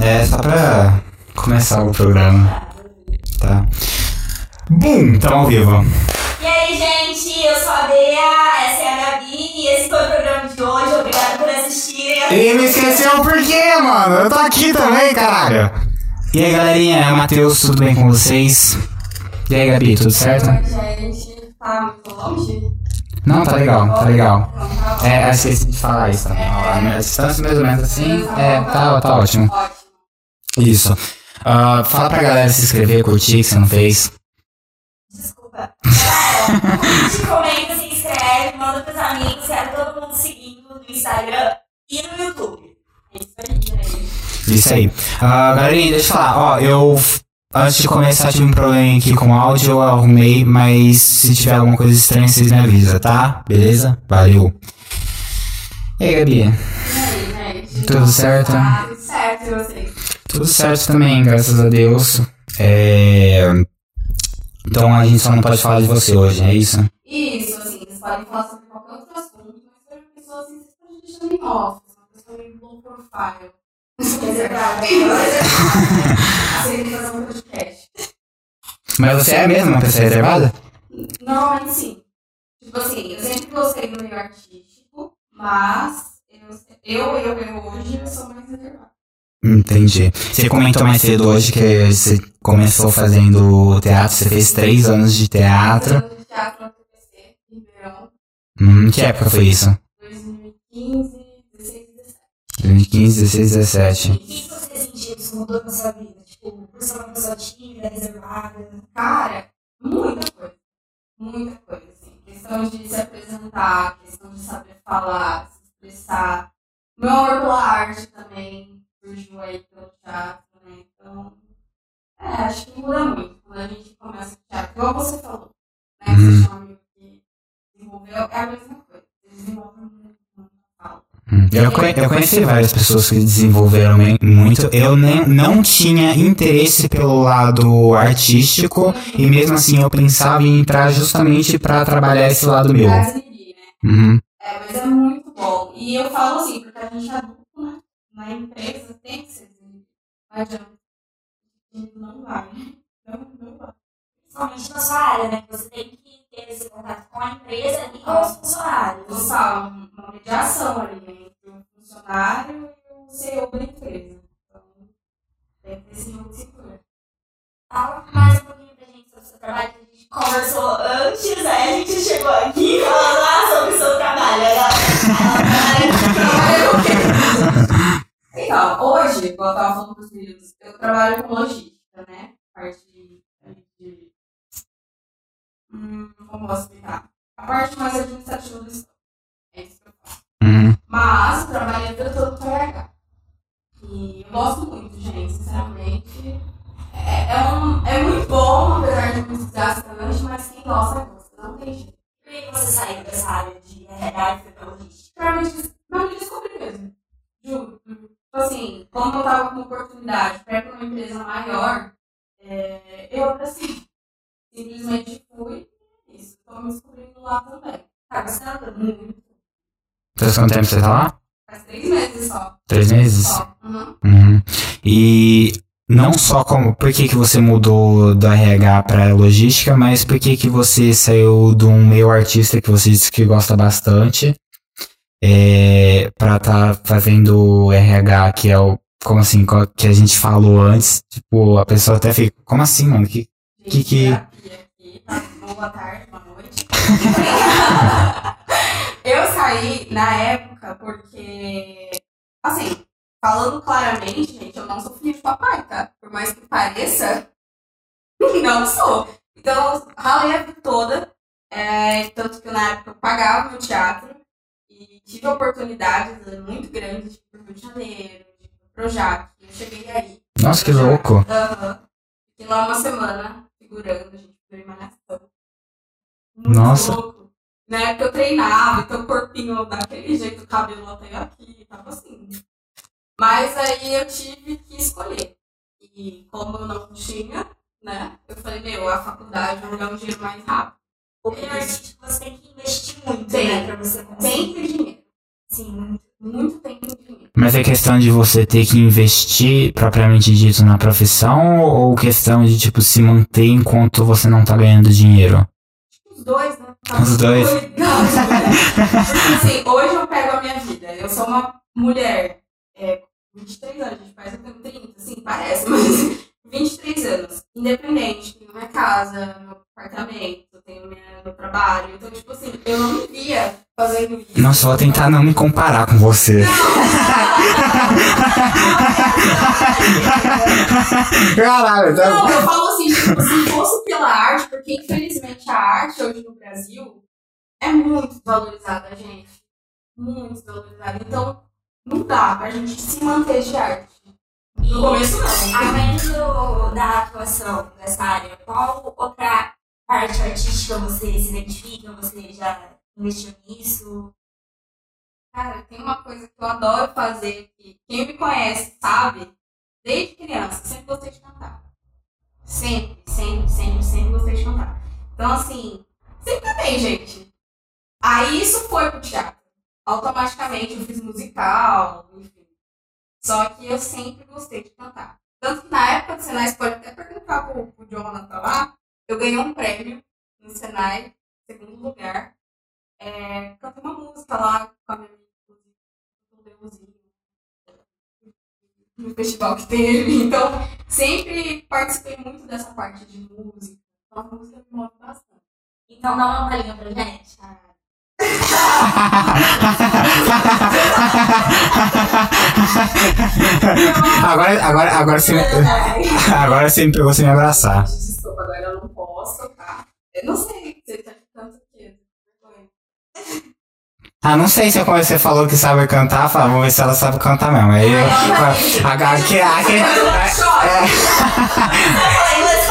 é só pra começar o programa, tá? Bum, tamo ao vivo. E aí, gente, eu sou a Bea, essa é a Gabi e esse foi o programa de hoje. Obrigada por assistirem. E me esqueceu por quê, mano? Eu tô aqui também, caralho. E aí, galerinha, é o Matheus, tudo bem com vocês? E aí, Gabi, tudo certo? Oi, gente, tá muito longe? Não, tá legal, tá legal. Tá bom. É, eu esqueci de falar isso também. A distância mais ou menos assim, é, tá, tá ótimo. Ótimo. Isso. Ah, fala pra galera se inscrever, curtir, se não fez. Desculpa. Galera, curte, comenta, se inscreve, manda pros amigos, quero todo mundo seguindo no Instagram e no YouTube. É isso aí, gente. Isso aí. Ah, galerinha, deixa eu falar, ó, eu. Antes de começar, tive um problema aqui com o áudio, eu arrumei, mas se tiver alguma coisa estranha, vocês me avisam, tá? Beleza? Valeu. E aí, Gabi? E aí, gente? Tudo certo? Ah, tudo certo, e vocês? Tudo certo também, graças a Deus. É... Então a gente só não pode falar de você hoje, é isso? Isso, assim, vocês podem falar sobre qualquer outro assunto, mas se for uma pessoa assim, vocês podem deixar em off, uma pessoa meio low profile. Reservada. Aceita fazer um podcast. Mas você é mesmo uma pessoa reservada? Normalmente sim. Tipo assim, eu sempre gostei do meio artístico, mas eu, eu, eu, eu hoje eu sou mais reservada. Entendi. Você comentou mais cedo hoje que você começou fazendo teatro, você fez três anos de teatro. Eu de teatro na TPC, Ribeirão, Hum, que época foi isso? 2015, 16, 17. 2015, 16, 17. O que você sentiu que isso mudou na sua vida? Tipo, por ser uma pessoa tímida, reservada? Cara, muita coisa. Muita coisa, assim. Questão de se apresentar, questão de saber falar, se expressar. Meu amor pela arte também surgiu aí pelo teatro, né? Então, é, acho que muda muito quando a gente começa o teatro. Igual você falou, né? Uhum. Você chama que desenvolveu, é a mesma coisa. Você desenvolve muito, muito a fala. Hum. Eu, conhe- eu conheci várias pessoas que desenvolveram me- muito. Eu nem, não tinha interesse pelo lado artístico e mesmo assim eu pensava em entrar justamente pra trabalhar esse lado meu. Pra né? Uhum. É, mas é muito bom. E eu falo assim, porque a gente é adulto, né? Na empresa tem que ser desenvolvido. Não adianta. Não vai. Não, não vai. Principalmente na sua área, né? Você tem que ter esse contato com a empresa e com os funcionários. Total, uma mediação ali né, entre o funcionário e o CEO da empresa. Então, tem que ter esse jogo de cintura. Fala mais um pouquinho pra gente sobre o seu trabalho, a gente conversou antes, aí a gente chegou aqui falando ah, sobre o seu trabalho. Então, hoje, igual eu tava falando pros meninos, eu trabalho com logística, né? Parte de. de hum, como posso explicar? A parte mais administrativa do estoque. É isso que eu faço. Uhum. Mas eu trabalhei a vida toda com RH. E eu gosto muito, gente, sinceramente. Faz quanto tempo você tá lá? Faz três meses só. Três meses? Só. Uhum. Uhum. E não só como por que, que você mudou do RH para logística, mas por que, que você saiu de um meio artista que você disse que gosta bastante é, para estar fazendo RH, que é o como assim, que a gente falou antes, tipo, a pessoa até fica, como assim, mano? Que, Que que- tá? Boa tarde, boa noite. eu saí na época porque, assim, falando claramente, gente, eu não sou filha de papai, tá? Por mais que pareça, não sou. Então, ralei a vida toda, é, tanto que na época eu pagava meu teatro e tive oportunidades muito grandes de ir pro Rio de Janeiro, de ir pro Projac. Eu cheguei aí. Nossa, que louco. Aham. Fiquei lá uma semana figurando, a gente fez malhação. Muito Nossa. louco. Na época eu treinava, então o corpinho daquele jeito, o cabelo até aqui, tava assim. Mas aí eu tive que escolher. E como eu não tinha, né, eu falei, meu, a faculdade vai me dar um dinheiro mais rápido. Artístico você tem que investir muito, Tem. né? Pra você conseguir. Tempo e dinheiro. Sim, muito. Muito tempo e dinheiro. Mas é questão de você ter que investir propriamente dito na profissão ou questão de tipo se manter enquanto você não tá ganhando dinheiro? Os dois, né? Os dois. Assim, hoje eu pego a minha vida. Eu sou uma mulher é, 23 anos, gente, parece que eu tenho 30, assim, parece, mas 23 anos, independente, tenho minha casa, meu apartamento, tenho minha, meu trabalho. Então, tipo assim, eu não me via fazendo isso. Nossa, eu vou tentar não me comparar com você. Caralho, tá- Não, eu falo assim, se fosse pela arte, porque infelizmente a arte hoje no Brasil é muito desvalorizada, gente. Muito desvalorizada. Então, não dá pra gente se manter de arte. No começo, não. Além do, da atuação nessa área, qual outra parte artística você se identifica? Você já investiu nisso? Cara, tem uma coisa que eu adoro fazer, que quem me conhece sabe, desde criança, sempre gostei de cantar. Sempre, sempre, sempre, sempre gostei de cantar. Então, assim, sempre cantei, gente. Aí isso foi pro teatro. Automaticamente eu fiz musical, enfim. Só que eu sempre gostei de cantar. Tanto que na época do Senai, você pode até perguntar pro, pro Jonathan lá, eu ganhei um prêmio no Senai, segundo lugar. É, cantei uma música lá com a minha amiga, no Leãozinho, no festival que teve. Então, sempre participei muito dessa parte de música. Então, a música me move bastante. Então dá uma palhinha pra gente. agora, agora, agora você me, agora você me pegou sem me abraçar. Desculpa, agora eu não posso, tá? Eu não sei, você tá cantando o quê? Ah, não sei se como você falou que sabe cantar, fala, vamos ver se ela sabe cantar mesmo. Aí eu. Agora aqui, aqui. É, Inglês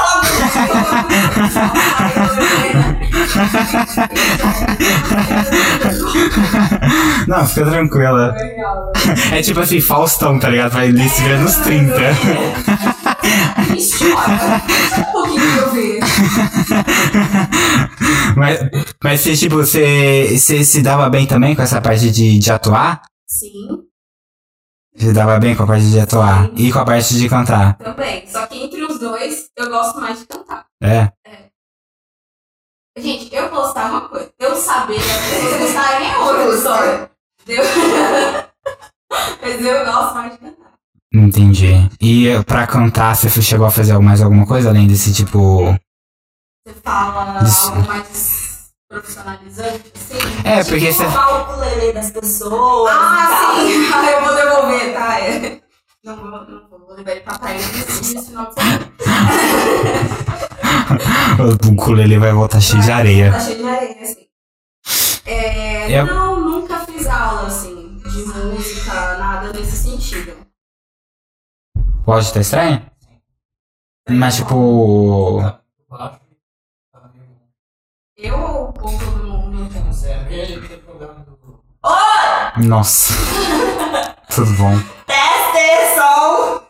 não, fica tranquila. É tipo assim, Faustão, tá ligado? Vai se vira nos 30. Ixi, olha, só um pouquinho pra eu ver. Mas, mas você, tipo, você, você se dava bem também com essa parte de, de atuar? Sim, Você dava bem com a parte de atuar e com a parte de cantar. também. Só que entre os dois, eu gosto mais de cantar. É. Gente, eu gostar é uma coisa. Eu saber, as pessoas gostarem é outra história. Entendeu? Mas eu gosto mais de cantar. Entendi. E pra cantar, você chegou a fazer mais alguma coisa além desse tipo. Você fala Isso. algo mais profissionalizante, assim? É, porque você. Roubar o ukulele das pessoas. Ah, tal. sim! Ah, eu vou devolver, tá? É. Não vou, não vou, vou levar ele pra praia nesse final de semana. O ukulele vai voltar cheio de areia. Tá cheio de areia, assim. É, Eu- Não, nunca fiz aula, assim, de música, nada nesse sentido. Pode estar estranho? Mas tipo. Eu ou todo mundo? Nossa. Tudo bom. Teste, som.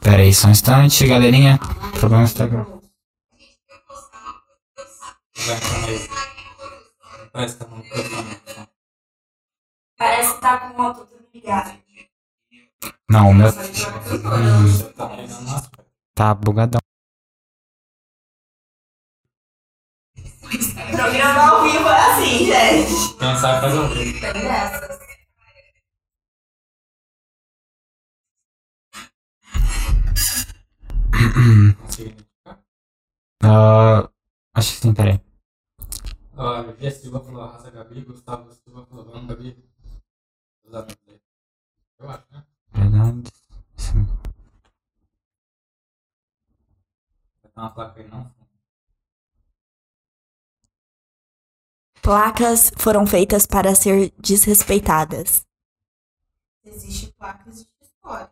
Pera aí, só um instante, galerinha. Problema no Instagram. Parece que tá com o autotune ligado. Não, o meu. Tá bugadão. Programa ao vivo é assim, gente. Pensar faz um vídeo. Tem dessas. Ah, acho que sim, peraí. Ó, Via Silva falou Raça Gabi, Gustavo Silva falou Vamos Gabi. Os amigos dele. Eu acho, né? Verdade. Sim. Vai ter uma placa aí, não? Placas foram feitas para ser desrespeitadas. Existe placas de história.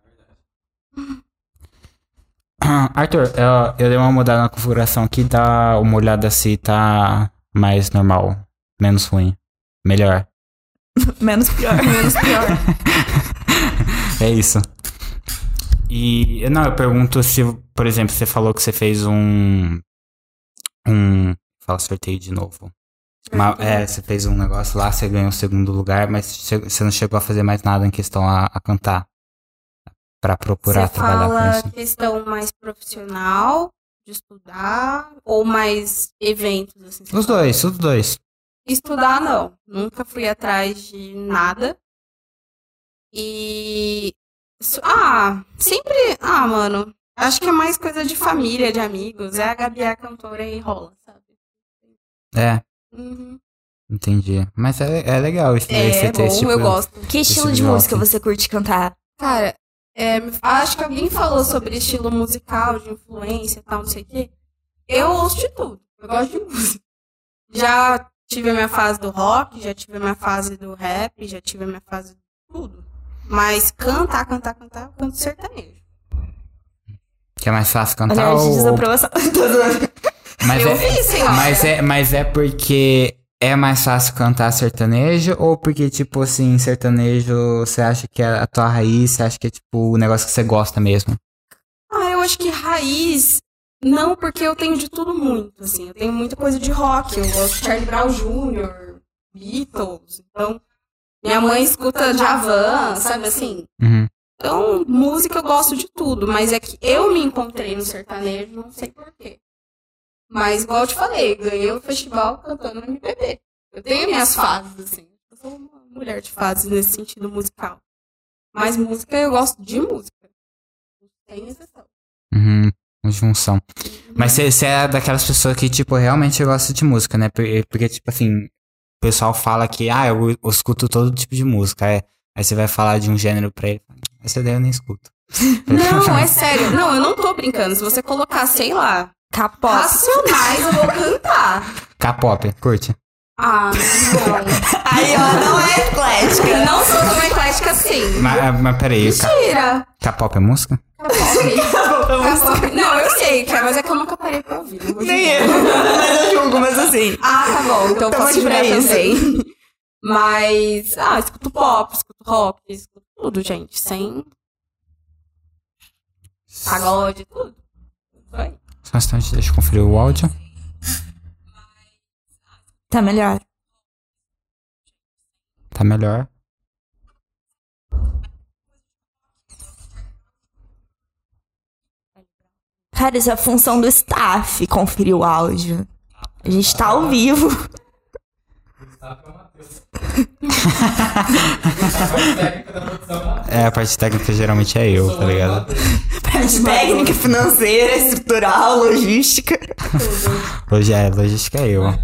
É verdade. Arthur, eu, eu dei uma mudada na configuração aqui, dá uma olhada se tá mais normal, menos ruim, melhor. Menos pior. Menos pior. É isso. E não, eu pergunto se, por exemplo, você falou que você fez um um fala sorteio de novo. Ma- é, você fez um negócio lá, você ganhou o segundo lugar, mas você não chegou a fazer mais nada em questão a, a cantar. Pra procurar Você trabalhar fala com isso. questão mais profissional, de estudar, ou mais eventos, assim? Os fala? dois, os dois. Estudar, não. Nunca fui atrás de nada. E. Ah, sempre. Ah, mano. Acho que é mais coisa de família, de amigos. É a Gabi é a cantora e rola, sabe? É, Uhum. entendi. Mas é, é legal daí, É, você é bom, esse tipo... eu gosto. Que estilo Esse de música você curte cantar? Cara, é, acho que alguém falou sobre estilo musical, de influência e tal, não sei o quê. Eu ouço de tudo. Eu gosto de música. Já tive a minha fase do rock, já tive a minha fase do rap, já tive a minha fase de tudo. Mas cantar, cantar, cantar, eu canto sertanejo. Que é mais fácil cantar de ou... desaprovação. Mas eu é, vi, senhora. mas, é, mas é porque é mais fácil cantar sertanejo ou porque, tipo assim, sertanejo você acha que é a tua raiz, você acha que é, tipo, o negócio que você gosta mesmo? Ah, eu acho que raiz. Não, porque eu tenho de tudo muito, assim. Eu tenho muita coisa de rock. Eu gosto de Charlie Brown Jr., Beatles. Então, minha mãe escuta Javan, sabe assim? Uhum. Então, música eu gosto de tudo, mas é que eu me encontrei no sertanejo, não sei porquê. Mas, igual eu te falei, ganhei o festival cantando MPB. Eu tenho minhas fases, assim. Eu sou uma mulher de fases nesse sentido musical. Mas música, eu gosto de música. Sem exceção. Uhum. Junção. Mas você é daquelas pessoas que, tipo, realmente gosta de música, né? Porque, porque, tipo assim, o pessoal fala que, ah, eu, eu escuto todo tipo de música. É, aí você vai falar de um gênero pra ele. Essa daí eu nem escuto. Não, é sério. Não, eu não tô brincando. Se você colocar, sei lá, K-pop. racionais, eu vou cantar. K-pop, curte. Ah, não. Aí, ó, não é eclética. Eu não sou tão eclética assim. Mas, mas peraí, Mentira. K-pop é música? K-pop. Não, eu sei, cara, mas é que eu nunca parei pra ouvir. Nem eu. Mas eu julgo, mas assim. Ah, tá bom. Então eu posso isso. também. Mas, ah, escuto pop, escuto rock, escuto tudo, gente. Sem pagode, tudo. Aí. Só um instante, deixa eu conferir o áudio. Tá melhor. Tá melhor. Cara, isso é a função do staff, conferir o áudio. A gente tá ao vivo. O produção é Matheus. É, a parte técnica geralmente é eu, tá ligado? Parte técnica, financeira, estrutural, logística. É, logística é eu.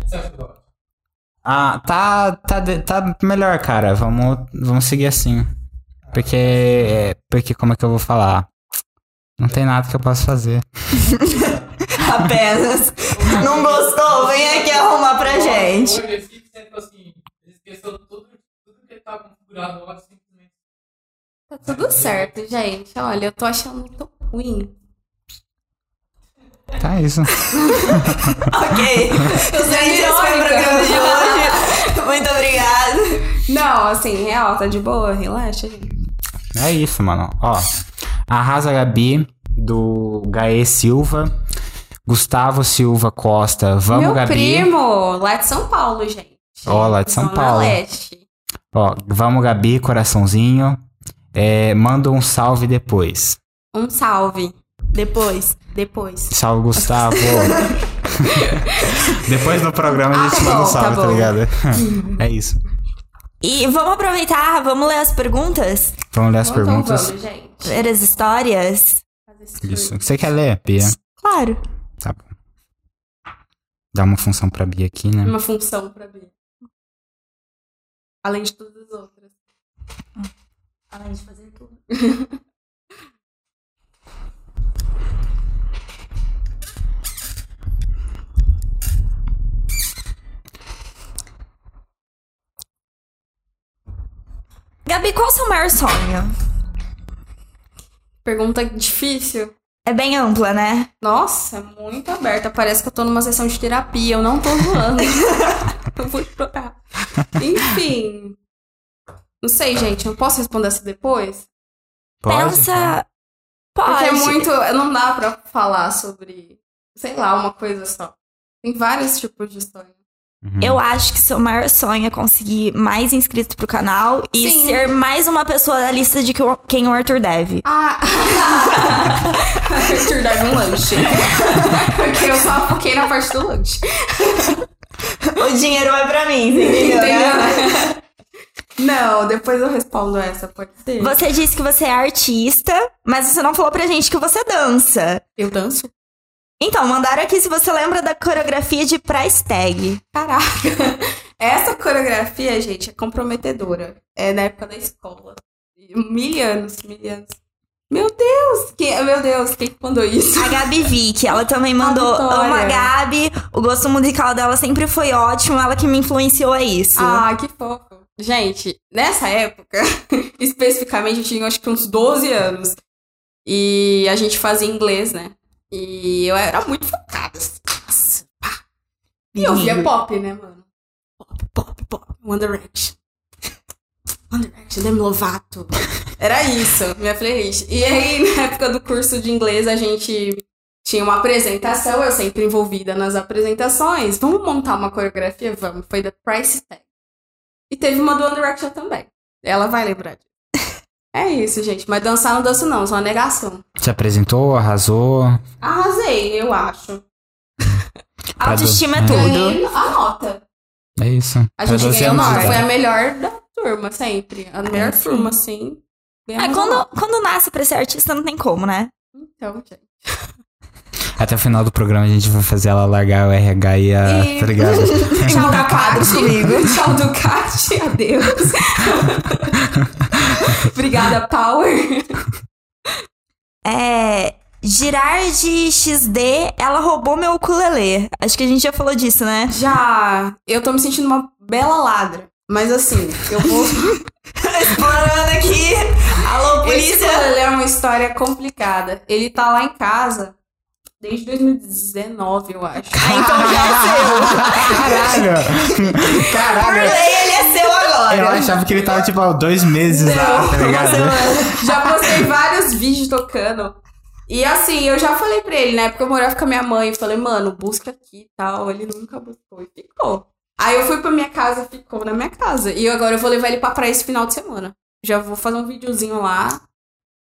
Ah, tá, tá, tá melhor, cara. Vamos, vamos seguir assim. Porque, porque como é que eu vou falar? Não tem nada que eu possa fazer. Apenas. Não gostou? Vem aqui arrumar pra gente. Ele fica sempre assim, ele esqueceu tudo, tudo que ele simplesmente. Tá tudo certo, gente. Olha, eu tô achando muito ruim. Tá isso. Ok. Gente, esse foi o programa de hoje. Muito obrigada. Não, assim, real, tá de boa, relaxa, gente. É isso, mano. Ó, Arrasa Gabi, do Gaê Silva. Gustavo Silva Costa, vamos Meu Gabi. primo, lá de São Paulo, gente. Ó, lá de São Zona Paulo. Leste. Ó, vamos Gabi, coraçãozinho. É, manda um salve depois. Um salve. Depois. Depois. Salve, Gustavo. depois no programa a Ah, gente tá manda um tá salve, tá, bom. ligado? é isso. E vamos aproveitar, vamos ler as perguntas? Vamos ler as Então perguntas. vamos, gente. Ver as histórias? Isso. Você quer ler, Bia? Claro. Tá bom. Dá uma função pra Bia aqui, né? Uma função pra mim. Além de todas as outras. Além de fazer tudo. Gabi, qual é o seu maior sonho? Pergunta difícil. É bem ampla, né? Nossa, é muito aberta. Parece que eu tô numa sessão de terapia. Eu não tô zoando. eu vou chorar. Enfim. Não sei, gente. Eu posso responder isso depois? Pode? Pensa. Pode. Porque é muito. Não dá pra falar sobre. Sei lá, uma coisa só. Tem vários tipos de sonho. Uhum. Eu acho que seu maior sonho é conseguir mais inscritos pro canal e Sim. ser mais uma pessoa da lista de quem o Arthur deve. Ah! Arthur deve um lanche. Porque eu só foquei na parte do lanche. O dinheiro vai pra mim, você entendeu? né? Não, depois eu respondo essa, pode ser. Você disse que você é artista, mas você não falou pra gente que você dança. Eu danço? Então, mandaram aqui se você lembra da coreografia de Price Tag. Caraca. Essa coreografia, gente, é comprometedora. É na época da escola. Mil anos, mil anos. Meu Deus! Que, meu Deus, quem que mandou isso? A Gabi Vick, ela também mandou. Vitória. Amo a Gabi, o gosto musical dela sempre foi ótimo, ela que me influenciou a isso. Ah, que fofo. Gente, nessa época, especificamente, eu tinha acho que uns 12 anos. E a gente fazia inglês, né? E eu era muito focada. assim. Nossa, pá. E eu via pop, né, mano? Pop, pop, pop. One Direction. Direction, Demi Lovato. Era isso, minha playlist. E aí, na época do curso de inglês, a gente tinha uma apresentação, eu sempre envolvida nas apresentações. Vamos montar uma coreografia? Vamos. Foi da Price Tag. E teve uma do One Direction também. Ela vai lembrar disso. É isso, gente. Mas dançar não danço, não. Só uma negação. Se apresentou, arrasou. Arrasei, eu acho. Autoestima é tudo. Ganhei a nota. É isso. A Pra gente 12 ganhou nota. Foi a melhor da turma, sempre. A melhor sim. turma, sim. É, Ganhamos a quando, quando nasce pra ser artista, não tem como, né? Então, gente. Até o final do programa a gente vai fazer ela largar o RH e a. E- Tá ligado? Tchau, Ducati. comigo. Tchau, Ducati. Adeus. Obrigada, Power. É. Girar de XD, ela roubou meu ukulele. Acho que a gente já falou disso, né? Já, eu tô me sentindo uma bela ladra. Mas assim, eu vou. Explorando aqui. Alô, polícia. ukulele é uma história complicada. Ele tá lá em casa desde 2019, eu acho. Ah, então já é seu. Caralho! Por Caralho! lei, ele é seu agora. Eu achava que ele tava, tipo, há dois meses lá, tá ligado? Já postei vários vídeos tocando. E assim, eu já falei pra ele, né? Porque eu morava com a minha mãe. Falei, mano, busca aqui e tal. Ele nunca buscou e ficou. Aí eu fui pra minha casa, ficou na minha casa. E agora eu vou levar ele pra praia esse final de semana. Já vou fazer um videozinho lá.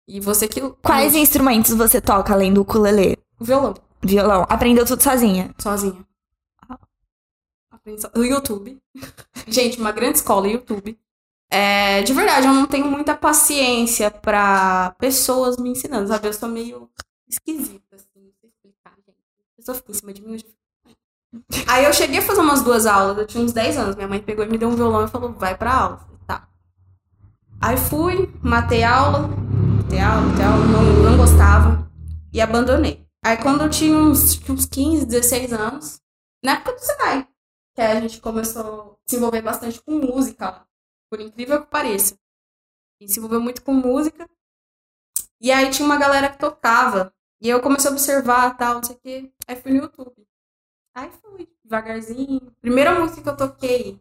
E você que. Quais instrumentos você toca além do ukulele? O violão, Violão. Aprendeu tudo sozinha. sozinha. Aprendi so- O YouTube. Gente, uma grande escola, YouTube. É, de verdade, eu não tenho muita paciência pra pessoas me ensinando, sabe? Eu sou meio esquisita, assim, não sei explicar, gente. A pessoa fica em cima de mim, eu já. Aí eu cheguei a fazer umas duas aulas, eu tinha uns 10 anos. Minha mãe pegou e me deu um violão e falou, vai pra aula. Tá. Aí fui, matei aula, matei aula, matei aula, não, não gostava e abandonei. Aí quando eu tinha uns, uns 15, 16 anos, na época do Senai, que a gente começou a se envolver bastante com música por incrível que pareça. E se envolveu muito com música. E aí tinha uma galera que tocava. E eu comecei a observar tal, não sei o quê. Aí fui no YouTube. Aí fui, devagarzinho. Primeira música que eu toquei.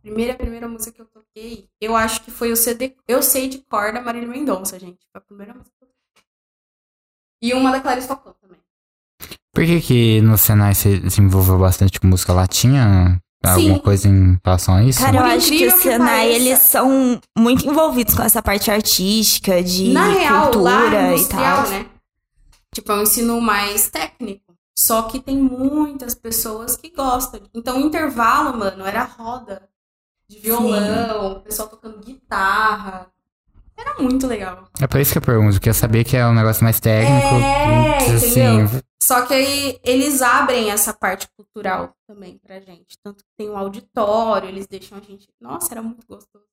Primeira, primeira música que eu toquei, eu acho que foi o CD Eu Sei de Cor da Marília Mendonça, gente. Foi a primeira música que eu toquei. E uma da Clarice Falcão também. Por que que no Senai você se envolveu bastante com música latinha? Alguma Sim. coisa em relação a isso? Cara, eu acho que o que Senai, pareça. eles são muito envolvidos com essa parte artística, de Na real, cultura lá é e industrial, tal. né? Tipo, é um ensino mais técnico. Só que tem muitas pessoas que gostam. Então, o intervalo, mano, era roda de violão, o pessoal tocando guitarra. Era muito legal. É por isso que eu pergunto, porque eu sabia que é um negócio mais técnico. É, assim, entendeu? Só que aí eles abrem essa parte cultural também pra gente. Tanto que tem um auditório, eles deixam a gente. Nossa, era muito gostoso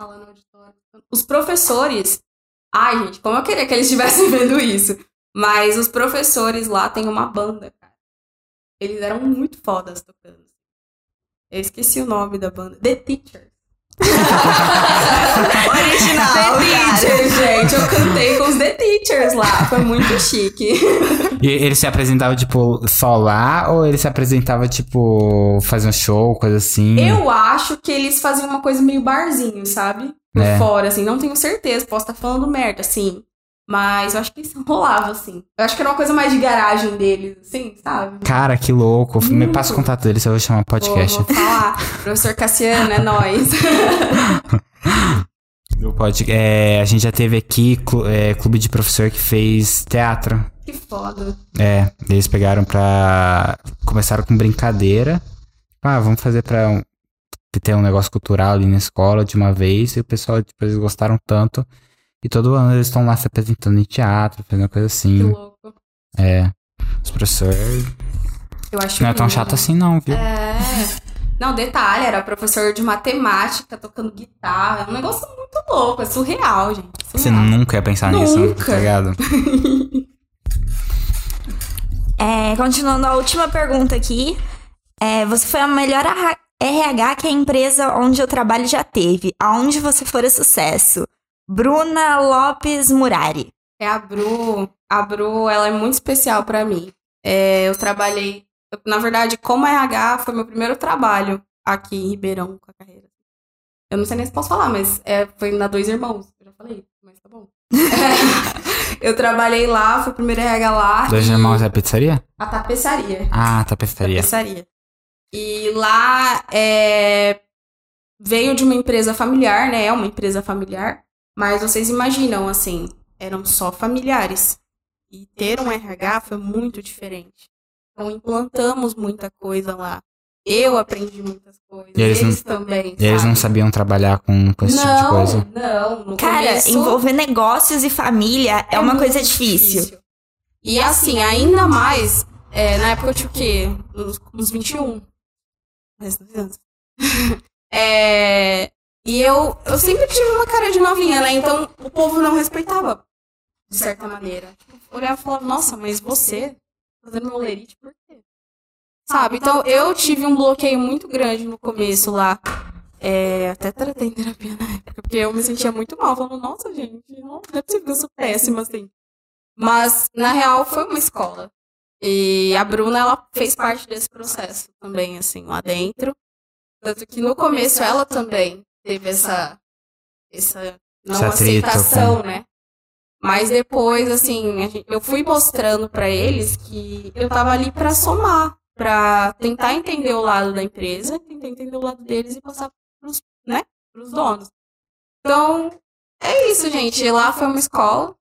falar no auditório. Os professores. Ai, gente, como eu queria que eles estivessem vendo isso. Mas os professores lá têm uma banda, cara. Eles eram muito fodas tocando. Eu esqueci o nome da banda. The Teachers. Original, The. Teachers, gente. Eu cantei com os The Teachers lá. Foi muito chique. E ele se apresentava, tipo, só lá ou ele se apresentava, tipo, fazer um show, coisa assim? Eu acho que eles faziam uma coisa meio barzinho, sabe? Por É. fora, assim. Não tenho certeza. Posso estar falando merda, assim. Mas eu acho que isso rolava, assim. Eu acho que era uma coisa mais de garagem deles, assim, sabe? Cara, que louco. Me passa o contato dele, se eu vou chamar podcast. Vou, vou falar. Professor Cassiano, é nóis. Do pod- é, a gente já teve aqui é, clube de professor que fez teatro. que foda. É, eles pegaram pra. Começaram com brincadeira. Ah, vamos fazer pra um- ter um negócio cultural ali na escola de uma vez. E o pessoal, tipo, eles gostaram tanto. E todo ano eles estão lá se apresentando em teatro, fazendo coisa Que assim. louco. É. Os professores. Eu acho Não é tão lindo. chato assim, não, viu? É. Não, detalhe, era professor de matemática tocando guitarra. É um negócio muito louco, é surreal, gente. Você Surreal. nunca ia pensar nisso, Nunca. tá ligado? É, continuando a última pergunta aqui. É, você foi a melhor RH que a empresa onde eu trabalho já teve. Aonde você for é sucesso. Bruna Lopes Murari. É a Bru. A Bru, ela é muito especial pra mim. É, eu trabalhei, na verdade, como RH, foi meu primeiro trabalho aqui em Ribeirão com a carreira. Eu não sei nem se posso falar, mas é, foi na Dois Irmãos. Eu já falei, mas tá bom. eu trabalhei lá, fui o primeiro RH lá. Dois e- irmãos é pizzaria? A tapeçaria. Ah, tapeçaria. Tapeçaria. E lá é, veio de uma empresa familiar, né? É uma empresa familiar. Mas vocês imaginam, assim, eram só familiares. E ter um RH foi muito diferente. Então implantamos muita coisa lá. Eu aprendi muitas coisas. E eles eles também. E eles não sabiam trabalhar com, com esse tipo de não, coisa. Não, no Cara, começo, envolver negócios e família é, uma muito coisa difícil. E assim, ainda mais, é, na época eu tinha o quê? Uns, uns 21. Mais dois anos. É, e eu, eu sempre tive uma cara de novinha, né? Então o povo não respeitava, de certa maneira. Tipo, olhava e falava, nossa, mas você fazendo meu lerite por quê? Sabe? Então eu tive um bloqueio muito grande no começo lá. É, até tratei em terapia na época, porque eu me sentia muito mal, falando, nossa, gente, não é possível eu sou péssima assim. Mas, na real, foi uma escola. E a Bruna, ela fez parte desse processo também, assim, lá dentro. Tanto que no começo ela também teve essa, essa não atrito aceitação, né? Mas depois, assim, a gente- eu fui mostrando pra eles que eu tava ali pra somar, pra tentar entender o lado da empresa, tentar entender o lado deles e passar pros, né, pros donos. Então, é isso, gente. Lá foi uma escola.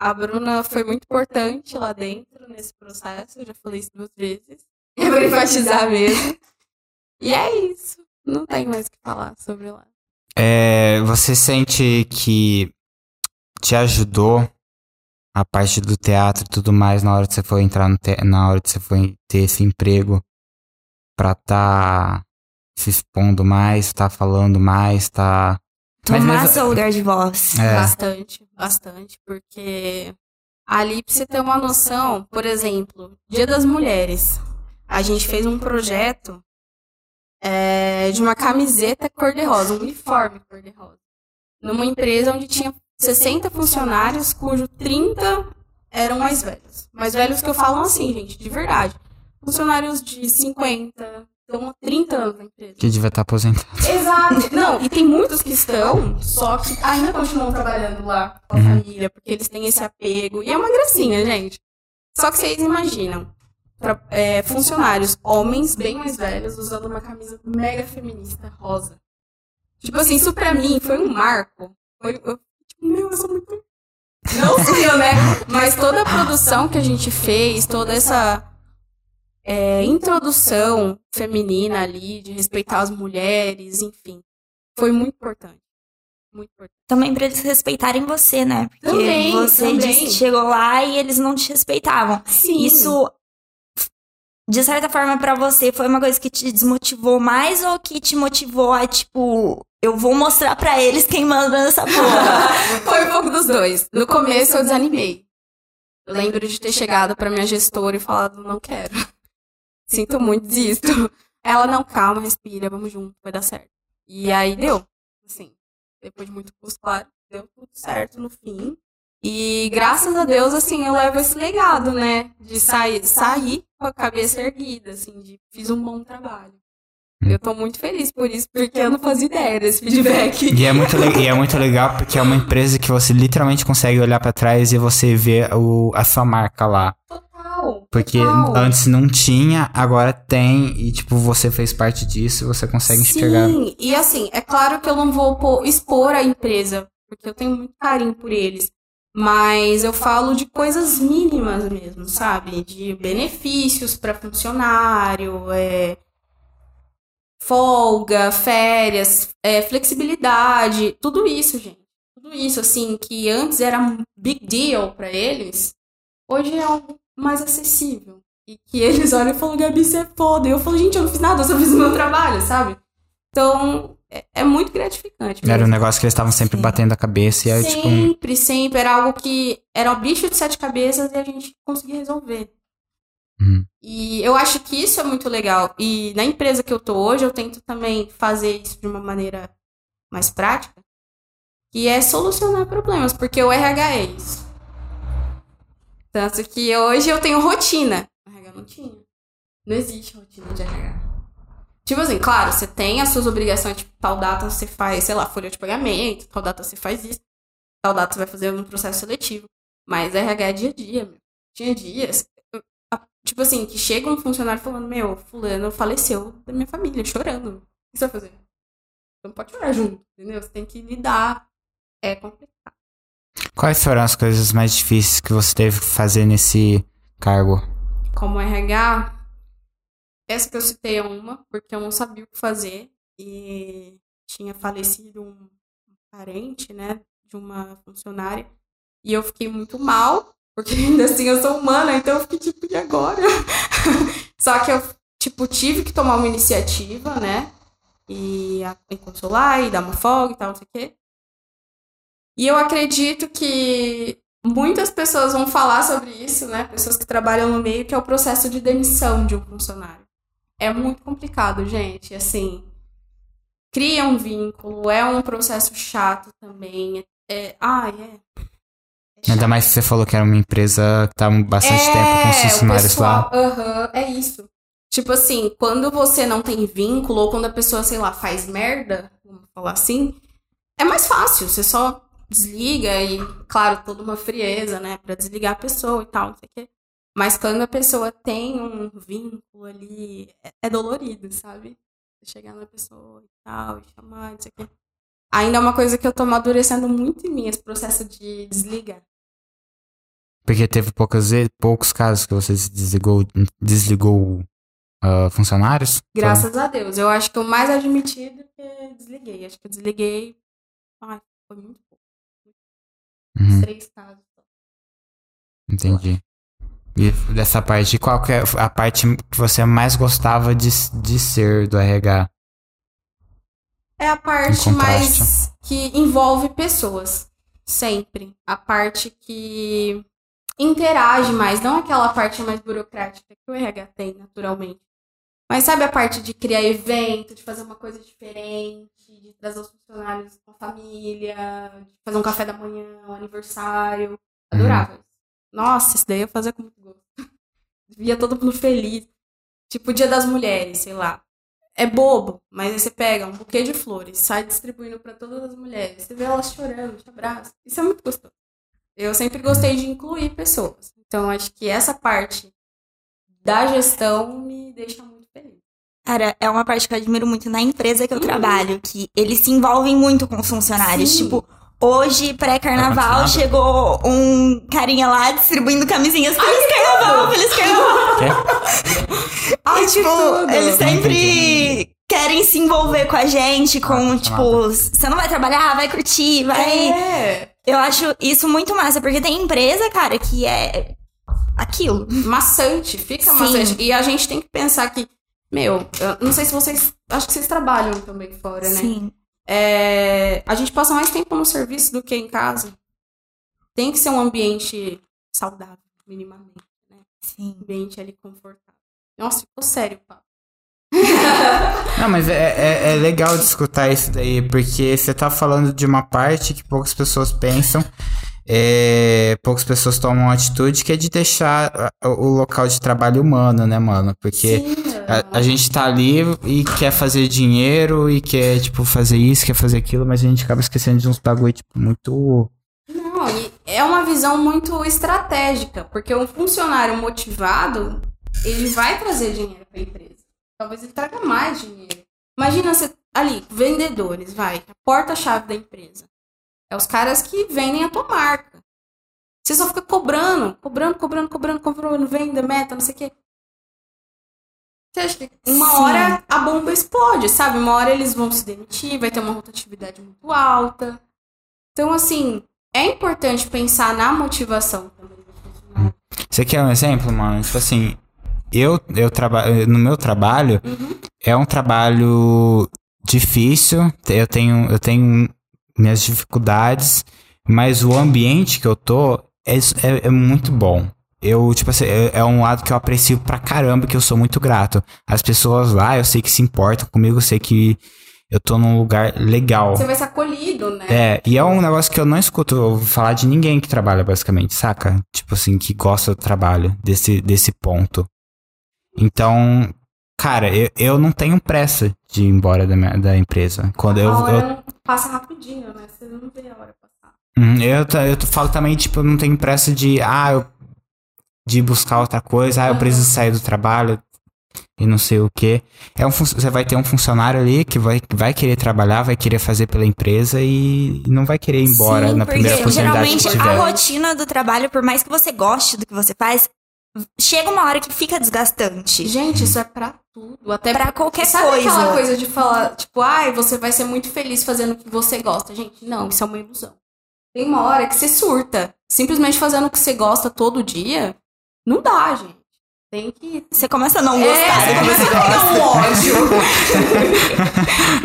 A Bruna foi muito importante lá dentro, nesse processo. Eu já falei isso duas vezes. É pra enfatizar mesmo. E é isso. Não tem mais o que falar sobre lá. É, você sente que te ajudou a parte do teatro e tudo mais na hora que você foi entrar no te- na hora que você foi ter esse emprego pra tá se expondo mais, tá falando mais, tá Mas Tomar mesmo- seu lugar de voz. É. Bastante, bastante. Porque ali, pra você ter uma noção, por exemplo, Dia das Mulheres. A gente fez um projeto é, de uma camiseta cor-de-rosa, um uniforme cor-de-rosa. Numa empresa onde tinha 60 funcionários, cujo 30 eram mais velhos. Mais velhos que eu falo assim, gente, de verdade. Funcionários de 50, estão há 30 anos na empresa. que devia estar aposentado. Exato. Não, e tem muitos que estão, só que ainda continuam trabalhando lá com a Uhum. família, porque eles têm esse apego. E é uma gracinha, gente. Só que vocês imaginam. Tra- é, funcionários, homens bem mais velhos, usando uma camisa mega feminista, rosa. Tipo assim, isso pra mim foi um marco. Foi, eu, tipo, meu, eu sou muito. Não sou eu, né? Mas toda a produção que a gente fez, toda essa é, introdução feminina ali, de respeitar as mulheres, enfim. Foi muito importante. Muito importante. Também pra eles respeitarem você, né? Porque Também, você também. chegou lá e eles não te respeitavam. Sim. Isso, de certa forma, pra você foi uma coisa que te desmotivou mais ou que te motivou a, tipo, eu vou mostrar pra eles quem manda nessa porra? Foi um pouco dos dois. No começo eu desanimei. Lembro de ter chegado pra minha gestora e falado, não quero. Sinto muito, desisto. Ela, não, calma, respira, vamos junto, vai dar certo. E aí deu. Assim, depois de muito custo, claro, deu tudo certo no fim. E graças a Deus, assim, eu levo esse legado, né? De sair, sair com a cabeça erguida, assim, de fiz um bom trabalho. Eu tô muito feliz por isso, porque eu não fazia ideia desse feedback. E é, muito e é muito legal porque é uma empresa que você literalmente consegue olhar pra trás e você vê o, a sua marca lá. Total. Porque total. antes não tinha, agora tem, e tipo, você fez parte disso, você consegue enxergar. Sim, e assim, é claro que eu não vou expor a empresa, porque eu tenho muito carinho por eles. Mas eu falo de coisas mínimas mesmo, sabe? De benefícios para funcionário, é, folga, férias, é, flexibilidade, tudo isso, gente. Tudo isso, assim, que antes era um big deal para eles, hoje é algo mais acessível. E que eles olham e falam, Gabi, você é foda. E eu falo, gente, eu não fiz nada, eu só fiz o meu trabalho, sabe? Então, é, é muito gratificante. Era um negócio que eles estavam sempre Sim. batendo a cabeça e aí, tipo, um- Sempre, sempre. Era algo que era o bicho de sete cabeças e a gente conseguia resolver. Uhum. E eu acho que isso é muito legal. E na empresa que eu tô hoje, eu tento também fazer isso de uma maneira mais prática, que é solucionar problemas, porque o RH é isso. Tanto que hoje eu tenho rotina. O RH não tinha. Não existe rotina de RH. Tipo assim, claro, você tem as suas obrigações, tipo, tal data você faz, sei lá, folha de pagamento, tal data você faz isso, tal data você vai fazer um processo seletivo. Mas RH é dia a dia, meu. Tinha dias, tipo assim, que chega um funcionário falando, meu, fulano faleceu da minha família, chorando. O que você vai fazer? Você não pode chorar junto, entendeu? Você tem que lidar. É complicado. quais foram as coisas mais difíceis que você teve que fazer nesse cargo? como RH, essa que eu citei é uma, porque eu não sabia o que fazer e tinha falecido um parente, né, de uma funcionária, e eu fiquei muito mal, porque ainda assim eu sou humana, então eu fiquei tipo, e agora? Só que eu, tipo, tive que tomar uma iniciativa, né, e, a- e consolar, e dar uma folga e tal, não sei o quê. E eu acredito que muitas pessoas vão falar sobre isso, né? Pessoas que trabalham no meio, que é o processo de demissão de um funcionário. É muito complicado, gente. Assim, cria um vínculo, é um processo chato também. É, ai, é. é Ainda mais que você falou que era uma empresa que tá há bastante É, tempo com os funcionários lá. aham, é isso. Tipo assim, quando você não tem vínculo, ou quando a pessoa, sei lá, faz merda, vamos falar assim, é mais fácil. Você só desliga e, claro, toda uma frieza, né, pra desligar a pessoa e tal, não sei o quê. Mas quando a pessoa tem um vínculo ali, é, é dolorido, sabe? Chegar na pessoa e tal, e chamar, não sei o quê. Ainda é uma coisa que eu tô amadurecendo muito em mim, esse processo de desligar. Porque teve poucas poucos casos que você desligou, desligou ah, funcionários? Graças a Deus. Eu acho que o mais admitido é que desliguei. Acho que eu desliguei. Ai, foi muito pouco. Uhum, Três casos. entendi. E dessa parte, qual que é a parte que você mais gostava de, de ser do RH? É a parte mais que envolve pessoas. Sempre. A parte que interage mais. Não aquela parte mais burocrática que o RH tem, naturalmente. Mas sabe a parte de criar evento, de fazer uma coisa diferente, de trazer os funcionários com a família, de fazer um café da manhã, um aniversário. Adorava. isso. Nossa, isso daí eu fazia com muito gosto. Via todo mundo feliz. Tipo, Dia das Mulheres, sei lá. É bobo, mas aí você pega um buquê de flores, sai distribuindo pra todas as mulheres. Você vê elas chorando, te abraça. Isso é muito gostoso. Eu sempre gostei de incluir pessoas. Então, acho que essa parte da gestão me deixa muito feliz. Cara, é uma parte que eu admiro muito na empresa que eu trabalho, que eles se envolvem muito com os funcionários. Sim. Tipo, hoje, pré-carnaval, chegou um carinha lá distribuindo camisinhas. Feliz carnaval, feliz carnaval. Ai, E, tipo, tudo! eles sempre querem se envolver com a gente, com, Ah, tipo, você não vai trabalhar, vai curtir, vai. É, Eu acho isso muito massa, porque tem empresa, cara, que é aquilo. maçante, fica Sim. maçante. E a gente tem que pensar que, meu, eu não sei se vocês. Acho que vocês trabalham também fora, né? Sim. É, a gente passa mais tempo no serviço do que em casa. Tem que ser um ambiente saudável, minimamente, né? Sim. Um ambiente ali confortável. Nossa, ficou sério, pá. Não, mas é, é, é legal de escutar isso daí, porque você tá falando de uma parte que poucas pessoas pensam, é, poucas pessoas tomam atitude, que é de deixar o local de trabalho humano, né, mano? Porque Sim. A, a gente tá ali e quer fazer dinheiro e quer, tipo, fazer isso, quer fazer aquilo, mas a gente acaba esquecendo de uns bagulho, tipo, muito. Não, e é uma visão muito estratégica, porque um funcionário motivado, ele vai trazer dinheiro para a empresa. Talvez ele traga mais dinheiro. Imagina você ali, vendedores, vai, porta-chave da empresa. É os caras que vendem a tua marca. Você só fica cobrando, cobrando, cobrando, cobrando, cobrando, venda, meta, não sei o quê. Você acha que uma Sim. hora a bomba explode, sabe? Uma hora eles vão se demitir, vai ter uma rotatividade muito alta. Então, assim, é importante pensar na motivação também. Você quer um exemplo, mano? Tipo assim, eu, eu trabalho. No meu trabalho, Uhum. é um trabalho difícil. Eu tenho, eu tenho minhas dificuldades, mas o ambiente que eu tô é, é, é muito bom. Eu, tipo assim, é, é um lado que eu aprecio pra caramba, que eu sou muito grato. As pessoas lá, eu sei que se importam comigo, eu sei que eu tô num lugar legal. Você vai ser acolhido, né? É, e é um negócio que eu não escuto falar de ninguém que trabalha, basicamente, saca? Tipo assim, que gosta do trabalho, desse, desse ponto. Então, cara, eu, eu não tenho pressa de ir embora da, minha- da empresa. Quando eu, a hora eu, passa rapidinho, né? Você não vê a hora passar. Uhum, eu, eu falo também, tipo, eu não tenho pressa de, ah, eu, de buscar outra coisa, ah, eu preciso sair do trabalho e não sei o quê. É um, você vai ter um funcionário ali que vai, vai querer trabalhar, vai querer fazer pela empresa e não vai querer ir embora Sim, na porque primeira oportunidade geralmente que a tiver. rotina do trabalho, por mais que você goste do que você faz, chega uma hora que fica desgastante. Gente, isso é pra tudo. Até Pra qualquer Sabe coisa. aquela coisa de falar, tipo, ai, você vai ser muito feliz fazendo o que você gosta? Gente, não, isso é uma ilusão. Tem uma hora que você surta. Simplesmente fazendo o que você gosta todo dia, não dá, gente. Tem que. Você começa a não É, gostar você do que começa você a pegar um ódio.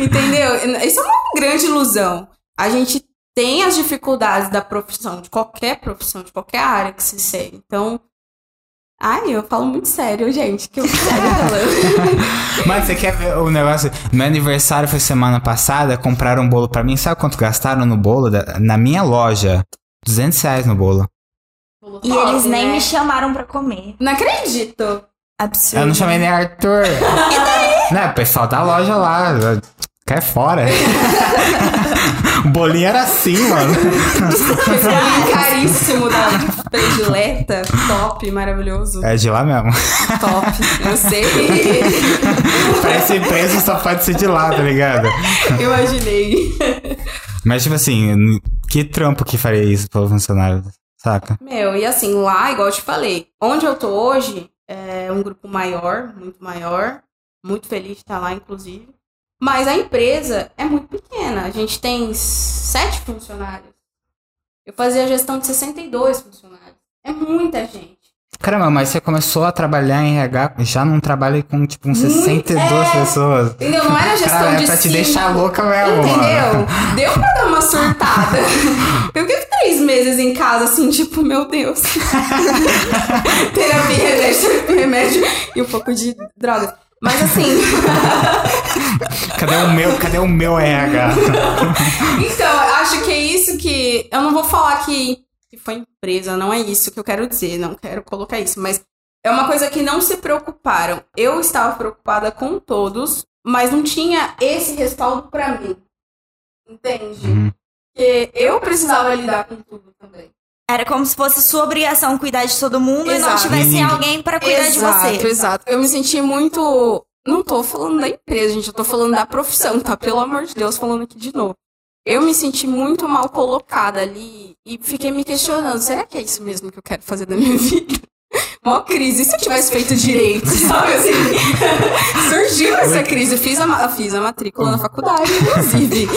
Entendeu? Isso é uma grande ilusão. A gente tem as dificuldades da profissão, de qualquer profissão, de qualquer área que se segue. Então. Ai, eu falo muito sério, gente, que eu quero. Mas você quer ver o negócio? Meu aniversário foi semana passada, compraram um bolo pra mim. Sabe quanto gastaram no bolo? da- na minha loja. 200 reais no bolo. E eles nem né? me chamaram pra comer. Não acredito. Absurdo. Eu não chamei nem Arthur. Não, o pessoal da loja lá. Cai fora. o bolinho era assim, mano. Esse bolinho caríssimo da predileta. Top, maravilhoso. É de lá mesmo. Top. Eu sei. pra esse preço só pode ser de lá, tá ligado? Imaginei. Mas, tipo assim, que trampo que faria isso pelo funcionário, saca? Meu, e assim, lá, igual eu te falei, onde eu tô hoje é um grupo maior, muito maior. Muito feliz de estar lá, inclusive. Mas a empresa é muito pequena. A gente tem sete funcionários. Eu fazia a gestão de 62 funcionários. É muita gente. Caramba, mas você começou a trabalhar em RH já num trabalho com, tipo, uns Muito- 62 é. pessoas. Entendeu? Não era gestão Cara, é de pra te cinco. deixar louca mesmo, mano. Entendeu? Deu pra dar uma surtada. Eu fiquei três meses em casa, assim, tipo, meu Deus. terapia, remédio, terapia, remédio e um pouco de drogas. Mas assim, Cadê o meu, cadê o meu RH? então, acho que é isso que. Eu não vou falar que, que foi empresa, não é isso que eu quero dizer, não quero colocar isso, mas é uma coisa que não se preocuparam. Eu estava preocupada com todos, mas não tinha esse respaldo pra mim. Entende? Uhum. Porque eu precisava lidar com tudo também. Era como se fosse sua obrigação cuidar de todo mundo e não Exato. tivesse alguém pra cuidar de você. Exato. Eu me senti muito. Não tô falando da empresa, gente. Eu tô falando da profissão, tá? Pelo amor de Deus, falando aqui de novo. Eu me senti muito mal colocada ali e fiquei me questionando: será que é isso mesmo que eu quero fazer da minha vida? Mó crise. E se eu tivesse feito direito, sabe assim? Surgiu essa crise. Eu fiz a, fiz a matrícula na faculdade, inclusive.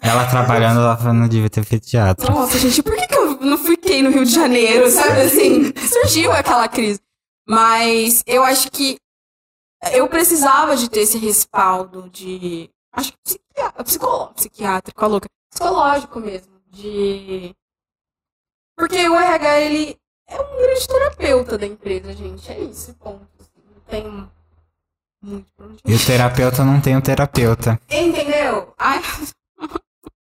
Ela trabalhando, ela falando, não devia ter feito teatro. Nossa, gente, por que, que eu não fiquei no Rio de Janeiro, sabe assim? Surgiu aquela crise. Mas eu acho que eu precisava de ter esse respaldo de. Acho que psiquiatra, psicólogo, psiquiátrico, a louca. Psicológico mesmo. De. Porque o RH, ele é um grande terapeuta da empresa, gente. É isso, ponto. assim. Não tem muito pra onde E o terapeuta não tem um terapeuta. Entendeu? Ai.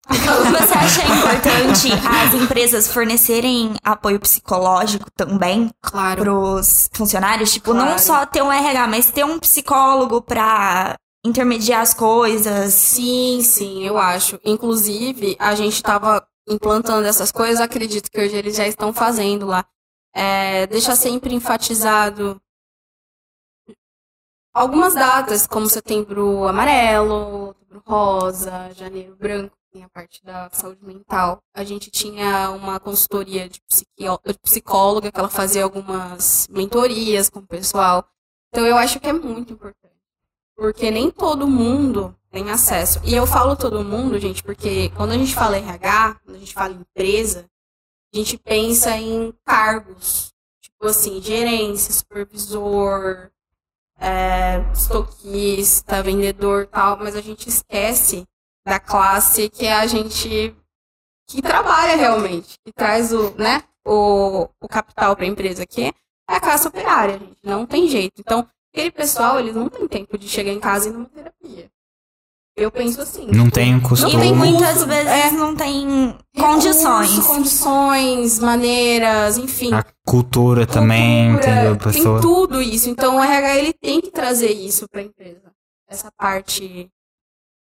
Você acha importante as empresas fornecerem apoio psicológico também Claro. pros funcionários? Tipo, não Claro. só ter um RH, mas ter um psicólogo pra intermediar as coisas. Sim, sim, eu acho. Inclusive, a gente estava implantando essas coisas, acredito que hoje eles já estão fazendo lá. É, sempre enfatizado algumas datas, como setembro amarelo, outubro rosa, janeiro branco, tem a parte da saúde mental. A gente tinha uma consultoria de psicóloga que ela fazia algumas mentorias com o pessoal. Então eu acho que é muito importante. Porque nem todo mundo tem acesso. E eu falo todo mundo, gente, porque quando a gente fala RH, quando a gente fala empresa, a gente pensa em cargos. Tipo assim, gerência, supervisor, é, estoquista, vendedor tal, mas a gente esquece da classe que é a gente que trabalha realmente, que traz o, né, o, o capital para a empresa, que é a classe operária, gente. Não tem jeito. Então, aquele pessoal, eles não tem tempo de chegar em casa e ir numa terapia. Eu penso assim. Não tipo, tem um costume. E tem muitas vezes é. não tem recursos, condições. condições, maneiras, enfim. A cultura também, cultura, entendeu? A Tem pessoa. tudo isso. Então o RH ele tem que trazer isso pra empresa. Essa parte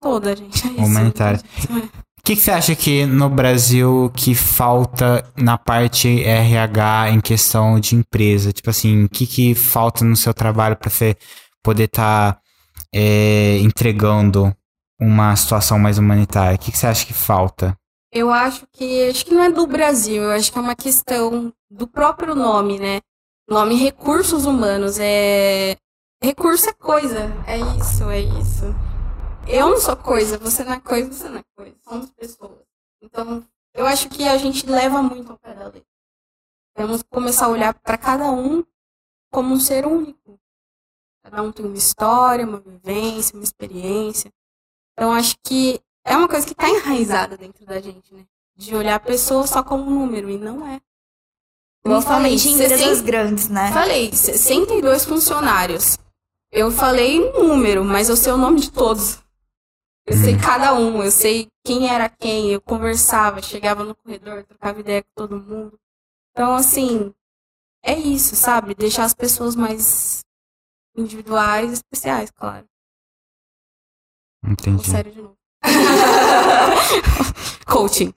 toda, gente. É. Humanitária. O que, que você acha que no Brasil que falta na parte RH em questão de empresa? Tipo assim, o que, que falta no seu trabalho para você poder estar entregando uma situação mais humanitária? O que, que você acha que falta? Eu acho que acho que não é do Brasil, eu acho que é uma questão do próprio nome, né? Nome recursos humanos é recurso é coisa, é isso, é isso. Eu não sou coisa, você não é coisa, você não é coisa, somos pessoas. Então, eu acho que a gente leva muito ao pé da. Temos que começar a olhar para cada um como um ser único. Cada um tem uma história, uma vivência, uma experiência. Então, acho que é uma coisa que está enraizada dentro da gente, né? De olhar a pessoa só como um número, e não é. Eu falei, Principalmente em empresas 60 grandes, né? Falei, 62 funcionários. Eu falei um número, mas eu sei o nome de todos. Eu sei cada um, eu sei quem era quem, eu conversava, chegava no corredor, trocava ideia com todo mundo. Então, assim, é isso, sabe? Deixar as pessoas mais individuais e especiais, claro. Entendi. Sério de novo. Coaching.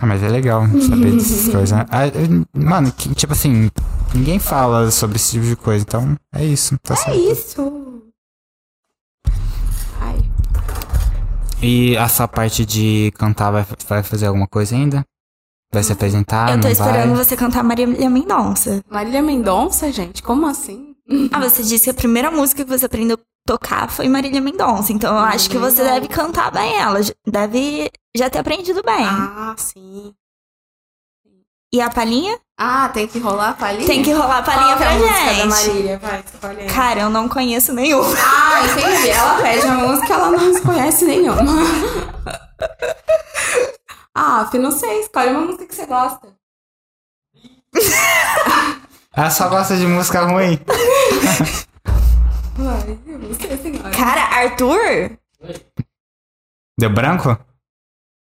Ah, mas é legal saber dessas coisas. né? Ah, eu- Mano, que- tipo assim, ninguém fala sobre esse tipo de coisa, então é isso, tá É certo. isso. Ai. E essa parte de cantar vai, vai fazer alguma coisa ainda? Vai se apresentar? Eu tô não esperando vai? você cantar Marília Mendonça. Marília Mendonça, gente? Como assim? Ah, você disse que a primeira música que você aprendeu tocar foi Marília Mendonça. Então eu acho que você deve cantar bem ela. Deve já ter aprendido bem. Ah, sim. E a palhinha? Ah, tem que rolar a palhinha? Tem que rolar a palhinha Qual é pra a música da gente. Marília? Vai, palhinha. Cara, eu não conheço nenhum. Ah, entendi. Ela pede a música, ela não conhece nenhuma. Ah, não sei. Escolhe uma música que você gosta. Ela só gosta de música ruim. Vai, eu não sei, senhora. Cara, Arthur? Deu branco?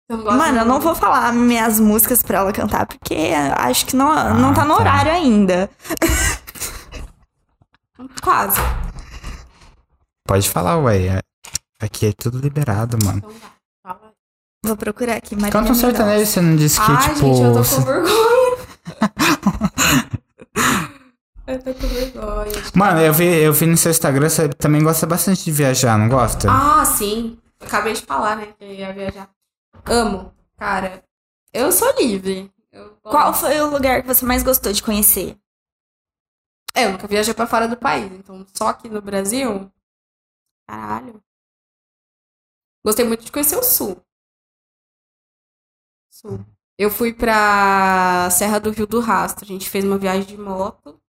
Não gosta Mano, eu não vou falar minhas músicas pra ela cantar, porque acho que não, não tá no tá. horário ainda. Quase. Pode falar, ué. É- Aqui é tudo liberado, mano. Então. Fala. Vou procurar aqui, Marília Canta um Mendonça. sertanejo, você não disse que, Ai, tipo. gente, eu tô com vergonha. eu tô com vergonha. Mano, eu vi, eu vi no seu Instagram, você também gosta bastante de viajar, não gosta? Ah, sim. Acabei de falar, né, que eu ia viajar. Amo. Cara, eu sou livre. Eu Qual foi o lugar que você mais gostou de conhecer? É, eu nunca viajei pra fora do país, então só aqui no Brasil. Caralho. Gostei muito de conhecer o sul. Sul. Eu fui pra Serra do Rio do Rastro. A gente fez uma viagem de moto.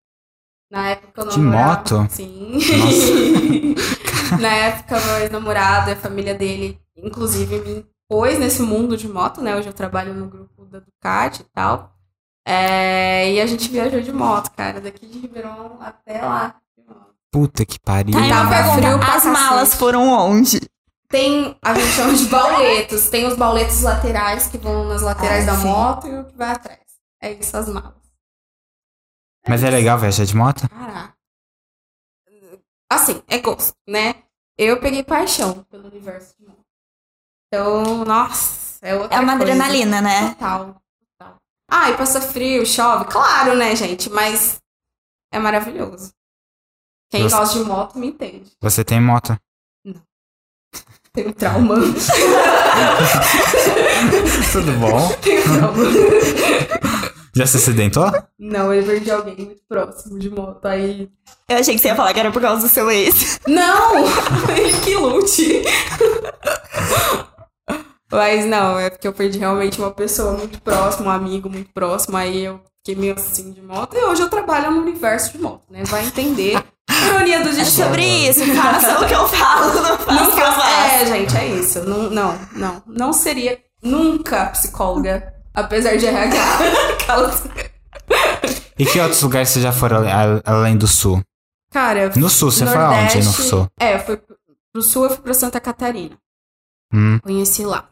Na época eu De namorava- moto? Sim. Na época, meu ex-namorado e a família dele, inclusive, me pôs nesse mundo de moto, né? Hoje eu trabalho no grupo da Ducati e tal. É, e a gente viajou de moto, cara, daqui de Ribeirão até lá. de moto. Puta que pariu. Tá, e pergunta, pra as cacete. malas foram onde? Tem, a gente chama de bauletos. Tem os bauletos laterais que vão nas laterais Ah, da sim. moto e o que vai atrás. É isso, as malas. Mas é legal viajar de moto? Caraca. Assim, é gosto, né? Eu peguei paixão pelo universo de moto. Então, nossa, é outra É uma coisa. adrenalina, né? Total, total. Ah, e passa frio, chove. Claro, né, gente? Mas é maravilhoso. Quem Você- gosta de moto me entende. Você tem moto? Tenho trauma. Tudo bom? Tenho trauma. Já se acidentou? Não, eu perdi alguém muito próximo de moto. Aí. Eu achei que você ia falar que era por causa do seu ex. Não! que lute! Mas não, é porque eu perdi realmente uma pessoa muito próxima, um amigo muito próximo. Aí eu fiquei meio assim de moto. E hoje eu trabalho no universo de moto, né? Vai entender. a Ironia do É destino. sobre isso. Faça o que eu falo, não faça o que eu faço. faço. É, gente, é isso. Não, não, não. Não seria nunca psicóloga, apesar de RH. Aquelas- E que outros lugares você já foram a- além do sul? Cara, No sul, você foi aonde no Nordeste- sul? É, eu fui pro sul, eu fui pra Santa Catarina. Hum, Conheci lá.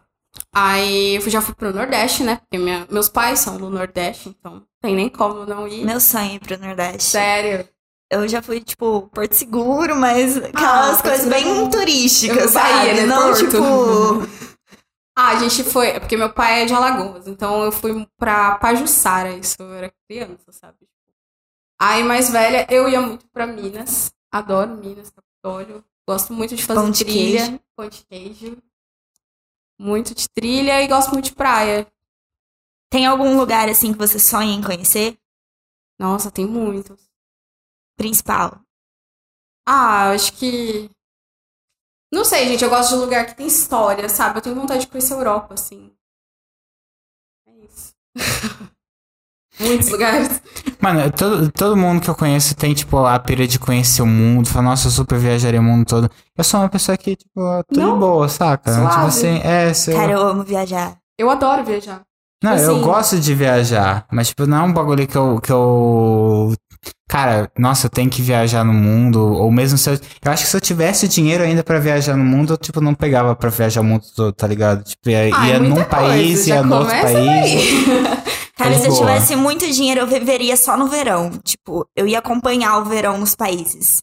Aí eu já fui pro Nordeste, né? Porque minha- meus pais são do Nordeste, então não tem nem como não ir. Meu sonho é ir pro Nordeste. Sério. Eu já fui, tipo, Porto Seguro, mas aquelas Porto coisas bem Seguro. turísticas, Eu- sabe? Bahia, né? Não, Porto. tipo... Ah, a gente foi. é Porque meu pai é de Alagoas, então eu fui pra Pajuçara, isso eu era criança, sabe? Aí, mais velha, eu ia muito pra Minas. Adoro Minas, Capitólio. Gosto muito de fazer Pão de trilha. queijo. Pão de queijo. Muito de trilha e gosto muito de praia. Tem algum lugar, assim, que você sonha em conhecer? Nossa, tem muitos. Principal. Ah, acho que. Não sei, gente. Eu gosto de lugar que tem história, sabe? Eu tenho vontade de conhecer a Europa, assim. É isso. Muitos lugares. Mano, todo, todo mundo que eu conheço tem, tipo, a pira de conhecer o mundo. Fala, nossa, eu super viajaria o mundo todo. Eu sou uma pessoa que, tipo, tô Não. de boa, saca? Suave. Tipo assim, é, se eu... Cara, eu amo viajar. Eu adoro viajar. Não, eu assim- gosto de viajar, mas, tipo, não é um bagulho que eu, que eu... Cara, nossa, eu tenho que viajar no mundo, ou mesmo se eu... Eu acho que se eu tivesse dinheiro ainda pra viajar no mundo, eu, tipo, não pegava pra viajar o mundo todo, tá ligado? Tipo, ia, Ah, é ia num coisa, país, ia no outro país. Cara, Tá se eu tivesse muito dinheiro, eu viveria só no verão. Tipo, eu ia acompanhar o verão nos países.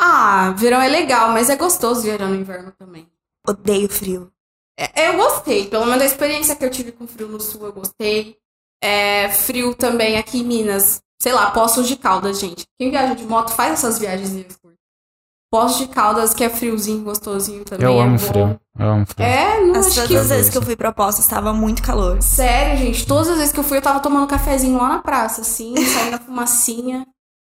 Ah, verão é legal, mas é gostoso viajar no inverno também. Odeio frio. É, eu gostei, pelo menos a experiência que eu tive com frio no sul, eu gostei. É, frio também aqui em Minas. Sei lá, Poços de Caldas, gente. Quem viaja de moto faz essas viagens curtas. Poços de Caldas, que é friozinho, gostosinho também. Eu é amo bom. frio, eu amo frio. É, não As acho todas que. as vezes que eu fui pra Poços, estava muito calor. Sério, gente, todas as vezes que eu fui, eu tava tomando cafezinho lá na praça, assim, saindo a fumacinha.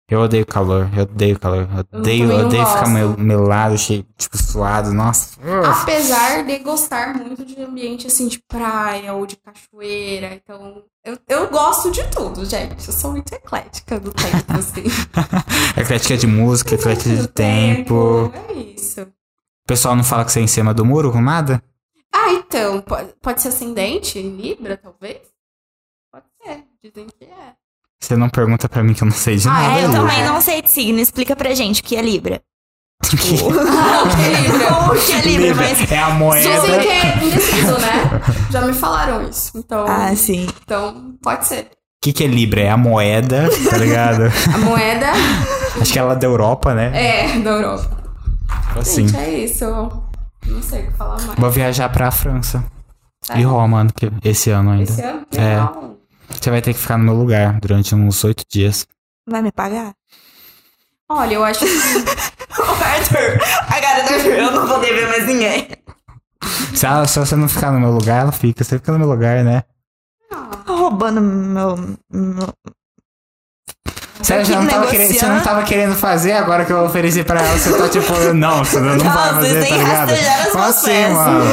Eu odeio calor, eu odeio calor. Eu odeio, eu odeio ficar gosto. meu, meu lado cheio, tipo, suado, nossa. Apesar de gostar muito de ambiente assim de praia ou de cachoeira. Então, eu, eu gosto de tudo, gente. Eu sou muito eclética do tempo, assim. Eclética de música, eclética de Do tempo. É isso. O pessoal não fala que você é em cima do muro com nada? Ah, então, pode, pode ser ascendente Libra, talvez? Pode ser, dizem que é. Você não pergunta pra mim que eu não sei de Ah, nada. É, eu também não sei de signo. Explica pra gente o que é Libra. Ah, o que é Libra? o que é Libra, Libra mas... É a moeda. Dizem que é indeciso, né? Já me falaram isso. Então, Ah, sim. então pode ser. O que, que é Libra? É a moeda, tá ligado? A moeda Acho que ela é da Europa, né? é da Europa. Assim. Gente, é isso. Não sei o que falar mais. Vou viajar pra França. Tá. E Roma esse ano ainda. Esse ano? É. Legal. Você vai ter que ficar no meu lugar durante uns oito dias. Vai me pagar? Olha, eu acho que. Arthur, agora Arthur, eu não vou dever mais ninguém. Se, ela- se você não ficar no meu lugar, ela fica. Você fica no meu lugar, né? Tá roubando meu... meu... Você não, tava querendo, você não tava querendo fazer, agora que eu ofereci pra ela, você tá tipo, não, você não, Não, vai fazer, tá ligado? Como assim, mano?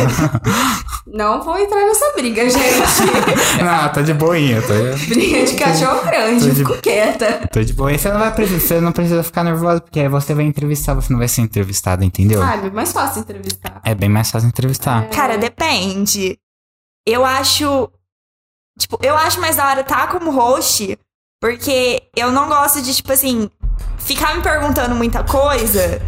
não vou entrar nessa briga, gente. Não, tá de boinha, tô, briga de cachorro grande, Tô de- fico quieta. tô de boinha. Você não, vai, precisar- você não precisa ficar nervosa, porque aí você vai entrevistar, você não vai ser entrevistado, entendeu? Ah, é mais fácil entrevistar. É bem mais fácil entrevistar. Cara, depende. Eu acho... Tipo, eu acho mais da hora estar como host, porque eu não gosto de, tipo assim, ficar me perguntando muita coisa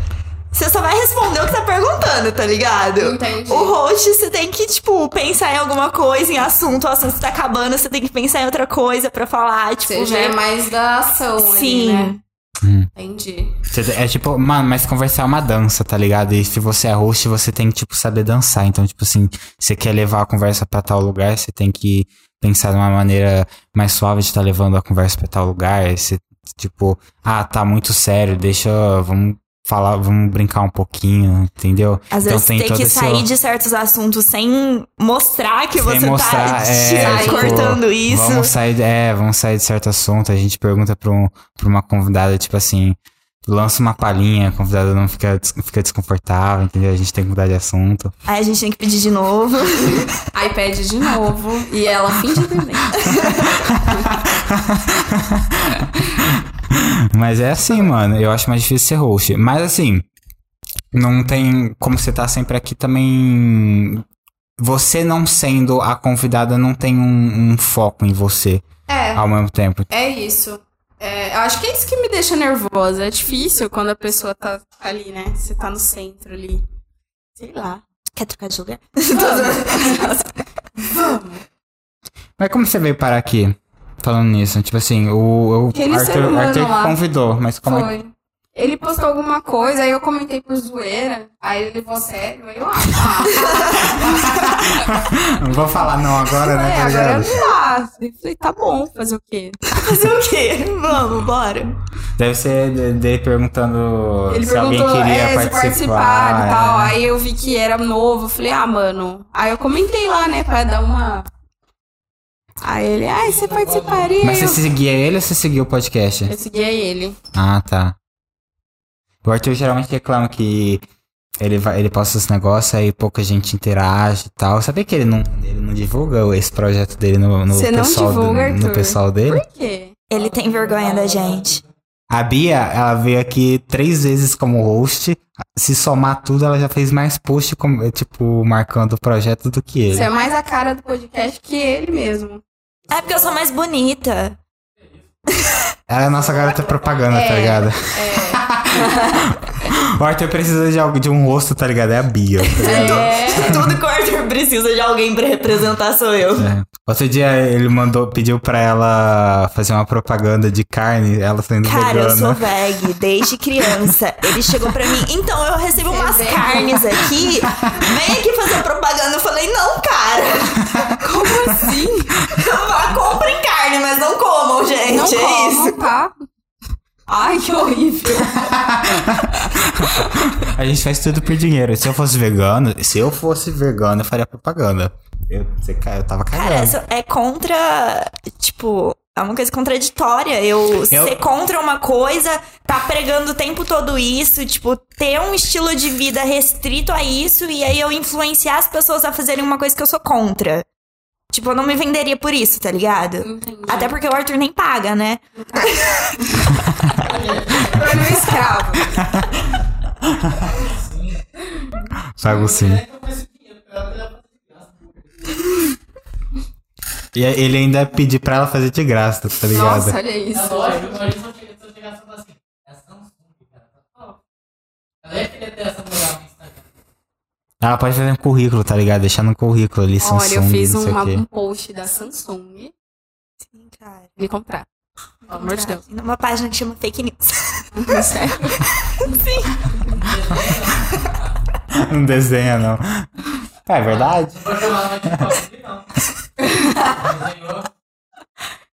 você só vai responder o que tá perguntando, tá ligado? Entendi. O host, você tem que, tipo, pensar em alguma coisa, em assunto. O assunto tá acabando, você tem que pensar em outra coisa pra falar, tipo, Você já né? é mais da ação Sim. ali, né? Hum. Entendi. É tipo, mano, mas conversar é uma dança, tá ligado? E se você é host, você tem que, tipo, saber dançar. Então, tipo assim, você quer levar a conversa pra tal lugar, você tem que pensar de uma maneira mais suave de estar levando a conversa pra tal lugar. Você, tipo, ah, tá muito sério, deixa, vamos falar, vamos brincar um pouquinho, entendeu? Às Então vezes tem, todo que sair de certos assuntos sem mostrar que Sem você mostrar, tá é, tipo, tipo, cortando isso. Vamos sair, é, vamos sair de certo assunto. A gente pergunta pra, um, pra uma convidada, tipo assim, lança uma palhinha, a convidada não fica, fica desconfortável, entendeu? A gente tem que mudar de assunto. Aí a gente tem que pedir de novo. Aí pede de novo e ela finge demência. Mas é assim, mano. Eu acho mais difícil ser host. Mas assim, não tem. Como você tá sempre aqui também. Você não sendo a convidada não tem um, um foco em você É, ao mesmo tempo. é isso. É, eu acho que é isso que me deixa nervosa. É difícil quando a pessoa tá ali, né? Você tá no centro ali. Sei lá. Quer trocar de lugar? Mas como você veio parar aqui? Falando nisso, tipo assim, o, o Arthur, Arthur convidou, mas como é Foi. Ele postou alguma coisa, aí eu comentei por zoeira, aí ele levou a sério, aí eu ah, Não vou falar não agora, né, é, tá agora não dá. Eu falei, tá bom, fazer o quê? Fazer o quê? Vamos, bora. Deve ser de- dele perguntando Ele se alguém perguntou queria é, se participar. participar e tal. é. Aí eu vi que era novo, eu falei, ah, mano. Aí eu comentei lá, né, pra dar uma. Aí ele, ai, você participaria? Mas você eu... seguia ele ou você seguia o podcast? eu seguia ele. Ah, tá. O Arthur geralmente reclama que ele, vai, ele posta os negócios, aí pouca gente interage e tal. Sabia que ele não, ele não divulga esse projeto dele no, no Você não pessoal, do- divulga, no Arthur? pessoal dele? Por quê? Ele tem vergonha da gente. A Bia, ela veio aqui três vezes como host. Se somar tudo, ela já fez mais post, como, tipo, marcando o projeto do que ele. Você é mais a cara do podcast que ele mesmo. É porque eu sou mais bonita. Ela é a nossa garota propaganda, tá É, ligado? É. O Arthur precisa de, algo, de um rosto, tá ligado? É a Bia. Ligado? É. Tudo que o Arthur precisa de alguém pra representar sou eu. É. Outro dia ele mandou, pediu pra ela fazer uma propaganda de carne, ela sendo Cara, eu vegana. sou veg desde criança. Ele chegou pra mim, então eu recebo umas veg? carnes aqui, vem aqui fazer propaganda. Eu falei, não, cara. Como assim? Vá, Comprem carne, mas não comam, gente. Não é como, isso. tá? Ai, que horrível. A gente faz tudo por dinheiro. Se eu fosse vegano, se eu fosse vegano, eu faria propaganda. Eu, você, eu tava cagando. Cara, isso é contra. Tipo, é uma coisa contraditória. Eu, ser contra uma coisa, tá pregando o tempo todo isso, tipo, ter um estilo de vida restrito a isso e aí eu influenciar as pessoas a fazerem uma coisa que eu sou contra. Tipo, eu não me venderia por isso, tá ligado? Entendi. Até porque o Arthur nem paga, né? Pra meu escravo. Pago sim. E ele ainda pediu pra ela fazer de graça, tá ligado? Nossa, olha isso. É lógico, mas se eu chegar- eu e falar assim, é Samsung, cara. Ó, Ela ia querer ter essa Instagram. Ela pode fazer um currículo, tá ligado? Deixar no currículo ali, Samsung, Olha, eu fiz não sei uma- o quê. um post da Samsung. Sim, cara. Me comprar. Pelo amor de Deus. Numa página que chama Fake News. Sério? Não desenha, não. É verdade.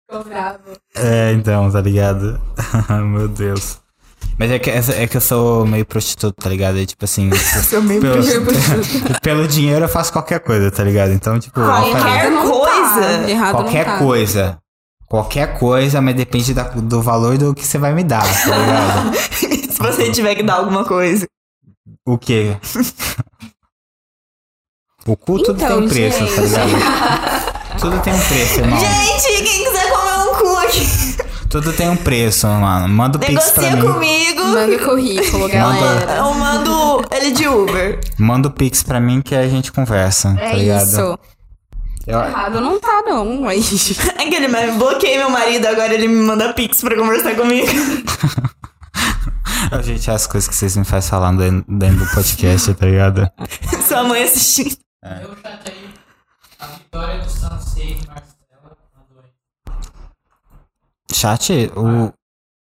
Ficou bravo. É, então, tá ligado? Meu Deus. Mas é que, é que eu sou meio prostituto, tá ligado? E, tipo assim, Sou meio pelo, prostituto. pelo dinheiro eu faço qualquer coisa, tá ligado? Então, tipo, faria Qualquer não coisa. Tá. Errado qualquer não tá. coisa. Qualquer coisa, mas depende da- do valor do que você vai me dar, tá ligado? Se você tiver que dar alguma coisa. O quê? O cu tudo Então, tem preço, tá gente. ligado? Tudo tem um preço, irmão. Gente, quem quiser comer um cu aqui, Tudo tem um preço, mano. Manda o pix pra negocia mim. comigo. Manda o currículo, galera. Eu mando ele de Uber. Manda o pix pra mim que a gente conversa, tá É ligado? isso. Eu- Errado não tá, não. Aí. Aquele meme, bloqueei meu marido, agora ele me manda pix pra conversar comigo. Ô, Gente, as coisas que vocês me fazem falar dentro, dentro do podcast, tá ligado? Sua mãe assistindo. O chat aí. A vitória do Sansei aí. Chat, o,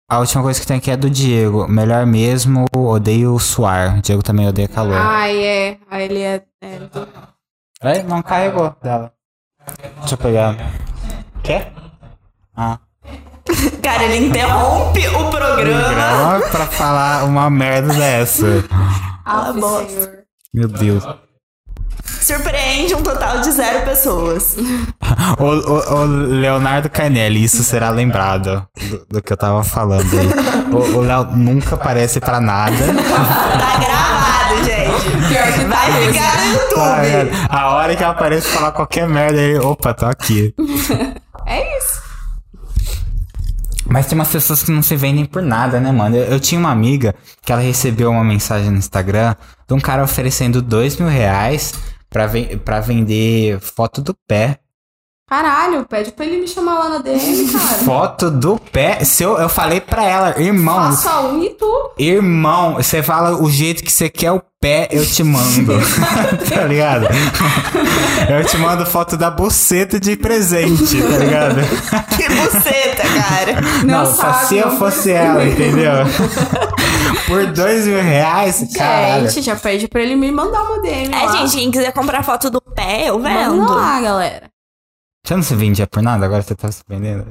a última coisa que tem aqui é do Diego. Melhor mesmo, odeio suar. O Diego também odeia calor. Ai, é. Aí ele é. é Ei, não carregou dela. Deixa eu pegar. Quer? Ah. Cara, ele interrompe o programa. Programa pra falar uma merda dessa. Ah, bosta. Meu Deus. Surpreende um total de zero pessoas. O, o- o Leonardo Canelli, isso será lembrado do, do que eu tava falando aí. O, o Léo nunca aparece pra nada. Tá gravado, gente. Pior que Vai tá ficar no Tá YouTube. ligado? A hora que eu apareço falar qualquer merda, ele, opa, tô aqui. É isso. Mas tem umas pessoas que não se vendem por nada, né, mano? Eu, eu tinha uma amiga que ela recebeu uma mensagem no Instagram de um cara oferecendo dois mil reais pra, ven pra vender foto do pé. Caralho, pede pra ele me chamar lá na DM, cara. Foto do pé? Se eu, eu falei pra ela, irmão, Faço a unha e tudo. irmão, você fala o jeito que você quer o pé, eu te mando. tá ligado? Eu te mando foto da buceta de presente, tá ligado? Que buceta, cara. Não, só sabe, se eu não fosse ela, entendeu? Por dois mil reais, caralho. Gente, já pede pra ele me mandar uma DM. É, lá. gente, quem quiser comprar foto do pé, eu Manda vendo. lá, galera. Você não se vendia por nada? Agora você tá se vendendo?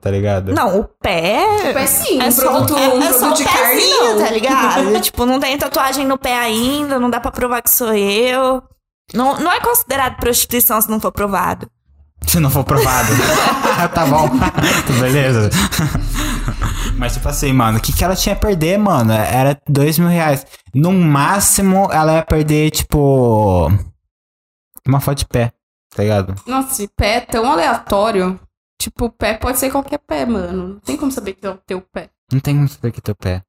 Tá- ligado? Não, o pé. Tipo, é sim, É um só, produto, é, um é produto o de carne, pezinho, tá ligado? tipo, não tem tatuagem no pé ainda, não dá pra provar que sou eu. Não, não é considerado prostituição se não for provado. Se não for provado. tá bom. Beleza. Mas tipo assim, mano, o que, que ela tinha a perder, mano? Era dois mil reais. No máximo, ela ia perder, tipo. Uma foto de pé, tá ligado? Nossa, esse pé é tão aleatório. Tipo, o pé pode ser qualquer pé, mano. Não tem como saber que é o teu pé. Não tem como saber que é teu pé.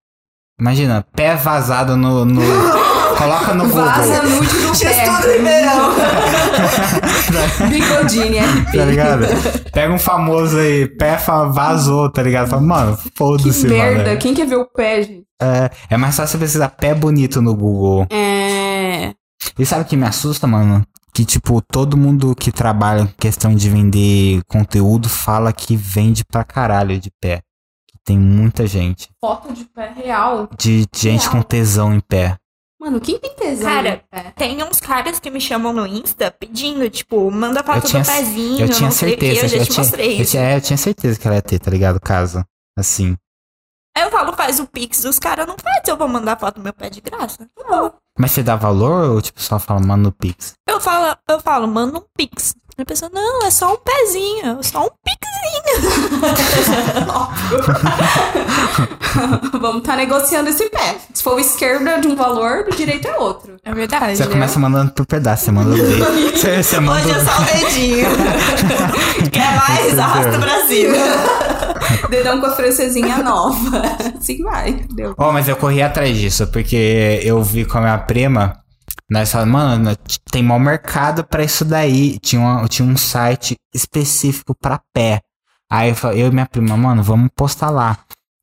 Imagina, pé vazado no. no... Coloca no Google. Vaza nude do pé. Bigodini, é. Tá ligado? Pega um famoso aí, pé vazou, tá ligado? Fala, mano, Que foda-se, merda. mano. Quem quer ver o pé, gente? É, é mais fácil pesquisar pé bonito no Google. É. E sabe o que me assusta, mano? Que, tipo, todo mundo que trabalha em questão de vender conteúdo fala que vende pra caralho de pé. Que tem muita gente. Foto de pé real. De gente Real. com tesão em pé. Mano, quem tem tesão Cara? Tem uns caras que me chamam no Insta pedindo, tipo, manda foto tinha- do pezinho, Eu tinha não sei o quê, certeza. eu já eu, te tinha, mostrei eu, isso. tinha, é, eu tinha certeza que ela ia ter, tá ligado? Caso. Assim. Aí eu falo, faz o pix dos caras, não faz, eu vou mandar foto do meu pé de graça. Não. Mas você dá valor ou, tipo, só fala, mano, no Pix? Eu falo, eu falo, manda um pix. A pessoa, não, é só um pezinho, é só um pixinho. Vamos tá negociando esse pé. Se for o esquerdo é de um valor, o direito é outro. É verdade. Você começa mandando por pedaço, você manda o dedo. Você, você manda Hoje é só o dedinho. Quer mais? Arrasta pra cima. Dedão com a francesinha nova. Assim vai, entendeu? Oh, mas eu corri atrás disso, porque eu vi com a minha prima. Nós falamos, mano, tem mau mercado pra isso daí. Tinha, uma- tinha um site específico pra pé. Aí eu, eu e minha prima, mano, vamos postar lá.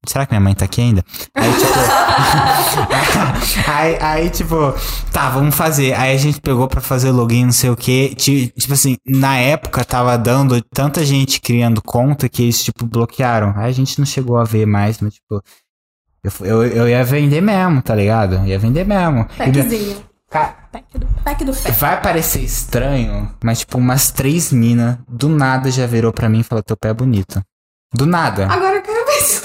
Será que minha mãe tá aqui ainda? Aí, tipo. aí, aí, tipo, tá, vamos fazer. Aí a gente pegou pra fazer login, não sei o que. Tipo assim, na época tava dando tanta gente criando conta que eles, tipo, bloquearam. Aí a gente não chegou a ver mais, mas, tipo. Eu, eu, eu ia vender mesmo, tá ligado? Ia vender mesmo. Pack do pé. vai parecer estranho, mas, tipo, umas três minas do nada já virou pra mim e falou: teu pé é bonito. Do nada. Agora eu quero ver seu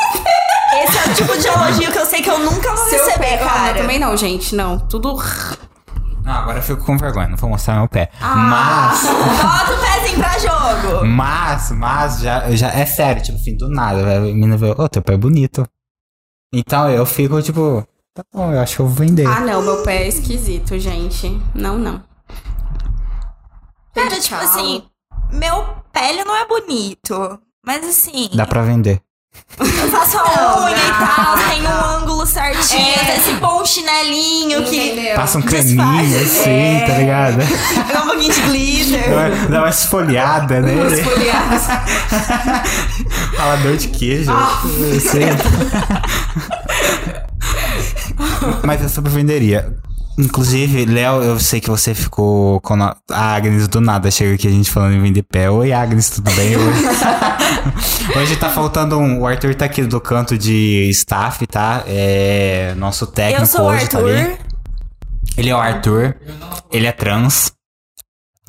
Esse é o tipo de elogio que eu sei que eu nunca vou seu receber, pé. Ah, cara. também não, gente. Não. Tudo. Não, agora eu fico com vergonha, não vou mostrar meu pé. Ah. Mas. Bota o pezinho pra jogo. Mas, mas, já, já é sério, tipo assim, do nada, a menina vê, ô, teu pé é bonito. Então eu fico, tipo, tá bom, eu acho que eu vou vender. Ah, não. Meu pé é esquisito, gente. Não, não. Cara, tipo assim, meu pele não é bonito. Mas assim, Dá pra vender. eu faço a unha e tal, tem um ângulo certinho, É. põe um chinelinho que Entendeu? Passa um Desfaz. creminho assim, É. tá ligado? dá um pouquinho de glitter. Dá uma- Dá uma esfoliada Umas nele. folhadas. Ralador de queijo. Ah. mas eu super venderia. Inclusive, Léo, eu sei que você ficou com a Agnes do nada. Chega aqui a gente falando em vender pé. Oi, Agnes, tudo bem? Hoje, Hoje tá faltando um. O Arthur tá aqui do canto de staff, tá? É. Nosso técnico Eu sou o hoje tá ali. Arthur. Ele é o Arthur. Ele é trans.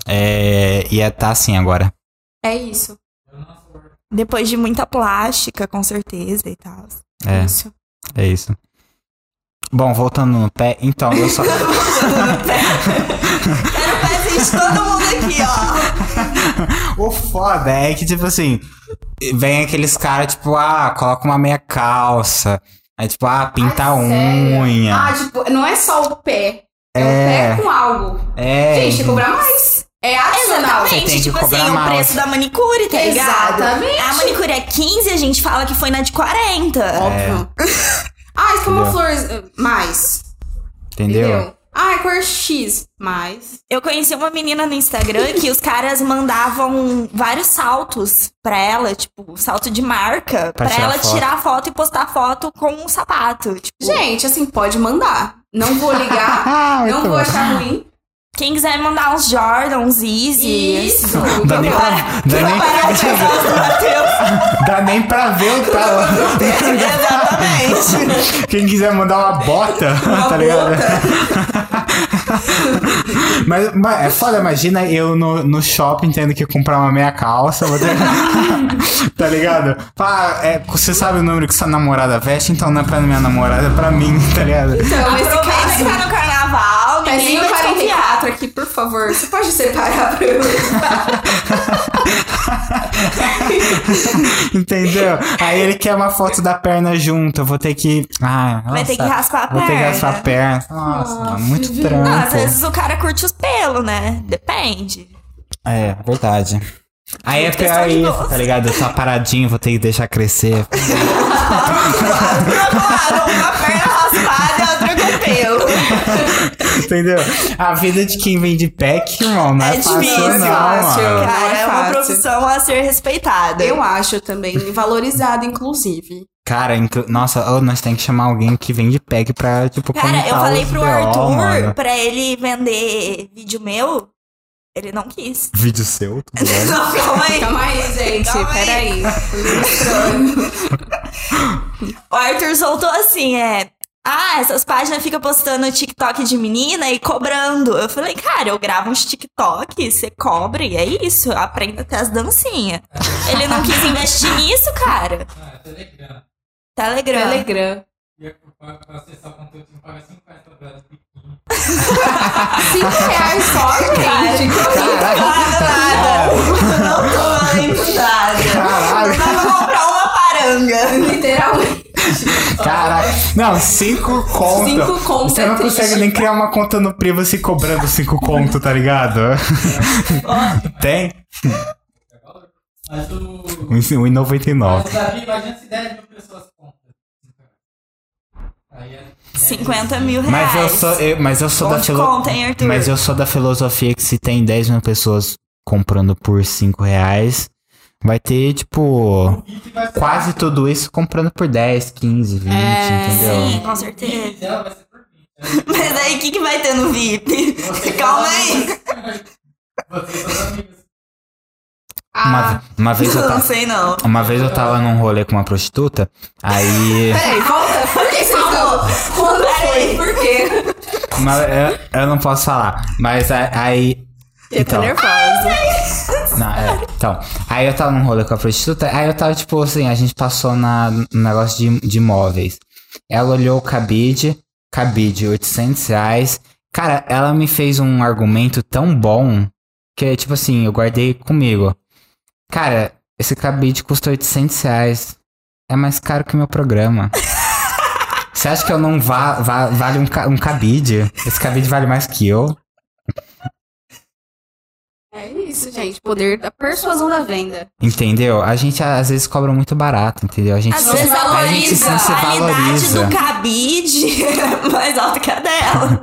É. E é, tá assim agora. É isso. Depois de muita plástica, com certeza e tal. É, Isso. é isso. Bom, voltando no pé, então, eu só. Quero pezinho de todo mundo aqui, ó. O foda é que, tipo assim, vem aqueles caras, tipo, ah, coloca uma meia calça. Aí, tipo, ah, pinta a sério? unha. Ah, tipo, não é só o pé. É, É. o pé com algo. é. Gente, tem que cobrar mais. É adicional. Exatamente, Você tem que tipo assim, cobrar o mais. preço da manicure, tá ligado? Exatamente. A manicure é 15, a gente fala que foi na de 40. Óbvio. Ah, escama Entendeu? flor mais. Entendeu? Entendeu? Ah, cor X mais. Eu conheci uma menina no Instagram que os caras mandavam vários saltos pra ela, tipo, salto de marca, Pra pra, tirar ela foto. tirar a foto e postar foto com um sapato. Tipo, Gente, assim, pode mandar. Não vou ligar. Ah, não vou bom. achar ruim. Quem quiser mandar uns Jordan, uns Easy. Isso. Dá nem pra, dá nem, dá nem pra ver o tal. Exatamente. Quem quiser mandar uma bota, tá ligado? mas, mas é foda, imagina eu no, no shopping tendo que comprar uma meia calça. Vou ter... tá ligado? Pá, é, você sabe o número que sua namorada veste, então não é pra minha namorada, é pra mim, tá ligado? Então, tá no vai desconfiar. 44 aqui, por favor. Você pode separar pra eu Entendeu? Aí ele quer uma foto da perna junto, eu vou ter que. Ah, Vai ter que nossa, raspar a Vou ter que perna. raspar a perna. Nossa, mano, muito trampo. Não, às vezes o cara curte os pelos, né? Depende. É, verdade. Aí é pior isso, tá ligado? Eu tô paradinho, vou ter que deixar crescer. Claro, uma perna Entendeu? A vida de quem vende pack, irmão, não é, É fácil, difícil, não, fácil. mano. Cara, Não é é uma profissão a ser respeitada. Eu acho também. Valorizado, inclusive. Cara, inclu- nossa, ô, nós temos que chamar alguém que vende pack pra, tipo, Cara, eu falei pro BO, Arthur mano. pra ele vender vídeo meu. Ele não quis. Vídeo seu? Não, calma aí. Calma aí, gente. Calma aí. Peraí. Ilustrando. O Arthur soltou assim, é. Ah, essas páginas ficam postando TikTok de menina e cobrando. Eu falei, cara, eu gravo uns TikTok, você cobre, é isso. Aprenda até as dancinhas. Ele não quis investir nisso, cara. Ah, Telegram. Telegram. Telegram. E pra, pra acessar o conteúdo, tem que pagar 5 reais pra ver as biquíni. 5 reais só, gente. Nada, nada. Não tô. Caralho. Não dá pra comprar uma paranga. Literalmente. Caraca. Não, cinco conto. Cinco conto Você é não triste. consegue nem criar uma conta no Privacy cobrando cinco conto, tá ligado? Tem? Mas o. Um em 1,99. Mas o Davi, imagina se 10 mil pessoas compram. Aí é. 50 mil reais. Mas eu sou, eu- mas eu sou da filo- Arthur? Mas eu sou da filosofia que se tem 10 mil pessoas comprando por 5 reais, vai ter, tipo, quase tudo isso comprando por 10, 15, 20, É, entendeu? Sim, com certeza. VIP dela vai ser por 20. Mas aí, o que, que vai ter no VIP? Você Calma aí. amigos. Uma, Ah, uma vez eu Não tava. sei, não. Uma vez eu tava num rolê com uma prostituta, aí. peraí, volta. Por que você falou? Quando foi? Por quê? Mas eu, eu não posso falar. Mas aí. Eu tô Então, nervosa. Não, é, então, aí eu tava num rolê com a prostituta, aí eu tava, tipo assim, a gente passou na, no negócio de, de imóveis. Ela olhou o cabide, cabide, 800 reais. Cara, ela me fez um argumento tão bom que, tipo assim, eu guardei comigo. Cara, esse cabide custa 800 reais. É mais caro que o meu programa. Você acha que eu não va, va- vale um, ca- um cabide? Esse cabide vale mais que eu? É isso, gente. Poder da persuasão da venda. Entendeu? A gente às vezes cobra muito barato, entendeu? A gente, Às se- vezes a gente valoriza se a qualidade valoriza. do cabide é mais alta que a dela.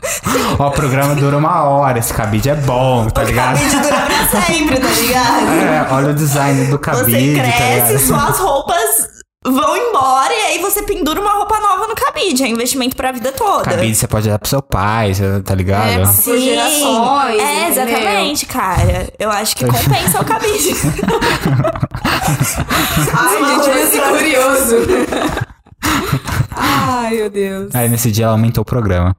Ó, o programa dura uma hora, esse cabide é bom, tá O ligado? cabide dura pra sempre, tá ligado? É, olha o design do cabide, Você tá cresce, ligado? suas roupas vão embora e aí você pendura uma roupa nova no cabide. é investimento pra vida toda. Cabide você pode dar pro seu pai, você tá ligado? É, passa por Sim. gerações. É, entendeu? exatamente, cara. Eu acho que compensa o cabide. Ai, gente, vai ser curioso. Ai, meu Deus. Aí nesse dia ela aumentou o programa.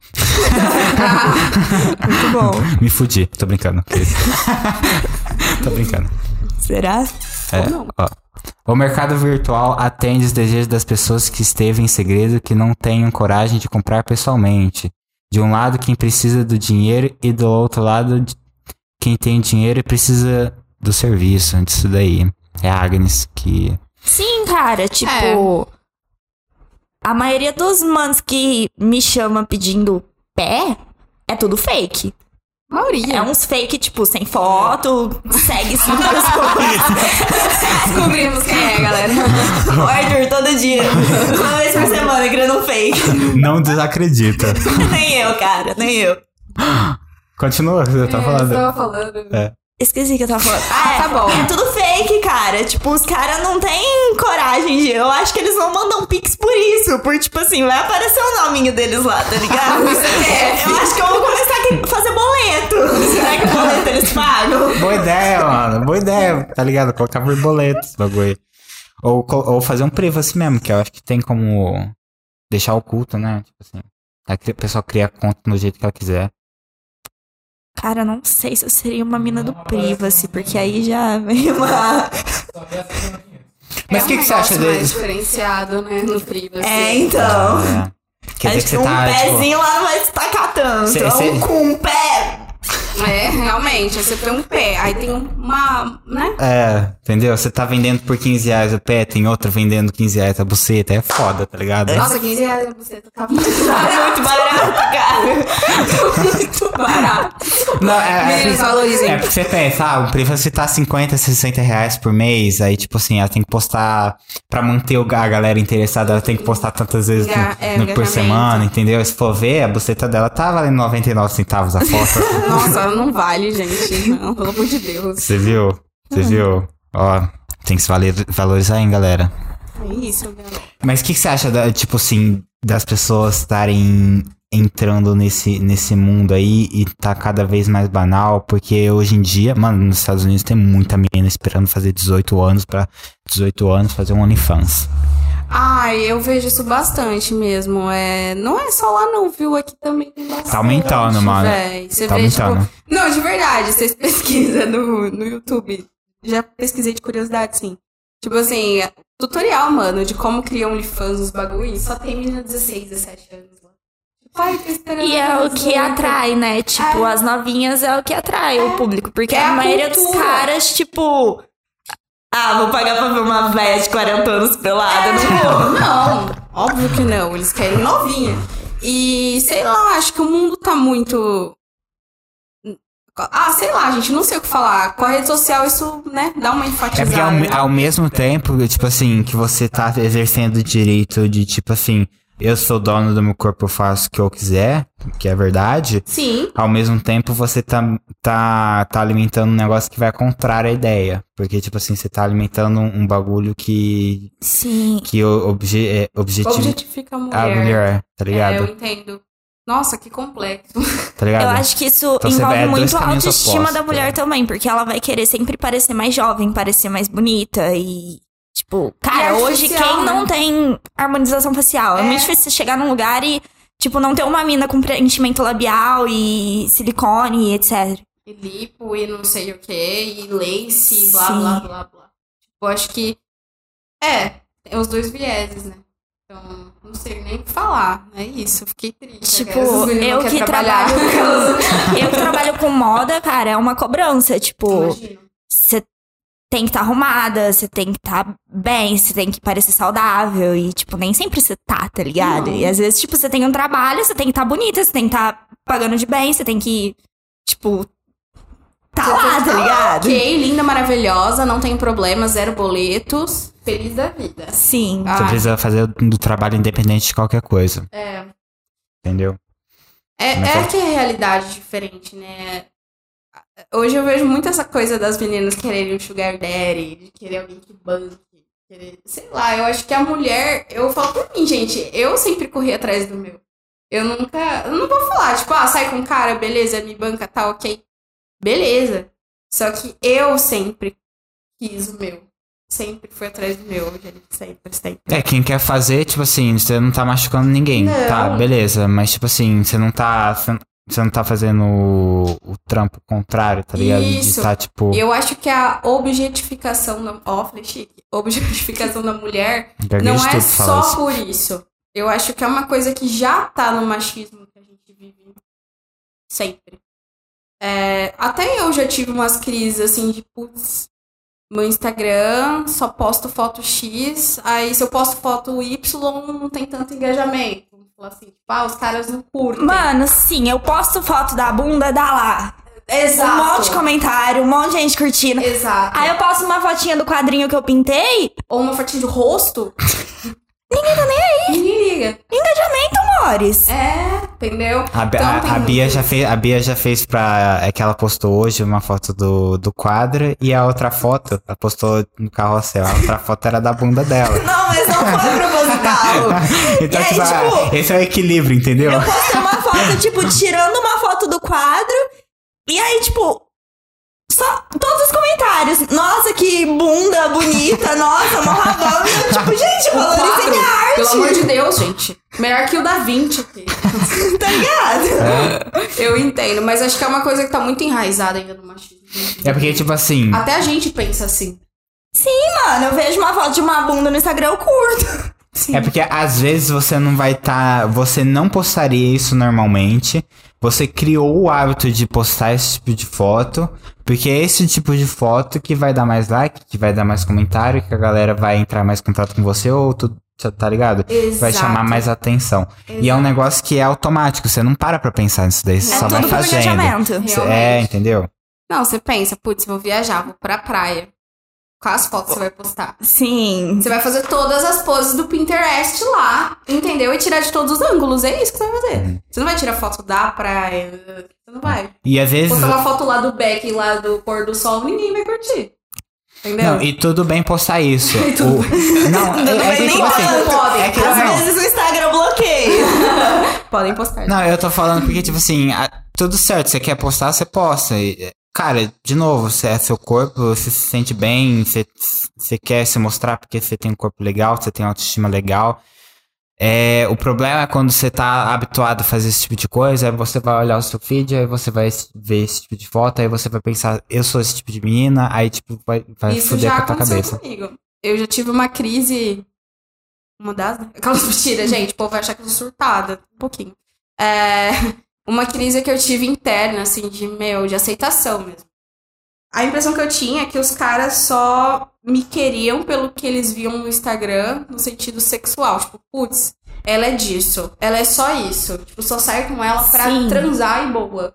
Muito bom. Me fudi. Tô brincando. Tô brincando. Será? É, ó. O mercado virtual atende os desejos das pessoas que esteve em segredo que não tenham coragem de comprar pessoalmente. De um lado, quem precisa do dinheiro e do outro lado, quem tem dinheiro e precisa do serviço. Disso daí. É a Agnes que. Sim, cara, tipo. A maioria dos manos que me chama pedindo pé é tudo fake. Maioria. É uns fake, tipo, sem foto, segue cinco pessoas. Descobrimos quem é, galera. o Arthur todo dia. Uma vez por semana criando um fake. Não desacredita. nem eu, cara, nem eu. Continua, você tá É, falando. você tava falando. Esqueci que eu tava falando. Ah, é, tá bom. É tudo fake, cara. Tipo, os caras não têm coragem de. Eu acho que eles não mandam pix por isso. Por, tipo assim, vai aparecer o nominho deles lá, tá ligado? eu acho que eu vou começar a fazer boleto. Será que boleto eles pagam? Boa ideia, mano. Boa ideia, tá ligado? Colocar borboleta esse bagulho aí. Ou, ou fazer um privacy mesmo, que eu acho que tem como deixar oculto, né? Tipo assim. Aí a pessoa cria a conta do jeito que ela quiser. Cara, eu não sei se eu seria uma mina do privacy, porque aí já vem uma. Só que essa é uma quinhentos. Mas é o que, um que você acha negócio mais diferenciado, né, no privacy. É, então. É. Quer dizer Acho que você um tá, tipo. pezinho lá não vai destacar tanto. Cê- Ou cê- com um pé. É, realmente. Aí você tem um pé, aí tem uma, né? É, entendeu? Você tá vendendo por 15 reais o pé, tem outra vendendo 15 reais a buceta. É foda, tá ligado? Nossa, 15 reais você tá muito É muito barato, cara. muito barato. Não, é, Meninos, é, valorizem. é porque você pensa, ah, o privacy tá 50, 60 reais por mês, aí tipo assim, ela tem que postar, pra manter o- a galera interessada, ela tem que postar tantas vezes Enga- no- é, no- por semana, entendeu? Se for ver, a buceta dela tá valendo 99 centavos a foto. Nossa, não vale, gente. Não, pelo amor de Deus. Você viu? Você viu? Ó, tem que se valer- valorizar, hein, galera. É isso, galera. Mas o que, que você acha, da, tipo assim, das pessoas estarem entrando nesse, nesse mundo aí e tá cada vez mais banal? Porque hoje em dia, mano, nos Estados Unidos tem muita menina esperando fazer 18 anos pra 18 anos fazer um OnlyFans. Ai, eu vejo isso bastante mesmo. É, não é só lá não, viu? Aqui também tem bastante. Tá aumentando, mano. Você Tá vê, aumentando. tipo... Não, de verdade, vocês pesquisam no, no YouTube. Já pesquisei de curiosidade, sim. Tipo assim, tutorial, mano, de como criar OnlyFans, os bagulhos. Só tem menina de 16, 17 anos lá. Tipo, ai, tô esperando. E é o que 18. atrai, né? Tipo, as novinhas é o que atrai o público. Porque É a a maioria dos cultura. caras, tipo. Ah, vou pagar pra ver uma velha de 40 anos pelada. Não vou. Não, óbvio que não. Eles querem novinha. E sei lá, acho que o mundo tá muito. Ah, sei lá, gente, não sei o que falar. Com a rede social, isso, né, dá uma É porque enfatizada. ao, né? ao mesmo tempo, tipo assim, que você tá exercendo o direito de, tipo assim, eu sou dono do meu corpo, eu faço o que eu quiser, que é verdade. Sim, Ao mesmo tempo, você tá, tá, tá alimentando um negócio que vai contrário à ideia. Porque, tipo assim, você tá alimentando um, um bagulho que, Sim. que o- obje, é, objetivo objetifica a mulher. a mulher, tá É, eu ligado? entendo. Nossa, que complexo. Tá ligado? Eu acho que isso Então envolve é muito a autoestima opostos, da mulher tá? também, porque ela vai querer sempre parecer mais jovem, parecer mais bonita e. Tipo, cara, hoje quem né? não tem harmonização facial? É. É. muito difícil você chegar num lugar e, tipo, não ter uma mina com preenchimento labial e silicone e etc. E lipo e não sei o que, e lace, blá, Sim. blá, blá, blá. Tipo, acho que. É, tem os dois vieses, né? Então, não sei nem o que falar. É isso, fiquei triste. Tipo, eu que trabalho com, eu que trabalho com moda, cara, é uma cobrança. Tipo, você tem que estar arrumada, você tem que estar bem, você tem que parecer saudável. E, tipo, nem sempre você tá, tá ligado? Não. E às vezes, tipo, você tem um trabalho, você tem que estar bonita, você tem que estar pagando de bem, você tem que, tipo, tá lá, tá ligado? Ok, linda, maravilhosa, não tem problema, zero boletos, feliz da vida. Sim. Ah, Você precisa fazer do trabalho independente de qualquer coisa, é. entendeu? É, é é- que é realidade diferente, né? Hoje eu vejo muito essa coisa das meninas quererem um sugar daddy, de querer alguém que banque. querer- Sei lá, eu acho que a mulher. Eu falo por mim, gente. Eu sempre corri atrás do meu. Eu nunca. Eu não vou falar, tipo, ah, sai com um cara, beleza, me banca, tá ok. Beleza. Só que eu sempre quis o meu. Sempre fui atrás do meu. Sempre, sempre. É, quem quer fazer, tipo assim, você não tá machucando ninguém. Não. Tá, beleza. Mas, tipo assim, você não tá. Você não tá fazendo o, o trampo contrário, tá ligado? Isso. Tá, tipo. Eu acho que a objetificação da. Ó, chique. Objetificação da mulher não é só isso. por isso. Eu acho que é uma coisa que já tá no machismo que a gente vive sempre. É, até eu já tive umas crises assim de putz, meu Instagram só posto foto X, aí se eu posto foto Y não tem tanto engajamento. Falar assim, tipo, ah, os caras não curtem. Mano, sim, eu posto foto da bunda, dá lá. Exato. Um monte de comentário, um monte de gente curtindo. Exato. Aí eu posto uma fotinha do quadrinho que eu pintei, Ou uma fotinha de rosto. ninguém tá nem aí. Ninguém liga. Engajamento, amores. É, entendeu? A, Então a- a Bia já fez, a Bia já fez pra. É que ela postou hoje uma foto do, do quadro e a outra foto, ela postou no carrossel. A outra foto era da bunda dela. Não, mas não foi proposital. Então, E aí, tipo, tipo, esse é o equilíbrio, entendeu? Eu postei uma foto, tipo, tirando uma foto do quadro. E aí, tipo, só todos os comentários. Nossa, que bunda bonita. Nossa. E eu, tipo, gente, valorizem quadro, minha arte. Pelo amor de Deus, gente. Melhor que o da Vinci aqui. Tá ligado? Eu entendo, mas acho que é uma coisa que tá muito enraizada ainda no machismo. É porque, tipo assim. Até a gente pensa assim. Mano, eu vejo uma foto de uma bunda no Instagram, eu curto. É porque às vezes você não vai estar. você não postaria isso normalmente. Você criou o hábito de postar esse tipo de foto. Porque é esse tipo de foto que vai dar mais like, que vai dar mais comentário, que a galera vai entrar mais em contato com você, ou tu, tá ligado? Vai chamar mais atenção. E é um negócio que é automático, você não para pra pensar nisso daí, você É só vai tudo por fazendo. É, entendeu? Não, você pensa, putz, vou viajar, vou pra praia. Quais fotos você vai postar? Sim. Você vai fazer todas as poses do Pinterest lá, entendeu? E tirar de todos os ângulos. É isso que você vai fazer. Uhum. Você não vai tirar foto da praia. Você não vai. E às vezes. Postar uma foto lá do Beck, lá do pôr do sol, ninguém vai curtir. Entendeu? Não, e tudo bem postar isso. E tudo O- Não, Tudo é, é bem, tipo assim. Podem. é que, Às não, vezes o Instagram bloqueia. Podem postar. Não, eu tô falando porque, tipo assim, a- tudo certo, você quer postar, você posta. E, cara, de novo, você é seu corpo, você se sente bem, você, você quer se mostrar porque você tem um corpo legal, você tem autoestima legal. É, o problema é quando você tá habituado a fazer esse tipo de coisa, aí você vai olhar o seu feed, aí você vai ver esse tipo de foto, aí você vai pensar, eu sou esse tipo de menina, aí tipo, vai, vai Isso já com a tua cabeça. comigo. Eu já tive uma crise. Uma das. Aquelas mentiras, gente. O povo vai achar que eu sou surtada. Um pouquinho. É, uma crise que eu tive interna, assim, de meu, de aceitação mesmo. A impressão que eu tinha é que os caras só me queriam pelo que eles viam no Instagram, no sentido sexual. Tipo, putz, ela é disso. Ela é só isso. Tipo, só saio com ela pra Sim. transar e boa.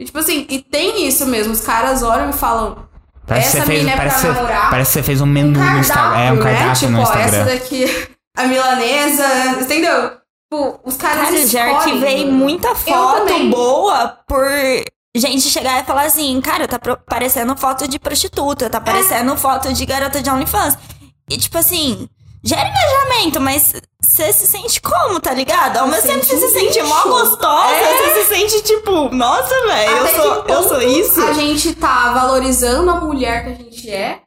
E tipo assim, e tem isso mesmo. Os caras olham e falam, Parece essa você fez, menina é pra parece, você- namorar. parece que você fez um menu no Instagram. É um né? cardápio Tipo, no Instagram. essa daqui, a milanesa, entendeu? Tipo, os caras Cara, já arquivei mano. muita foto boa por gente chegar e falar assim, cara, tá parecendo foto de prostituta, tá parecendo foto de garota de OnlyFans. E tipo assim, gera engajamento, mas você se sente como, tá ligado? Ao mesmo tempo que você se sente mó gostosa, É. você se sente tipo, nossa, velho, eu sou, que eu sou isso. A gente tá valorizando a mulher que a gente é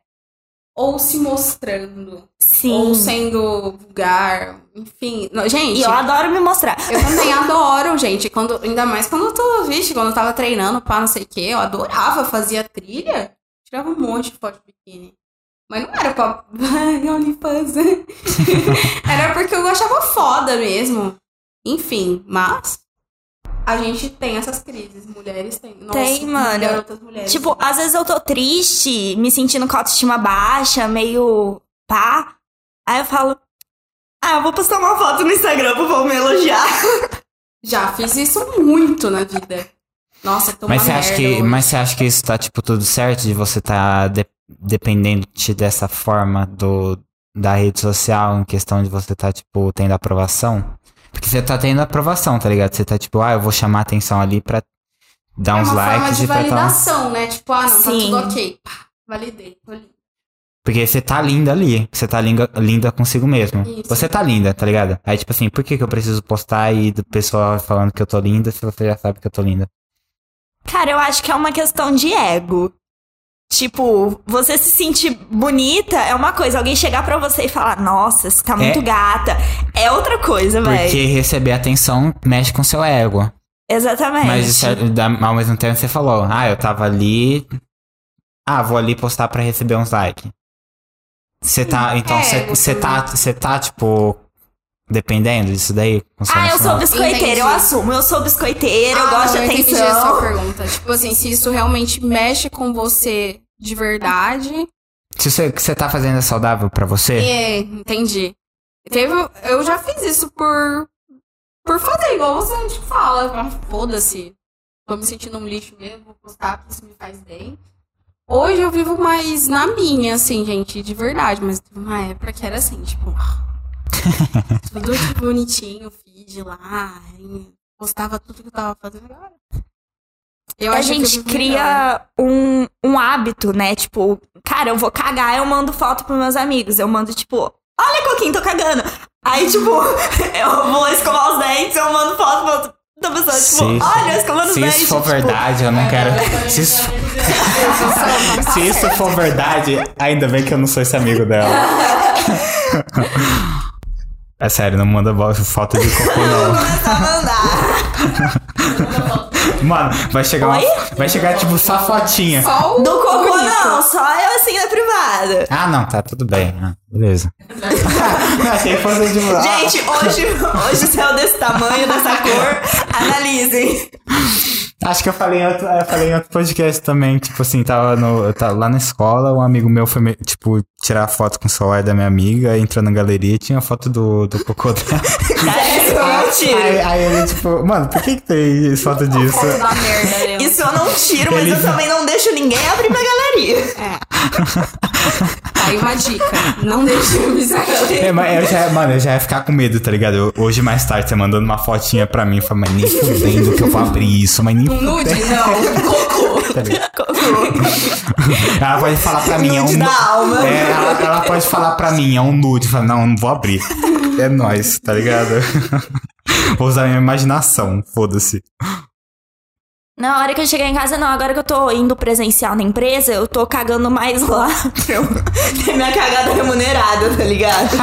ou se mostrando, ou Sim. sendo vulgar, enfim. Não, gente, E eu adoro me mostrar. Eu também adoro, gente. Quando, ainda mais quando eu tô, vixe, quando eu tava treinando, pá, não sei o quê, eu adorava, fazia trilha, tirava um monte de foto de biquíni. Mas não era pra. Ai, OnlyFans. era porque eu achava foda mesmo. Enfim, mas. A gente tem essas crises, mulheres têm. Nossa, Tem, mano. Garotas mulheres. Tipo, às vezes eu tô triste, me sentindo com a autoestima baixa, meio pá. Aí eu falo, ah, eu vou postar uma foto no Instagram pro povo me elogiar. já fiz isso muito na vida. Nossa, tô Mas você, acha que, hoje. mas você acha que isso tá, tipo, tudo certo de você tá de- dependendo de dessa forma do, da rede social, em questão de você tá, tipo, tendo aprovação? Porque você tá tendo aprovação, tá ligado? Você tá, tipo, ah, eu vou chamar atenção ali pra dar é uns uma forma likes de e pra tal. validação, né? Tipo, ah, não, tá Sim. tudo ok. Pá, validei, tô lindo. Porque você tá linda ali. Você tá linda, linda consigo mesmo. Isso. Você tá linda, tá ligado? Aí, tipo assim, por que, que eu preciso postar e do pessoal falando que eu tô linda se você já sabe que eu tô linda? Cara, eu acho que é uma questão de ego. Tipo, você se sentir bonita é uma coisa. Alguém chegar pra você e falar, nossa, você tá muito É. gata. É outra coisa, velho. Porque receber atenção mexe com seu ego. Exatamente. Mas isso é- ao mesmo tempo você falou, ah, eu tava ali. Ah, vou ali postar pra receber uns likes. Você tá. Então é você você tá, você tá, tipo. Dependendo disso daí? Ah, eu sou biscoiteira, eu assumo. Eu sou biscoiteira, eu Ah, gosto não, de eu entendi a atenção. sua pergunta. Tipo assim, se isso realmente mexe com você de verdade. Se você, que você tá fazendo é saudável pra você? É, entendi. Teve, eu já fiz isso por. Por fazer, igual você a gente fala. ah, Foda-se. Tô me sentindo um lixo mesmo, vou postar porque isso me faz bem. Hoje eu vivo mais na minha, assim, gente, de verdade. Mas teve uma época que era assim, tipo. tudo tipo, bonitinho, feed lá. postava tudo que eu tava fazendo agora. Eu a gente cria um, um hábito, né? Tipo, cara, eu vou cagar, eu mando foto pros meus amigos. Eu mando, tipo, olha, Coquinho, tô cagando. Aí, tipo, eu vou escovar os dentes, eu mando foto pra outra pessoa, tipo, Se olha, escovando os Se dentes. isso for tipo, verdade, eu não quero. Se isso, se isso for verdade, ainda bem que eu não sou esse amigo dela. É sério, não manda foto de cocô, não. começar a mandar. Mano, vai chegar uma? Vai chegar, tipo, só fotinha. Só o Do cocô, não, só eu assim na privada. Ah, não, tá tudo bem. Ah, beleza. Achei que fosse de Gente, hoje, hoje o céu desse tamanho, dessa cor, analisem. Acho que eu falei em outro, eu falei em outro podcast também, tipo assim, tava, no, eu tava lá na escola, um amigo meu foi, me- tipo, tirar foto com o celular da minha amiga, entrou na galeria e tinha a foto do, do cocô dela. Tiro. Aí, aí ele, tipo, mano, por que que tem foto disso? Foto da merda dele. Isso eu não tiro, mas Ele- eu também não deixo ninguém abrir minha galeria. Tá aí uma dica. Não deixe eu me. É, mas eu já, mano, eu já ia ficar com medo, tá ligado? Eu- hoje mais tarde, você mandando uma fotinha pra mim, eu falei, mas nem fudendo que eu vou abrir isso, mas nem Um nude? Não, cocô. tá ligado? Ela pode falar pra mim, é um Nude da alma. É, ela, ela pode falar pra mim, é um nude. Fala, não, não vou abrir. É nóis, tá ligado? Vou usar a minha imaginação, foda-se. Na hora que eu chegar em casa, não. Agora que eu tô indo presencial na empresa, eu tô cagando mais lá pra eu ter minha cagada remunerada, tá ligado?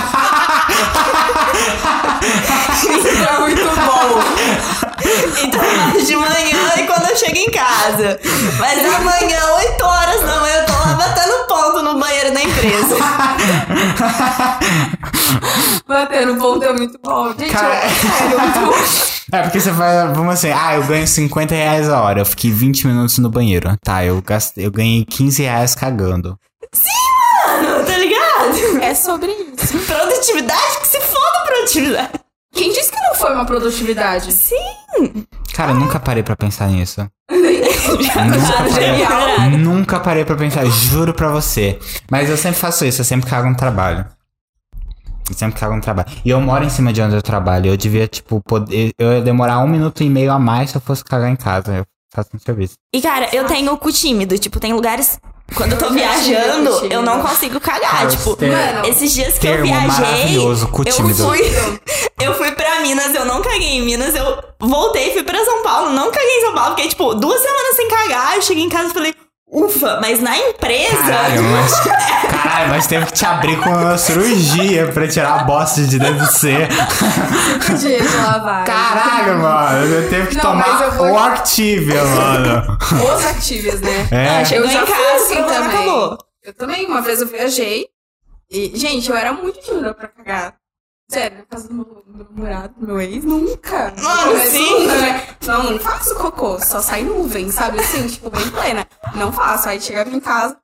Isso é muito bom. Então de manhã e quando eu chego em casa. Mas amanhã, 8 horas da manhã, eu tô lá batendo ponto no banheiro da empresa. Batendo ponto é muito bom. Gente, Cara- é muito bom. É, porque você vai, vamos assim, ah, eu ganho 50 reais a hora, eu fiquei 20 minutos no banheiro. Tá, eu, gastei, eu ganhei 15 reais cagando. Mano, tá ligado? É sobre isso. Produtividade que se foda produtividade. Quem disse que não foi uma produtividade? Sim. Cara, eu nunca parei pra pensar nisso. Nunca parei, nunca parei pra pensar, juro pra você. Mas eu sempre faço isso, eu sempre cago no trabalho. Sempre cago no trabalho. E eu moro em cima de onde eu trabalho. Eu devia, tipo, poder. Eu ia demorar um minuto e meio a mais se eu fosse cagar em casa. Eu faço um serviço. E, cara, eu tenho o cu tímido. Tipo, tem lugares. Quando eu tô viajando, eu não consigo cagar. Cara, tipo, mano, esses dias que eu viajei. maravilhoso, cu Eu tímido. fui, eu fui pra Minas, eu não caguei em Minas, eu voltei, fui pra São Paulo, não caguei em São Paulo, fiquei, tipo, duas semanas sem cagar, eu cheguei em casa e falei, ufa, mas na empresa. Caralho, mas. Caralho, mas teve que te abrir com uma cirurgia pra tirar a bosta de dentro de você. dia de lavar. Caralho, mano. Eu teve que Não, tomar vou- o Activia, mano. Os Activias, né? É. chegou eu já em fui casa, assim também. acabou. Eu também, uma vez eu viajei. E, gente, eu era muito tímida pra cagar. Sério, na casa do meu, do meu namorado, do meu ex, nunca. Mano, sim. né? Não, não faço cocô, só sai nuvem, sabe? Assim, tipo, bem plena. Não faço. Aí chegava em casa.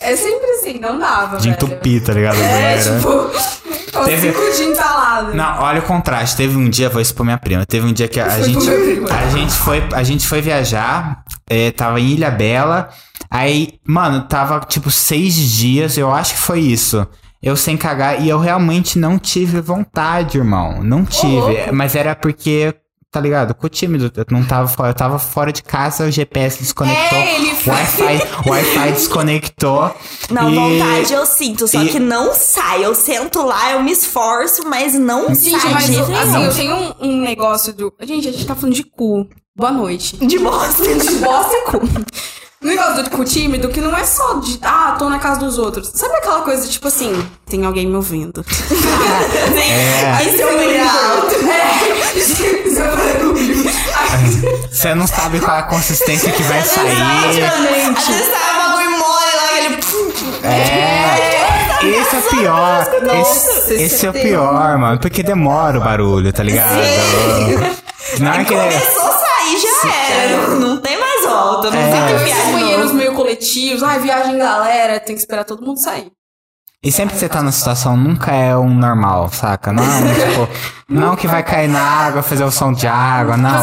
É sempre assim, não dava. De velho. entupir, tá ligado? É, Banheiro. tipo, tô Teve- cinco dias entalado. Não, olha o contraste. Teve um dia, vou expor minha prima. Teve um dia que a, Foi gente, a gente foi, a gente foi viajar, é, tava em Ilha Bela. Aí, mano, tava tipo seis dias, eu acho que foi isso. Eu sem cagar e eu realmente não tive vontade, irmão. Não tive. louco. Mas era porque tá ligado? Cu tímido. Eu não tava fora, eu tava fora de casa, o GPS desconectou. É, ele o Wi-Fi, o Wi-Fi desconectou. Não, e... vontade eu sinto, só e- que não sai. Eu sento lá, eu me esforço, mas não Gente, sai mas eu, assim, eu tenho um, um negócio do. Gente, a gente tá falando de cu. Boa noite. De bosta. De bosta e cu. O negócio do cu tímido que não é só de. Ah, tô na casa dos outros. Sabe aquela coisa tipo assim? Tem alguém me ouvindo. É. Isso é o melhor. Você não sabe qual é a consistência que vai sair. Às vezes sai um bagulho mole lá, aquele... É. Esse é o pior. Esse, esse é o pior, mano. Porque demora o barulho, tá ligado? Não é que. Começou a sair, já era. Não tem mais volta. Não É. tem Tem que banheiros meio coletivos. Ai, viagem galera. Tem que esperar todo mundo sair. E sempre que você tá na situação, nunca é um normal, saca? Não, tipo, não que vai cair na água, fazer o som de água, não.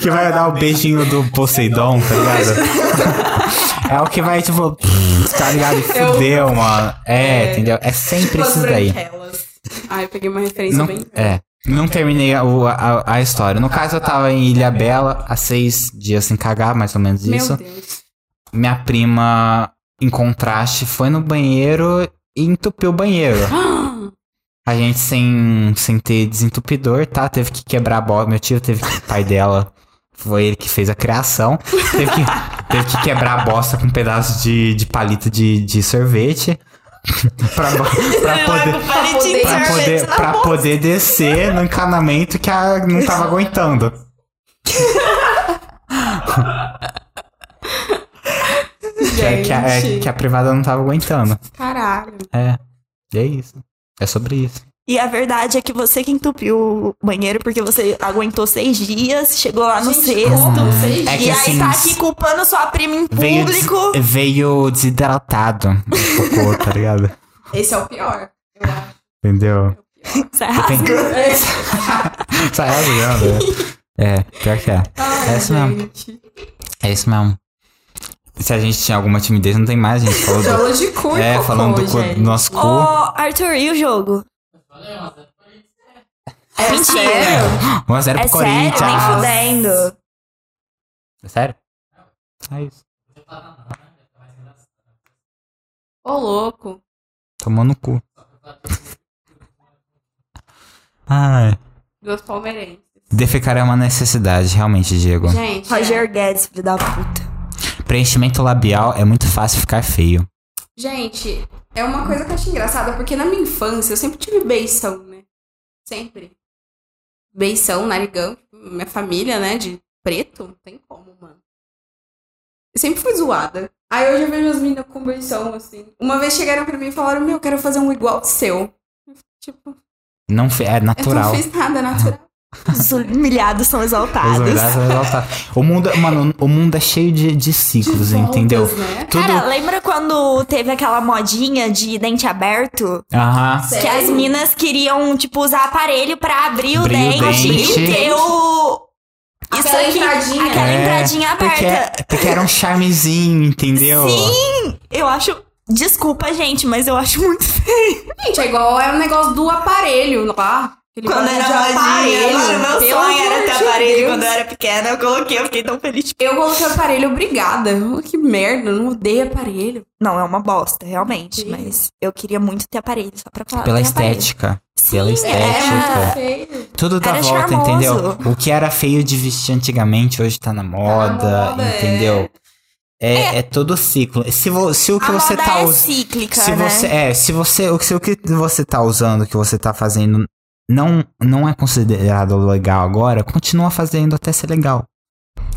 que vai dar o beijinho do Poseidon, tá ligado? É o que vai, tipo, tá ligado? E fudeu, mano. É, entendeu? É sempre esses daí. branquelas. Ai, eu peguei uma referência Não, bem. é. Não terminei a, a, a história. No caso, eu tava em Ilha Bela há seis dias sem cagar, mais ou menos isso. Meu Deus. Minha prima, em contraste, foi no banheiro e entupiu o banheiro. A gente sem, sem ter desentupidor, tá? Teve que quebrar a bola. Meu tio teve que. Pai dela. Foi ele que fez a criação. Teve que, teve que quebrar a bosta com um pedaço de, de palito de, de sorvete. pra, pra poder. Pra poder, pra poder descer no encanamento que a, não tava aguentando. Que, a- que, a, é, que a privada não tava aguentando. Caralho. É. E é isso. É sobre isso. E a verdade é que você que entupiu o banheiro porque você aguentou seis dias, chegou lá no Gente, sexto. como seis É e que aí assim, tá aqui culpando sua prima em Veio, público. des- veio desidratado cocô, tá ligado? Esse é o pior. Eu acho. Entendeu? Você Eu tenho- rasga. Sai rasgando, é. É, pior que é. Ai, É isso mesmo. É isso mesmo. Se a gente tinha alguma timidez, não tem mais, a gente falou do, de cu É, cocô, falando do, cu- do nosso Ô, cu. Arthur, e o jogo? É Mentira. sério? 1x0 É pro sério? Corinthians. Nem fudendo. É sério? É isso. Ô, louco. Tomou no cu. Ai. Duas palmeirenses. Defecar é uma necessidade, realmente, Diego. Gente, é. Roger Guedes, filho da puta. Preenchimento labial é muito fácil ficar feio. Gente, é uma coisa que eu acho engraçada, porque na minha infância eu sempre tive beição, né? Sempre. Beição, narigão. Minha família, né, de preto, não tem como, mano. Eu sempre fui zoada. Aí hoje eu vejo as meninas com beição, assim. Uma vez chegaram pra mim e falaram, meu, eu quero fazer um igual ao seu. Tipo, Não é eu natural. não fiz nada natural. Os humilhados são Os exaltados. verdades vão exaltar. O mundo, mano, o mundo é cheio de, de ciclos, De voltas, entendeu? né? Tudo. Cara, lembra quando teve aquela modinha de dente aberto? Aham. Que as minas queriam, tipo, usar aparelho pra abrir o Abrir o dente, dente. e ter o... Isso Aquela aqui, entradinha. aquela É, entradinha Porque, aberta. porque era um charmezinho, entendeu? Sim! Eu acho... Desculpa, gente, mas eu acho muito feio. Gente, é igual é o negócio do aparelho lá. Aquele Quando era de aparelho, mano, meu pelo sonho era ter de aparelho Deus. quando eu era pequena. Eu coloquei, eu fiquei tão feliz. Eu coloquei aparelho, obrigada. Oh, que merda, eu não odeio aparelho. Não, é uma bosta, realmente. Sim. Mas eu queria muito ter aparelho, só pra falar. Pela estética. Sim, Pela era- estética. Tudo dá Era volta, charmoso. entendeu? O que era feio de vestir antigamente, hoje tá na moda, moda, é. entendeu? É, é. todo ciclo. Se, vo- se o que A você moda tá é usando. cíclica, Se né? você, é, se você, o que, se o que você tá usando, o que você tá fazendo, não, não é considerado legal agora, continua fazendo até ser legal.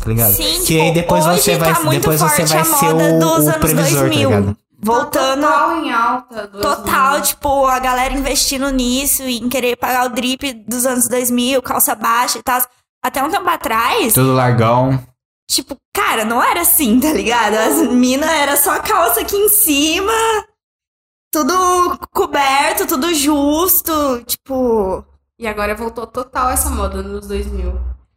Tá ligado? Sim, que tipo, aí depois você vai, tá muito depois você vai a ser o, dos o anos previsor, 2000. tá ligado? Voltando Total em alta. total, mil. tipo, a galera investindo nisso e em querer pagar o drip dos anos 2000, calça baixa e tal. Até um tempo atrás, Tudo largão. tipo, cara, não era assim, tá ligado? As minas era só calça aqui em cima, tudo coberto, tudo justo, tipo. E agora voltou total essa moda nos 2000.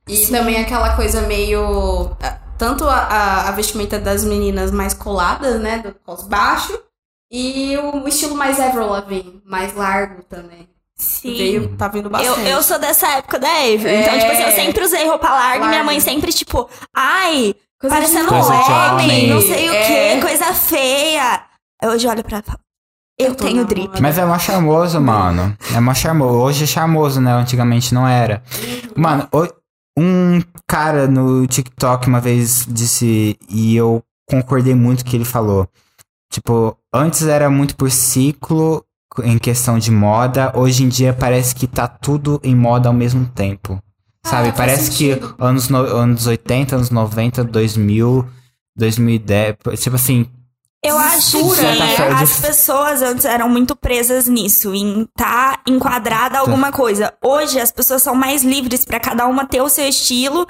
E Sim. também aquela coisa meio. ah, Tanto a, a- a vestimenta das meninas mais coladas, né? Do cos baixo. E o, estilo mais Avril Lavigne, mais largo também. Sim. Veio, tá vindo Eu, bastante. eu sou dessa época da Avery. É. Então, tipo assim, eu sempre usei roupa larga e minha mãe sempre, tipo, ai, Coisa parecendo homem, homem. não sei o É. que, coisa feia. Eu hoje olho pra ela e falo, eu, tenho drip. Mas é mó charmoso, mano. É mó charmoso. Hoje é charmoso, né? Antigamente não era. Mano, o- um cara no TikTok uma vez disse, e eu concordei muito com o que ele falou. Tipo, antes era muito por ciclo em questão de moda, hoje em dia parece que tá tudo em moda ao mesmo tempo. Sabe? Ah, parece que sentido. anos, no- anos 80, anos 90, 2000, 2010, tipo assim, Eu acho que né? as pessoas antes eram muito presas nisso, em estar enquadrada a alguma coisa. Hoje as pessoas são mais livres pra cada uma ter o seu estilo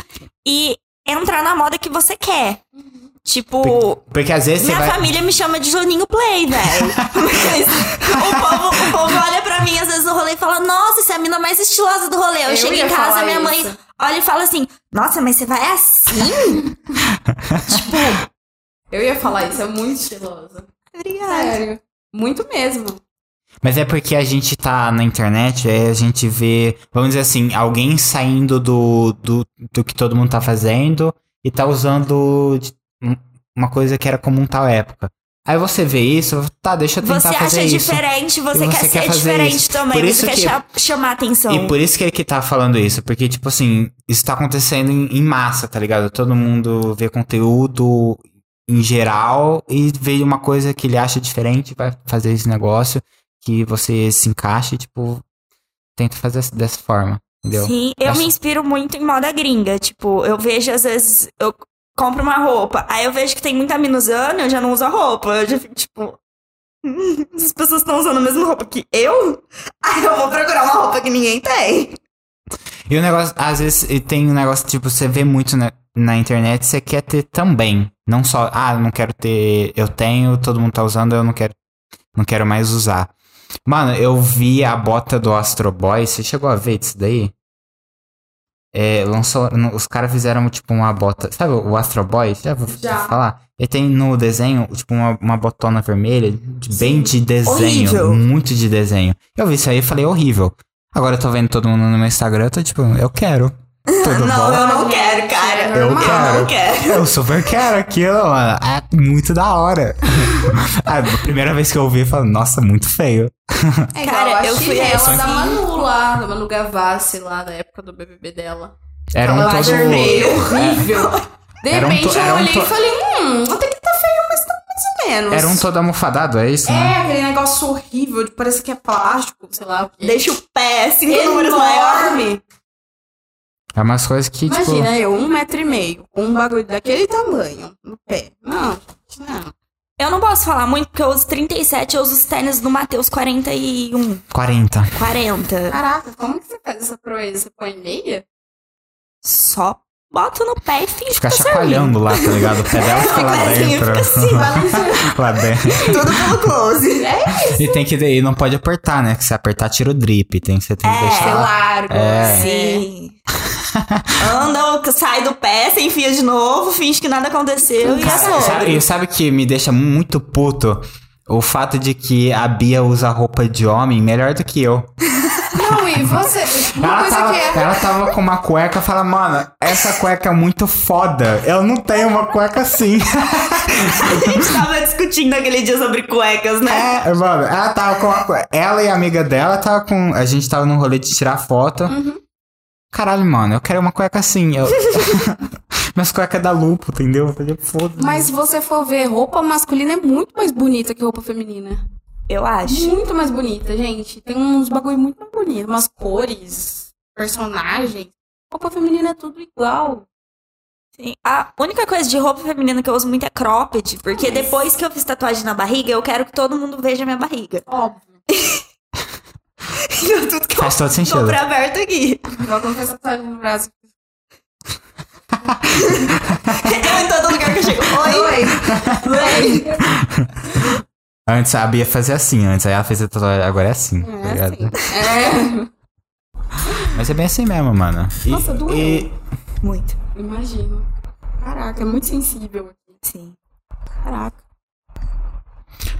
e entrar na moda que você quer. Tipo, porque às vezes minha vai... família me chama de Juninho Play, velho. Mas o povo, o povo olha pra mim às vezes no rolê e fala: Nossa, você é a mina mais estilosa do rolê. Eu, Eu chego em casa, minha mãe isso. olha e fala assim: Nossa, mas você vai assim? Eu ia falar isso, é muito estilosa. Obrigada. Sério. Muito mesmo. Mas é porque a gente tá na internet, aí a gente vê, vamos dizer assim, alguém saindo do, do, do que todo mundo tá fazendo e tá usando de- um- uma coisa que era comum tal época. Aí você vê isso, tá, deixa eu tentar Você fazer acha isso. diferente, você, você quer, quer ser fazer diferente isso. também. Por Você isso quer que- cha- chamar atenção. E por isso que ele que tá falando isso, porque, tipo assim, isso tá acontecendo em, em massa, tá ligado? Todo mundo vê conteúdo em geral e vê uma coisa que ele acha diferente, vai fazer esse negócio que você se encaixa e, tipo, tenta fazer dessa forma, entendeu? Sim, eu Acho- me inspiro muito em moda gringa. Tipo, eu vejo às vezes, eu compro uma roupa, aí eu vejo que tem muita mina usando, eu já não uso a roupa. Eu já fico tipo. "Hum, As pessoas estão usando a mesma roupa que eu? Aí eu vou procurar uma roupa que ninguém tem. E o negócio, às vezes, tem um negócio, tipo, você vê muito na, na internet, você quer ter também. Não só, ah, não quero ter, eu tenho, todo mundo tá usando, eu não quero, não quero mais usar. Mano, eu vi a bota do Astro Boy, você chegou a ver isso daí? É, lançou, os caras fizeram, tipo, uma bota, sabe o Astro Boy? Já vou Já. falar? Ele tem no desenho, tipo, uma, uma botona vermelha, bem de desenho, Horrível. muito de desenho. Eu vi isso aí e falei, horrível. Agora eu tô vendo todo mundo no meu Instagram, eu tô tipo, eu quero. Não, eu não quero, cara. É Eu normal. quero. não quero. Eu super quero aquilo, mano. É muito da hora. a primeira vez que eu ouvi, eu falei, nossa, muito feio. É Cara, a eu fui essa. da Manu lá, da Manu Gavassi lá, da época do BBB dela. Era um todo. vermelho, horrível. De Era um repente to- eu um olhei to- e falei, hum, até que tá feio, mas tá mais ou menos. Era um todo almofadado, é isso? né? É, aquele negócio horrível, de parece que é plástico, sei lá. Deixa o pé cinco números maior. É umas coisas que, tipo. Imagina eu, um metro e meio, com um bagulho daquele tamanho no pé. Não, não. Eu não posso falar muito porque eu uso 37, eu uso os tênis do Matheus 41, 40. 40. Caraca, como que você faz essa proeza? Você põe meia? Só boto no pé e finge Ficar que tá chacoalhando lá, tá ligado? O pé dela fica lá assim, dentro. fica assim, lá dentro. Tudo pelo close. E tem que. E não pode apertar, né? Que se apertar, tira o drip. Tem, você tem que É. Ser deixar. largo. É. Sim. Anda, sai do pé, você enfia de novo, finge que nada aconteceu e é Cara, sobre. sabe, e sabe que me deixa muito puto? O fato de que a Bia usa roupa de homem melhor do que eu. Não, e você. Uma Ela coisa tava, que é. ela tava com uma cueca e fala, mano, essa cueca é muito foda. Eu não tenho uma cueca assim. A gente tava discutindo aquele dia sobre cuecas, né? É, mano, ela tava com uma cueca. Ela e a amiga dela tava com. A gente tava num rolê de tirar foto. Uhum. Caralho, mano, eu quero uma cueca assim. Eu... Minhas cuecas é da lupo, entendeu? Eu falei, Foda-se. Mas se você for ver, roupa masculina é muito mais bonita que roupa feminina. Eu acho. Muito mais bonita, gente. Tem uns bagulho muito mais bonito. Umas cores, personagens. Roupa feminina é tudo igual. Sim. A única coisa de roupa feminina que eu uso muito é cropped, porque depois que eu fiz tatuagem na barriga, eu quero que todo mundo veja minha barriga. Óbvio. Então, tudo que Faz todo eu sentido. comprei aberto aqui. Igual quando fez tatuagem no braço. Eu em todo lugar que eu chego. Oi! Oi! Antes a Bia fazia assim, antes aí ela fez a tatuagem, agora é assim, tá É ligado? assim. É. Mas é bem assim mesmo, mano. E, Nossa, doeu. e- Muito. Imagino. Caraca, é muito sensível aqui. Sim. Caraca.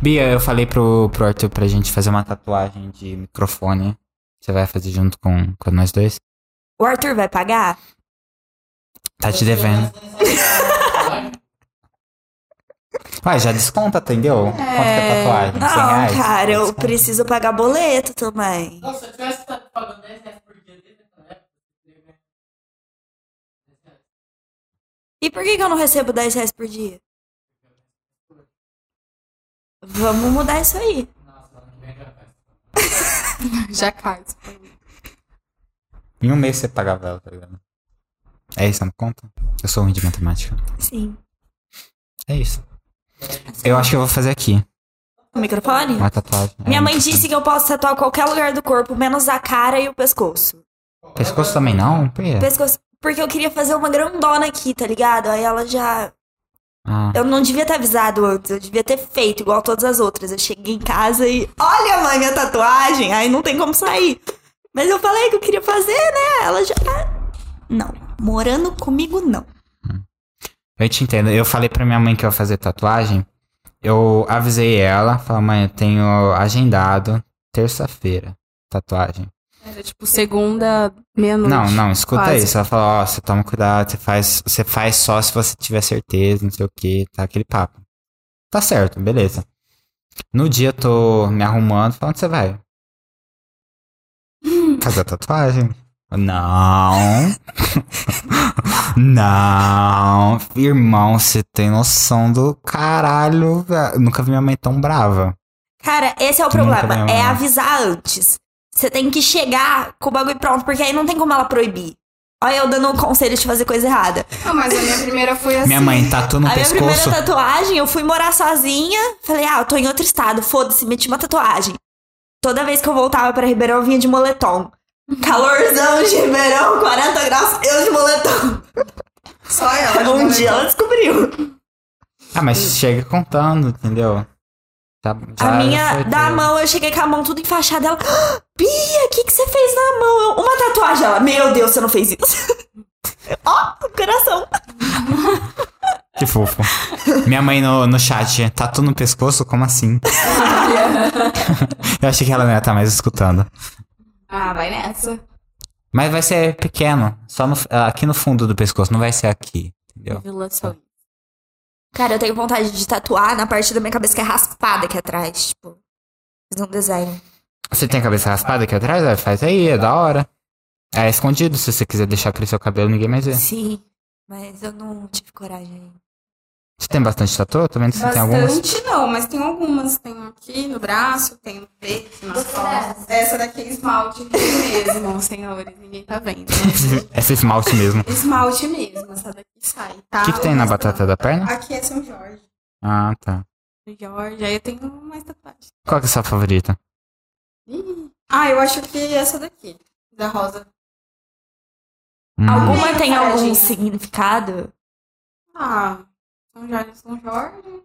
Bia, eu falei pro, pro Arthur pra gente fazer uma tatuagem de microfone. Você vai fazer junto com, com nós dois? O Arthur vai pagar? Tá te devendo. Ué, já desconta, entendeu? Quanto que é tatuagem? 100 Não, reais? cara, eu Desconta. preciso pagar boleto também. Não, se eu tivesse pagando 10 reais por dia desde aquela época, eu teria ganho 10 reais. E por que, que eu não recebo 10 reais por dia? Vamos mudar isso aí. Já cai. Em um mês você pagava ela, tá ligado? É isso, não conta? Eu sou ruim de matemática. Sim. É isso. Eu acho que eu vou fazer aqui. O microfone? Uma tatuagem. Minha É, mãe disse que eu posso tatuar qualquer lugar do corpo, menos a cara e o pescoço. Pescoço também não? Por quê? Pescoço. Porque eu queria fazer uma grandona aqui, tá ligado? Aí ela já. Ah, Eu não devia ter avisado antes, eu devia ter feito igual todas as outras. Eu cheguei em casa e. Olha, mãe, minha tatuagem! Aí não tem como sair. Mas eu falei que eu queria fazer, né? Ela já. Não. Morando comigo, não. eu te entendo. Eu falei pra minha mãe que eu ia fazer tatuagem. Eu avisei ela. Falei, mãe, eu tenho agendado terça-feira tatuagem. Era tipo segunda, meia-noite. Não, não, escuta quase. isso. Ela falou, ó, você toma cuidado, você faz, você faz só se você tiver certeza, não sei o que, tá aquele papo. Tá certo, beleza. No dia eu tô me arrumando, falando, onde você vai? Fazer a tatuagem? Não. não. Irmão, você tem noção do caralho. Nunca vi minha mãe tão brava. Cara, esse é o Tu problema. É avisar antes. Você tem que chegar com o bagulho pronto, porque aí não tem como ela proibir. Olha, eu dando um conselho de fazer coisa errada. Não, mas a minha primeira foi assim. Minha mãe tatu no a minha primeira pescoço. tatuagem, eu fui morar sozinha. Falei, ah, eu tô em outro estado, foda-se, meti uma tatuagem. Toda vez que eu voltava pra Ribeirão, eu vinha de moletom. Calorzão de Ribeirão, 40 graus, eu de moletom. Só ela. de Um moletom. dia ela descobriu. Ah, mas chega contando, entendeu? Já- já a minha, da mão, eu cheguei com a mão tudo enfaixada. Ela, "Ah, Bia, o que, que você fez na mão? Eu, uma tatuagem. Ela, meu Deus, você não fez isso. Ó, coração. Que fofo. Minha mãe no, no chat, tatu no pescoço? Como assim? Eu achei que ela não ia estar mais escutando. Ah, vai nessa. Mas vai ser pequeno, só no, aqui no fundo do pescoço, não vai ser aqui, entendeu? Cara, eu tenho vontade de tatuar na parte da minha cabeça que é raspada aqui atrás. Tipo, fazer um desenho. Você tem a cabeça raspada aqui atrás? Ah, Faz aí, é da hora. É escondido, se você quiser deixar crescer o cabelo, ninguém mais vê. Sim, mas eu não tive coragem ainda. Você tem bastante tatu? Eu Tô vendo que você tem algumas. Bastante não, mas tem algumas. Tem aqui no braço, tem no peito, nas costas. Essa daqui é esmalte mesmo, senhores. Ninguém tá vendo. Esse esmalte mesmo. esmalte mesmo, essa daqui sai, tá? O que, que tem na batata da perna? Aqui é São Jorge. Ah, tá. São Jorge, aí eu tenho mais tatuagem. Qual que é a sua favorita? Ih. Ah, eu acho que essa daqui, da rosa. Hum, Alguma tem algum significado? Ah, São Jorge, São Jorge.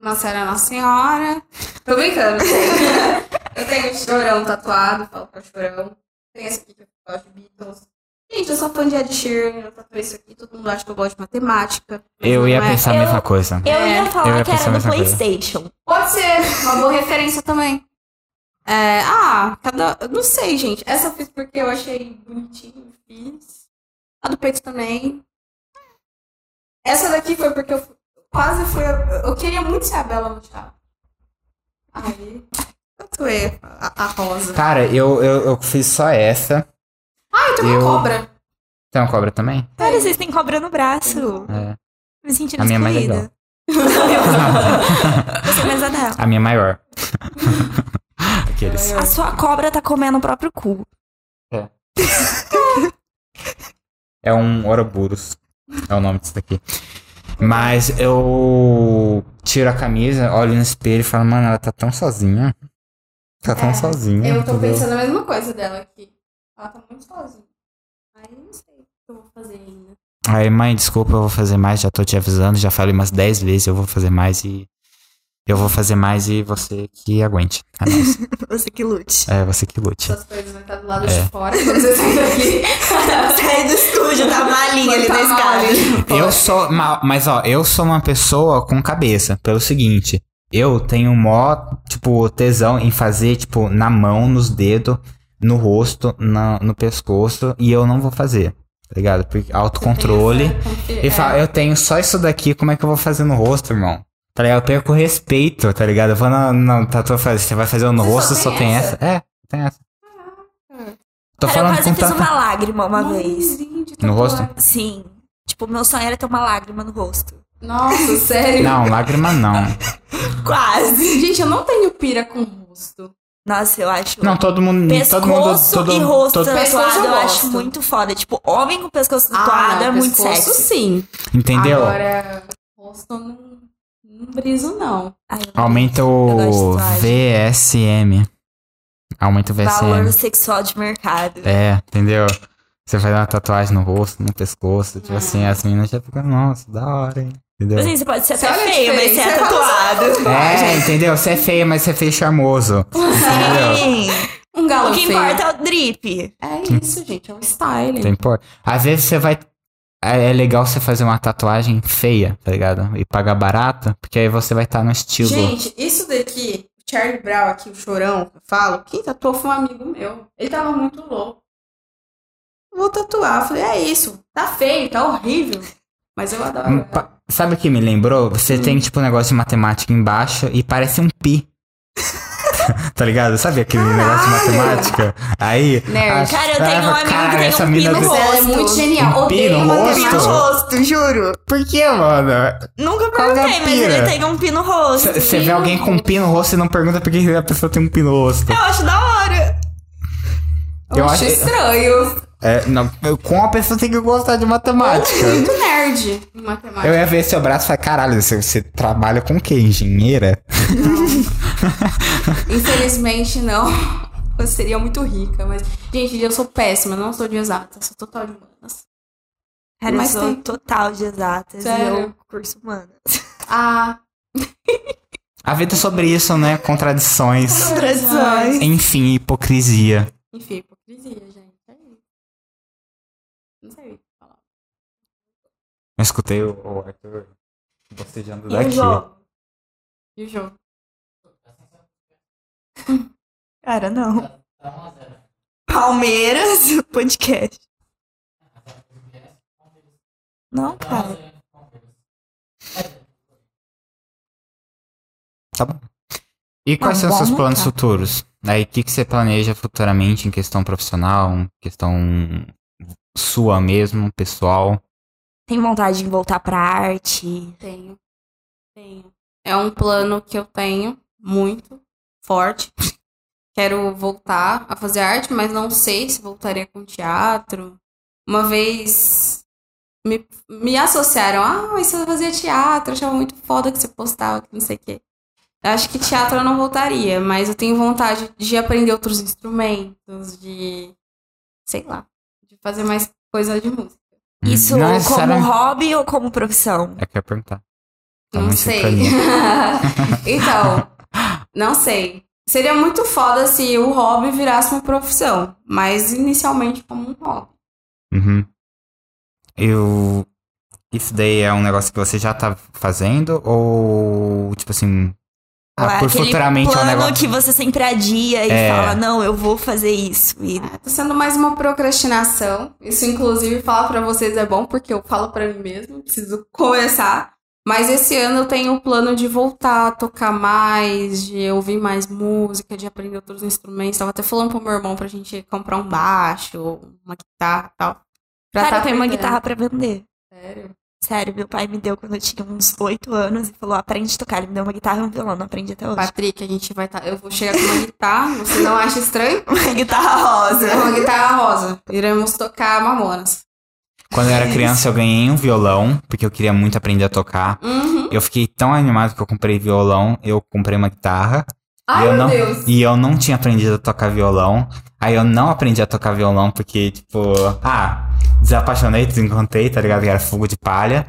Nossa Senhora, Nossa Senhora. Tô brincando. eu tenho chorão tatuado, falo pra chorão. Tem esse aqui que eu gosto de Beatles. Gente, eu sou fã de Ed Sheeran, eu tatuei isso aqui. Todo mundo acha que eu gosto de matemática. Eu ia é. pensar a Eu- mesma coisa. Eu É, ia falar eu ia que era do mesma coisa. PlayStation. Pode ser, uma boa referência também. É, ah, cada. eu Não sei, gente. Essa eu fiz porque eu achei bonitinho, fiz. A do peito também. Essa daqui foi porque eu quase fui. Eu queria muito ser a Bela Machado. Aí. Tatuei a, a rosa. Cara, eu, eu, eu fiz só essa. Ah, eu tenho eu- uma cobra. Tem uma cobra também? Cara, vocês têm cobra no braço. É. Me sentindo A minha é mais excluída. Você é mais a dela. A minha é maior. Aqueles. A sua cobra tá comendo o próprio cu. É um Ouroboros. É o nome disso daqui. Mas eu tiro a camisa, olho no espelho e falo, mano, ela tá tão sozinha. Tá tão É, sozinha. Eu tô entendeu? pensando a mesma coisa dela aqui. Ela tá muito sozinha. Aí eu não sei o que eu vou fazer ainda. Aí, mãe, desculpa, eu vou fazer mais, já tô te avisando, já falei umas 10 vezes, eu vou fazer mais e. Eu vou fazer mais e você que aguente. É. Você que lute. é você que lute. Essas coisas vão estar do lado É. de fora quando você sair daqui. Sai do estúdio, tá malinha ali Tá na escada. Eu sou. ma- Mas ó, eu sou uma pessoa com cabeça. Pelo seguinte, eu tenho mó, tipo, tesão em fazer, tipo, na mão, nos dedos, no rosto, na, no pescoço, e eu não vou fazer, tá ligado? Porque autocontrole. Confia- E fala, eu tenho só isso daqui, como é que eu vou fazer no rosto, irmão? Tá ligado? Eu perco o respeito, tá ligado? Eu vou na, na tatuagem, você vai fazer no Você só rosto, só tem essa? essa? É, tem essa. Tô Cara, eu falando quase com fiz tanta... uma lágrima uma vez. Mãozinho de No rosto? Sim. Tipo, meu sonho era ter uma lágrima no rosto. Nossa, sério? Não, lágrima não. Quase. Gente, eu não tenho pira com rosto. Nossa, eu acho. Não, todo mundo... Pescoço todo mundo, todo, e rosto todo- tatuado eu eu acho muito foda. Tipo, homem com pescoço tatuado não, é muito sexy. sim. Entendeu? Agora, rosto eu não, não briso, não. Ai, Aumenta o. VSM. Aumenta o Valor VSM. sexual de mercado. É, entendeu? Você faz uma tatuagem no rosto, no pescoço, tipo assim, as meninas já ficam, nossa, da hora, hein? Entendeu? Assim, você pode ser Você até feio, mas você é tatuado. É, entendeu? Você é feia, mas você é feio charmoso. Sim. Um galão O que feio. importa é o drip. É isso, gente. É o style. Tem por... Às vezes você vai. É é legal você fazer uma tatuagem feia, tá ligado? E pagar barato, porque aí você vai estar no estilo. Gente, isso daqui, o Charlie Brown aqui, o chorão, que eu falo, quem tatuou foi um amigo meu. Ele tava muito louco. Vou tatuar. Eu falei, é isso. Tá feio, tá horrível. Mas eu Hum, adoro. Sabe o que me lembrou? Você tem tipo um negócio de matemática embaixo e parece um pi. tá ligado? Sabe aquele negócio de matemática? Aí. Nerd. a- Cara, eu tenho um amigo cara, que tem um pi mina no do- Ela é rosto. muito genial. Um pi Odeio no matemática. rosto? rosto, juro. Por que, mano? Nunca é perguntei, mas ele tem um pi no rosto. Você vê alguém com um rosto. pi no rosto e não pergunta por que a pessoa tem um pi no rosto. Eu acho da hora. Eu, Eu acho acho- estranho. É, não, eu- com a pessoa tem que gostar de matemática. Muito nerd em matemática. Eu ia ver seu braço e falar, caralho, você, você trabalha com o quê? Engenheira? Infelizmente, não. Eu seria muito rica, mas... Gente, eu sou péssima, não sou de exatas, sou total de humanas. Cara, Mas eu sou tem- total de exatas Sério? e eu curso humanas. Ah, A vida é sobre isso, né? Contradições. Contradições. Enfim, hipocrisia. enfim, hipocrisia, gente. É isso. Não sei o que falar. Eu escutei o, o Arthur bocejando E o daqui. jogo? E o jogo? Cara, não. Palmeiras, podcast. Não, cara. Tá bom. E quais são os seus planos tá. futuros? Aí, o que, que você planeja futuramente em questão profissional, em questão sua mesmo, pessoal? Tem vontade de voltar pra arte. Tenho. Tenho. É um plano que eu tenho muito forte. Quero voltar a fazer arte, mas não sei se voltaria com teatro. Uma vez me, me associaram, ah, mas você fazia teatro, achava muito foda que você postava, que não sei o quê. Acho que teatro eu não voltaria, mas eu tenho vontade de aprender outros instrumentos, de. sei lá, de fazer mais coisa de música. Isso Não como hobby ou como profissão? É que eu ia perguntar. Tá Não sei. então, não sei. Seria muito foda se o hobby virasse uma profissão, mas inicialmente como um hobby. Uhum. Eu. Isso daí é um negócio que você já tá fazendo? Ou, tipo assim. Ah, é por aquele futuramente é um plano negócio. que você sempre adia e É. fala, não, eu vou fazer isso. E É, tá sendo mais uma procrastinação. Isso, inclusive, falar pra vocês é bom, porque eu falo pra mim mesmo, preciso começar. Mas esse ano eu tenho o plano de voltar a tocar mais, de ouvir mais música, de aprender outros instrumentos. Tava até falando pro meu irmão pra gente comprar um baixo, uma guitarra e tal. Pra Cara, tá eu tenho uma guitarra pra vender. Sério? Sério, meu pai me deu quando eu tinha uns 8 anos e falou, aprende a tocar. Ele me deu uma guitarra e um violão, não aprendi até hoje. Patrick, a gente vai estar. Eu vou chegar com uma guitarra, você não acha estranho? Uma guitarra rosa. É uma guitarra rosa. Iremos tocar Mamonas. Quando eu era criança, eu ganhei um violão, porque eu queria muito aprender a tocar. Uhum. Eu fiquei tão animado que eu comprei violão, eu comprei uma guitarra. Ai, e eu meu não, Deus. E eu não tinha aprendido a tocar violão. Aí eu não aprendi a tocar violão porque, tipo, ah, desapaixonei, desencontrei, tá ligado? Que era fogo de palha.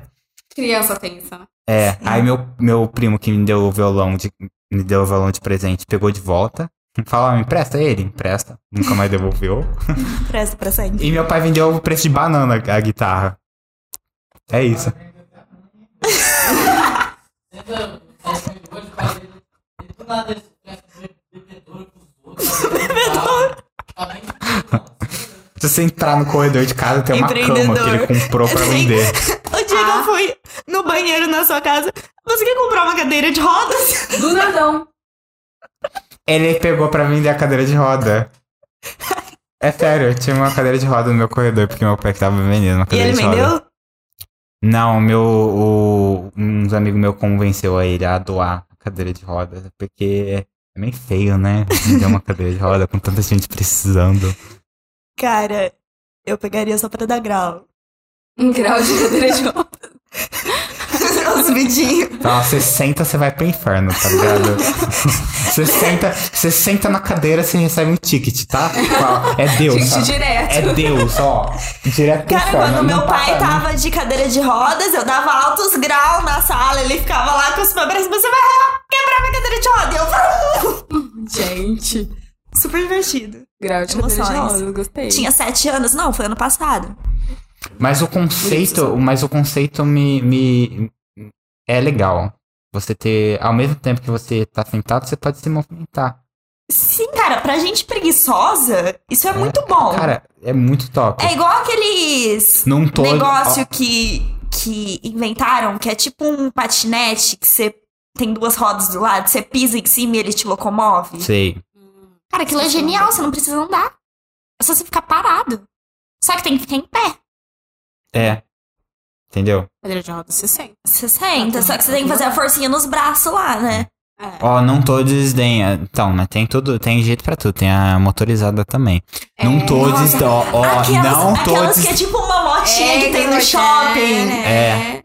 Criança tem isso, né? É, aí meu, meu primo que me deu o violão de, me deu o violão de presente, pegou de volta. Fala, me empresta ele? Empresta. Nunca mais devolveu. Presta pra sempre. E meu pai vendeu o preço de banana a guitarra. É isso. Se você entrar no corredor de casa, tem uma cama que ele comprou pra vender. O dia que eu fui no banheiro na sua casa, você quer comprar uma cadeira de rodas? Do nadão. Ele pegou pra vender a cadeira de roda. É sério, tinha uma cadeira de roda no meu corredor, porque meu pai que tava vendendo uma E cadeira ele de roda. vendeu? Não, meu, o, uns amigos meus convenceu a ele a doar a cadeira de roda, porque é meio feio, né? Vender uma cadeira de roda com tanta gente precisando. Cara, eu pegaria só pra dar grau. Um grau de cadeira de roda. Os vidinhos. Então, você senta, você vai pro inferno, tá ligado? Você senta, você senta na cadeira, você recebe um ticket, tá? É Deus, Gente, sabe? direto. É Deus, ó. Direto pro Cara, inferno. quando meu pai passa- tava de cadeira de rodas, eu dava altos graus na sala, ele ficava lá com os braços, você vai quebrar minha cadeira de roda. E eu, Gente. super divertido. Grau de cadeira de Emoções. roda, gostei. Tinha sete anos? Não, foi ano passado. Mas o conceito, mas o conceito me, me é legal. Você ter, ao mesmo tempo que você tá sentado, você pode se movimentar. Sim, cara, pra gente preguiçosa, isso é, muito bom. Cara, é muito top. É igual aqueles Não tô negócio que, que inventaram, que é tipo um patinete que você tem duas rodas do lado, você pisa em cima e ele te locomove. Sei. Cara, aquilo é genial, você não precisa andar. É só você ficar parado. Só que tem que ficar em pé. É. Entendeu? Cadeira de roda, você sente. Você senta, só que você tem que fazer a forcinha nos braços lá, né? É. Ó, não tô desdenha. Então, mas tem tudo, tem jeito pra tudo. Tem a motorizada também. Não tô Nossa. Ó, ó, aquelas não tô aquelas des... que é tipo uma motinha que tem no é, shopping. É.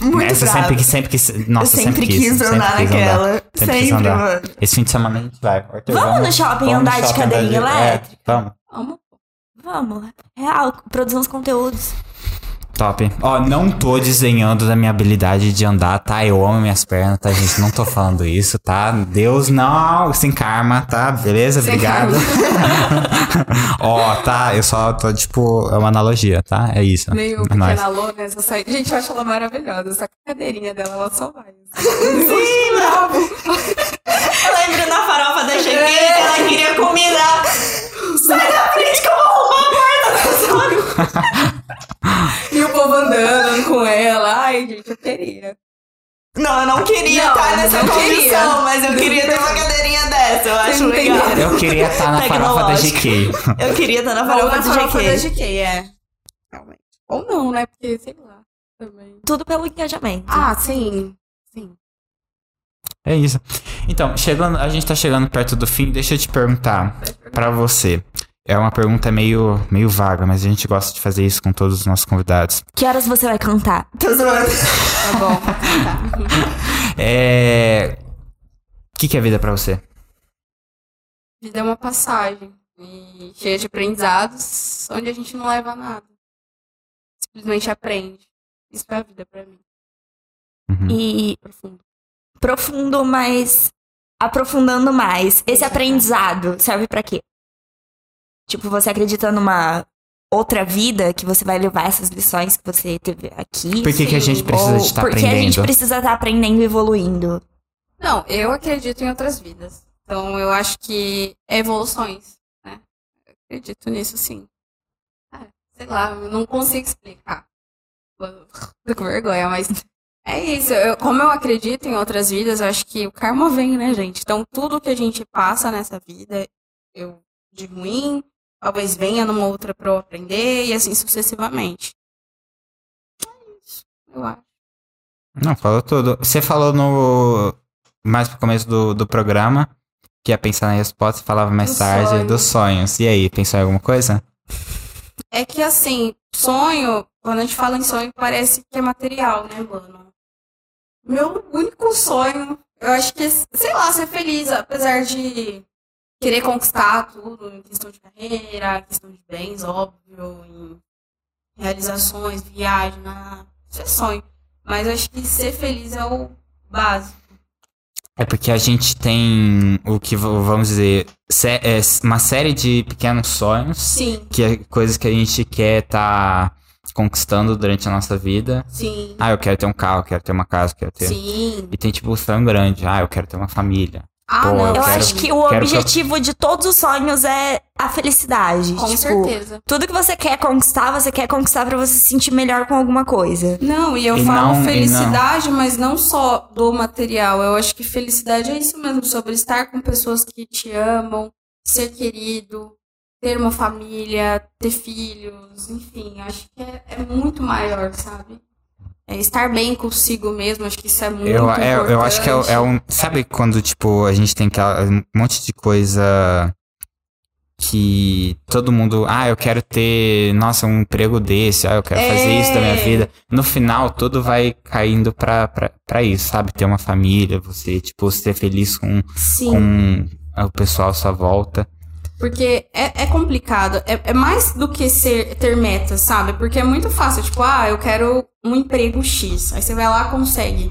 Muito Essa brava. sempre que sempre que nossa, eu sempre, quis, quis sempre andar quis naquela. Sempre quis Sempre, andar. mano. Esse fim de semana a gente vai. Arthur, Vamos no shopping vamos andar no de shopping cadeirinha andar de- elétrica? É, vamos. Vamos. Vamos. Real, produzir uns conteúdos. Top. Ó, não tô desenhando da minha habilidade de andar, tá? Eu amo minhas pernas, tá, gente? Não tô falando isso, tá? Deus não, sem karma, tá? Beleza? Sem Obrigado. Ó, tá? Eu só tô, tipo, é uma analogia, tá? É isso. Nem o É nóis. pequena Lô, né? Essa saída. Gente, eu acho ela maravilhosa. Essa cadeirinha dela, ela só vai. Sim, bravo. Eu lembro na farofa da que ela queria comida. Sai da frente que eu vou arrumar a porta da sua. E o povo andando com ela. Ai, gente, eu queria. Não, eu não queria Não, estar nessa condição, queria. mas eu queria ter uma cadeirinha dessa. Eu acho legal. Eu queria estar na farofa da. GK. Eu queria estar na farofa na farofa GQ. da GK, é. Realmente. Ou não, né? Porque, sei lá, também. Tudo pelo engajamento. Ah, sim. Sim. É isso. Então, chegando, a gente tá chegando perto do fim. Deixa eu te perguntar pra você. É uma pergunta meio, meio vaga, mas a gente gosta de fazer isso com todos os nossos convidados. Que horas você vai cantar? Tô zoando. Tá bom. É. O que, que é vida pra você? Vida é uma passagem. E cheia de aprendizados, onde a gente não leva nada. Simplesmente aprende. Isso é a vida pra mim. Uhum. E Profundo. profundo, mas aprofundando mais. Esse aprendizado serve pra quê? Tipo, você acredita numa outra vida que você vai levar essas lições que você teve aqui? Por que, que a gente precisa Ou de estar porque a gente aprendendo? precisa estar aprendendo e evoluindo? Não, eu acredito em outras vidas. Então eu acho que é evoluções, né? Eu acredito nisso sim. É, sei lá, eu não consigo explicar. Tô com vergonha, mas é isso. Eu, como eu acredito em outras vidas, eu acho que o karma vem, né, gente? Então tudo que a gente passa nessa vida, eu de ruim, talvez venha numa outra pra eu aprender e assim sucessivamente. É isso, eu acho. Não, falou tudo. Você falou no. Mais pro começo do, do programa que ia pensar na resposta falava mais Dos tarde sonhos. dos sonhos. E aí, pensou em alguma coisa? É que assim, sonho, quando a gente fala em sonho, parece que é material, né, mano? Meu único sonho, eu acho que, sei lá, ser feliz, apesar de querer conquistar tudo em questão de carreira, questão de bens, óbvio, em realizações, viagem, na... isso é sonho. Mas eu acho que ser feliz é o básico. É porque a gente tem o que vamos dizer, é uma série de pequenos sonhos, Sim, que é coisas que a gente quer tá conquistando durante a nossa vida. sim, Ah, eu quero ter um carro, quero ter uma casa, quero ter. sim. E tem tipo o sonho grande. Ah, eu quero ter uma família. Ah, Pô, não. Eu quero- acho que o quero que eu- objetivo de todos os sonhos é a felicidade. Com tipo, certeza. Tudo que você quer conquistar, você quer conquistar pra você se sentir melhor com alguma coisa. Não, e eu E falo não- felicidade, mas não só do material. Eu acho que felicidade é isso mesmo, sobre estar com pessoas que te amam, ser querido, ter uma família, ter filhos, enfim, acho que é, é muito maior, sabe? É estar bem consigo mesmo, acho que isso é muito Eu, importante. é, eu acho que é, é um. Sabe quando, tipo, a gente tem aquela, um monte de coisa que todo mundo. Ah, eu quero ter. Nossa, um emprego desse. Ah, eu quero fazer isso da minha É. vida. No final, tudo vai caindo pra, pra, pra isso, sabe? Ter uma família, você, tipo, ser feliz com, Sim. com o pessoal à sua volta. Porque é, é complicado. É, é mais do que ser, ter metas, sabe? Porque é muito fácil. Tipo, ah, eu quero um emprego X. Aí você vai lá consegue.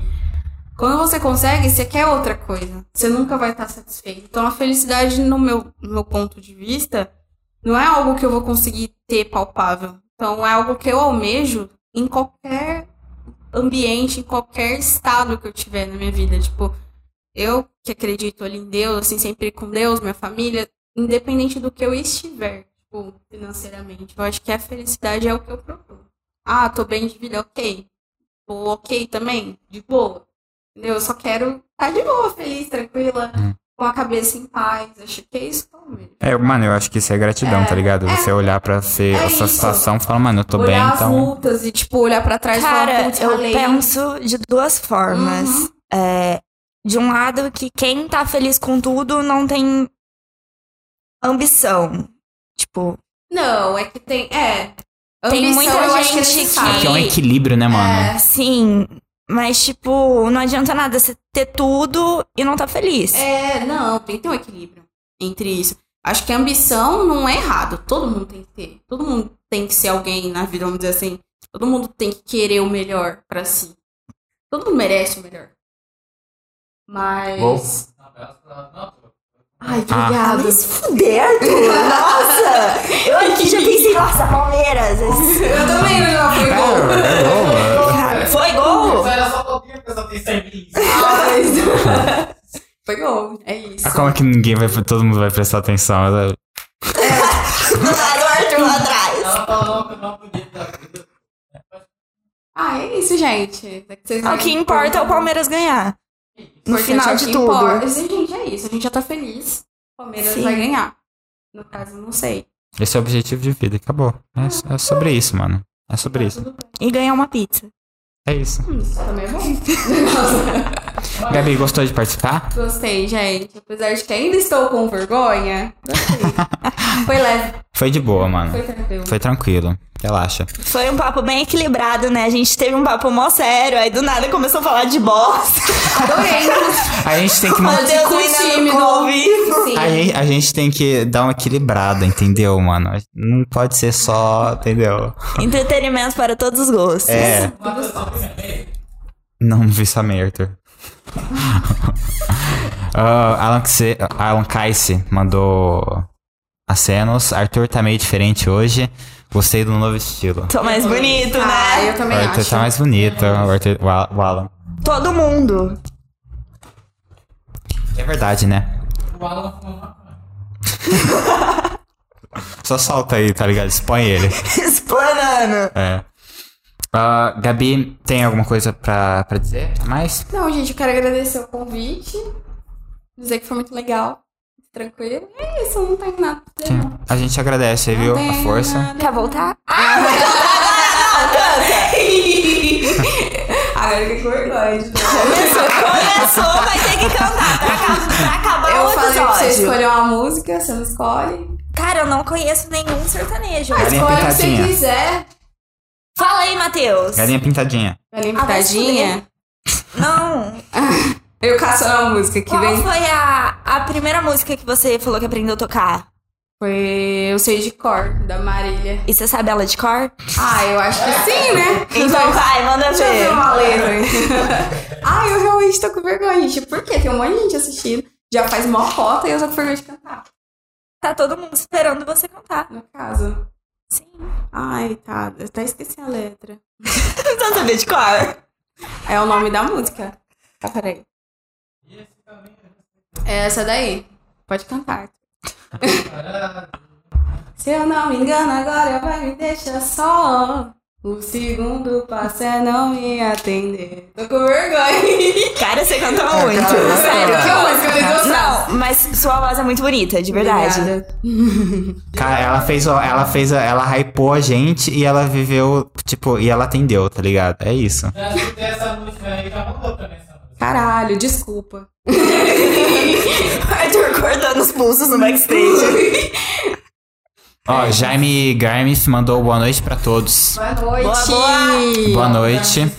Quando você consegue, você quer outra coisa. Você nunca vai estar satisfeito. Então a felicidade, no meu, no meu ponto de vista, não é algo que eu vou conseguir ter palpável. Então é algo que eu almejo em qualquer ambiente, em qualquer estado que eu tiver na minha vida. Tipo, eu que acredito ali em Deus, assim, sempre com Deus, minha família, independente do que eu estiver, tipo, financeiramente. Eu acho que a felicidade é o que eu procuro. Ah, tô bem de vida, ok. Tô ok também, de boa. Entendeu? Eu só quero estar de boa, feliz, tranquila, Hum. com a cabeça em paz. Acho que é isso que eu almejo. É, mano, eu acho que isso é gratidão, É, tá ligado? Você olhar pra ser é a sua isso. situação e falar, mano, eu tô bem, Olhar as então. lutas e, tipo, olhar pra trás e falar, Cara, eu ralei. penso de duas formas. Uhum. É, de um lado, que quem tá feliz com tudo não tem ambição. Tipo, Não, é que tem. É. Tem muita eu acho que é gente. É que é um equilíbrio, né, mano? sim. Mas, tipo, não adianta nada você ter tudo e não tá feliz. É, não, tem que ter um equilíbrio entre isso. Acho que a ambição não é errado. Todo mundo tem que ter. Todo mundo tem que ser alguém na vida, vamos dizer assim. Todo mundo tem que querer o melhor pra si. Todo mundo merece o melhor. Mas. Ai, Ah. obrigada. se fuder, Arthur. Nossa! Eu aqui já pensei, nossa, Palmeiras. Eu também não fui gol. É, é gol, mano. Cara, Foi gol! Era só pouquinho, a pessoa tem 100 mil. Foi gol, é isso. Ah, Como é que ninguém vai, todo mundo vai prestar atenção? Ela- Do lado do Arthur lá atrás. Ela falou que não podia. Ah, é isso, gente. É que vocês O que importa é o Palmeiras ganhar. No final de tudo. importa. Gente, é isso. A gente já tá feliz. O Palmeiras Sim. vai ganhar. No caso, não sei. Esse é o objetivo de vida, acabou. É, é sobre isso, mano. É sobre isso. Tudo bem. E ganhar uma pizza. É isso. Hum, Isso também é bom. Gabi, gostou de participar? Gostei, gente. Apesar de que ainda estou com vergonha. Gostei. Foi leve, Foi de boa, mano. foi tranquilo. Foi tranquilo. Relaxa. Foi um papo bem equilibrado, né? A gente teve um papo mó sério, aí do nada começou a falar de bosta. Adorei. A gente tem que manter. A gente, a gente tem que dar uma equilibrada, entendeu, mano? Não pode ser só, entendeu? Entretenimento para todos os gostos. É. Não vi essa merda. Ah, Alan, Kse- Alan Kaice mandou acenos. Arthur tá meio diferente hoje. Gostei do novo estilo. Tô mais bonito, Ah, né? eu O também Arthur acho. tá mais bonito. O, Arthur, o Al- o Alan. Todo mundo. É verdade, né? O Alan maconha. Só solta aí, tá ligado? Expõe ele. Explanando. É. Ah, Gabi, tem alguma coisa pra, pra dizer a mais? Não, gente, eu quero agradecer o convite. Dizer que foi muito legal. Tranquilo. É isso, não tem nada pra dizer, não. A gente agradece, viu? Não A tem força. nada. Quer voltar? Agora eu fiquei com vergonha de novo. Começou, vai ter que cantar pra, acabar- pra acabar Eu o falei pra você episódio. escolher uma música, você não escolhe. Cara, eu não conheço nenhum sertanejo. Galinha Escolhe o que você quiser. Fala aí, Matheus. Galinha pintadinha. Galinha Ah, pintadinha. Não. Eu caço uma música que Qual vem. foi a, a primeira música que você falou que aprendeu a tocar? Foi Eu Sei de Cor, da Marília. E você sabe ela de cor? Ah, eu acho que sim, né? Então vai, manda Deixa eu ver ver. uma letra. Ai, eu realmente tô com vergonha, gente. Por quê? Tem um monte de gente assistindo. Já faz mó cota e eu tô com vergonha de cantar. Tá todo mundo esperando você cantar. No caso. Sim. Ai, tá. Eu até esqueci a letra. Você não sabia de cor? É o nome da música. Tá, peraí. É essa daí. Pode cantar. Se eu não me engano, agora vai me deixar só. O segundo passo é não me atender. Tô com vergonha. Cara, você cantou muito. Cara, Sério. Que música eu não Não, mas sua voz é muito bonita, de verdade. Obrigada. Cara, ela fez, ela fez, ela hypou a gente e ela viveu, tipo, e ela atendeu, tá ligado? É isso. Já escutei essa música aí, já essa música. Caralho, desculpa. Arthur cortando os pulsos no backstage. Ó, Jaime Garmith mandou boa noite pra todos. Boa noite. Boa, boa. Boa noite.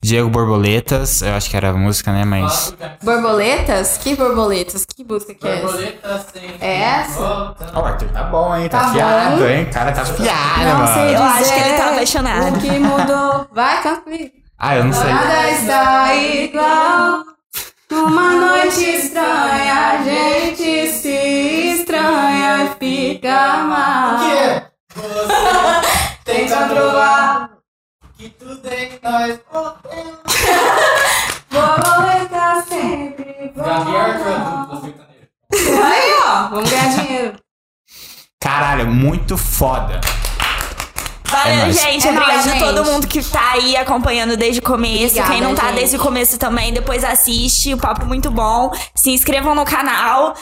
Diego Borboletas, eu acho que era a música, né? Mas. Borboletas? Que borboletas? Que música que é essa? Borboleta sempre É essa? Ó, o Arthur tá bom, hein? Tá, Tá fiado, bom. hein? O cara tá fiado, Não mano. sei Eu acho que ele tá apaixonado. O que mudou? Vai, canta comigo. Ah, eu não sei. Nada está igual. Uma noite estranha, a gente se estranha e fica mal. Você Tenta provar. que tudo em nós. Borboleta sempre Gabi Arthur é volta. do sertanejo. Aí, ó, vamos ganhar dinheiro. Caralho, muito foda. É gente. É Obrigada nóis, a todo mundo que tá aí acompanhando desde o começo. Obrigada, Quem não tá gente. desde o começo também, depois assiste. O papo muito bom. Se inscrevam no canal.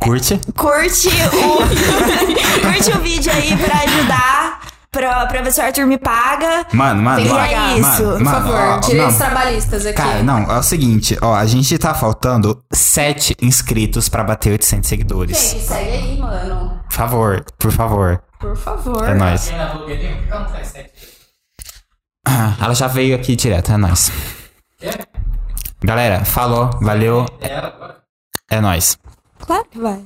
Curte? Curte o, curte o vídeo aí pra ajudar. Pra, pra ver se o Arthur me paga. Mano, mano, que mano, mano, isso, mano, Por favor, ó, direitos não. trabalhistas aqui. Cara, não, é o seguinte, ó, a gente tá faltando sete inscritos pra bater 800 seguidores. Gente, segue aí, mano. Por favor, por favor. Por favor. É nóis. Ela? Ah, Ela já veio aqui direto, é nóis. Galera, falou, valeu, É é nóis. Claro que vai.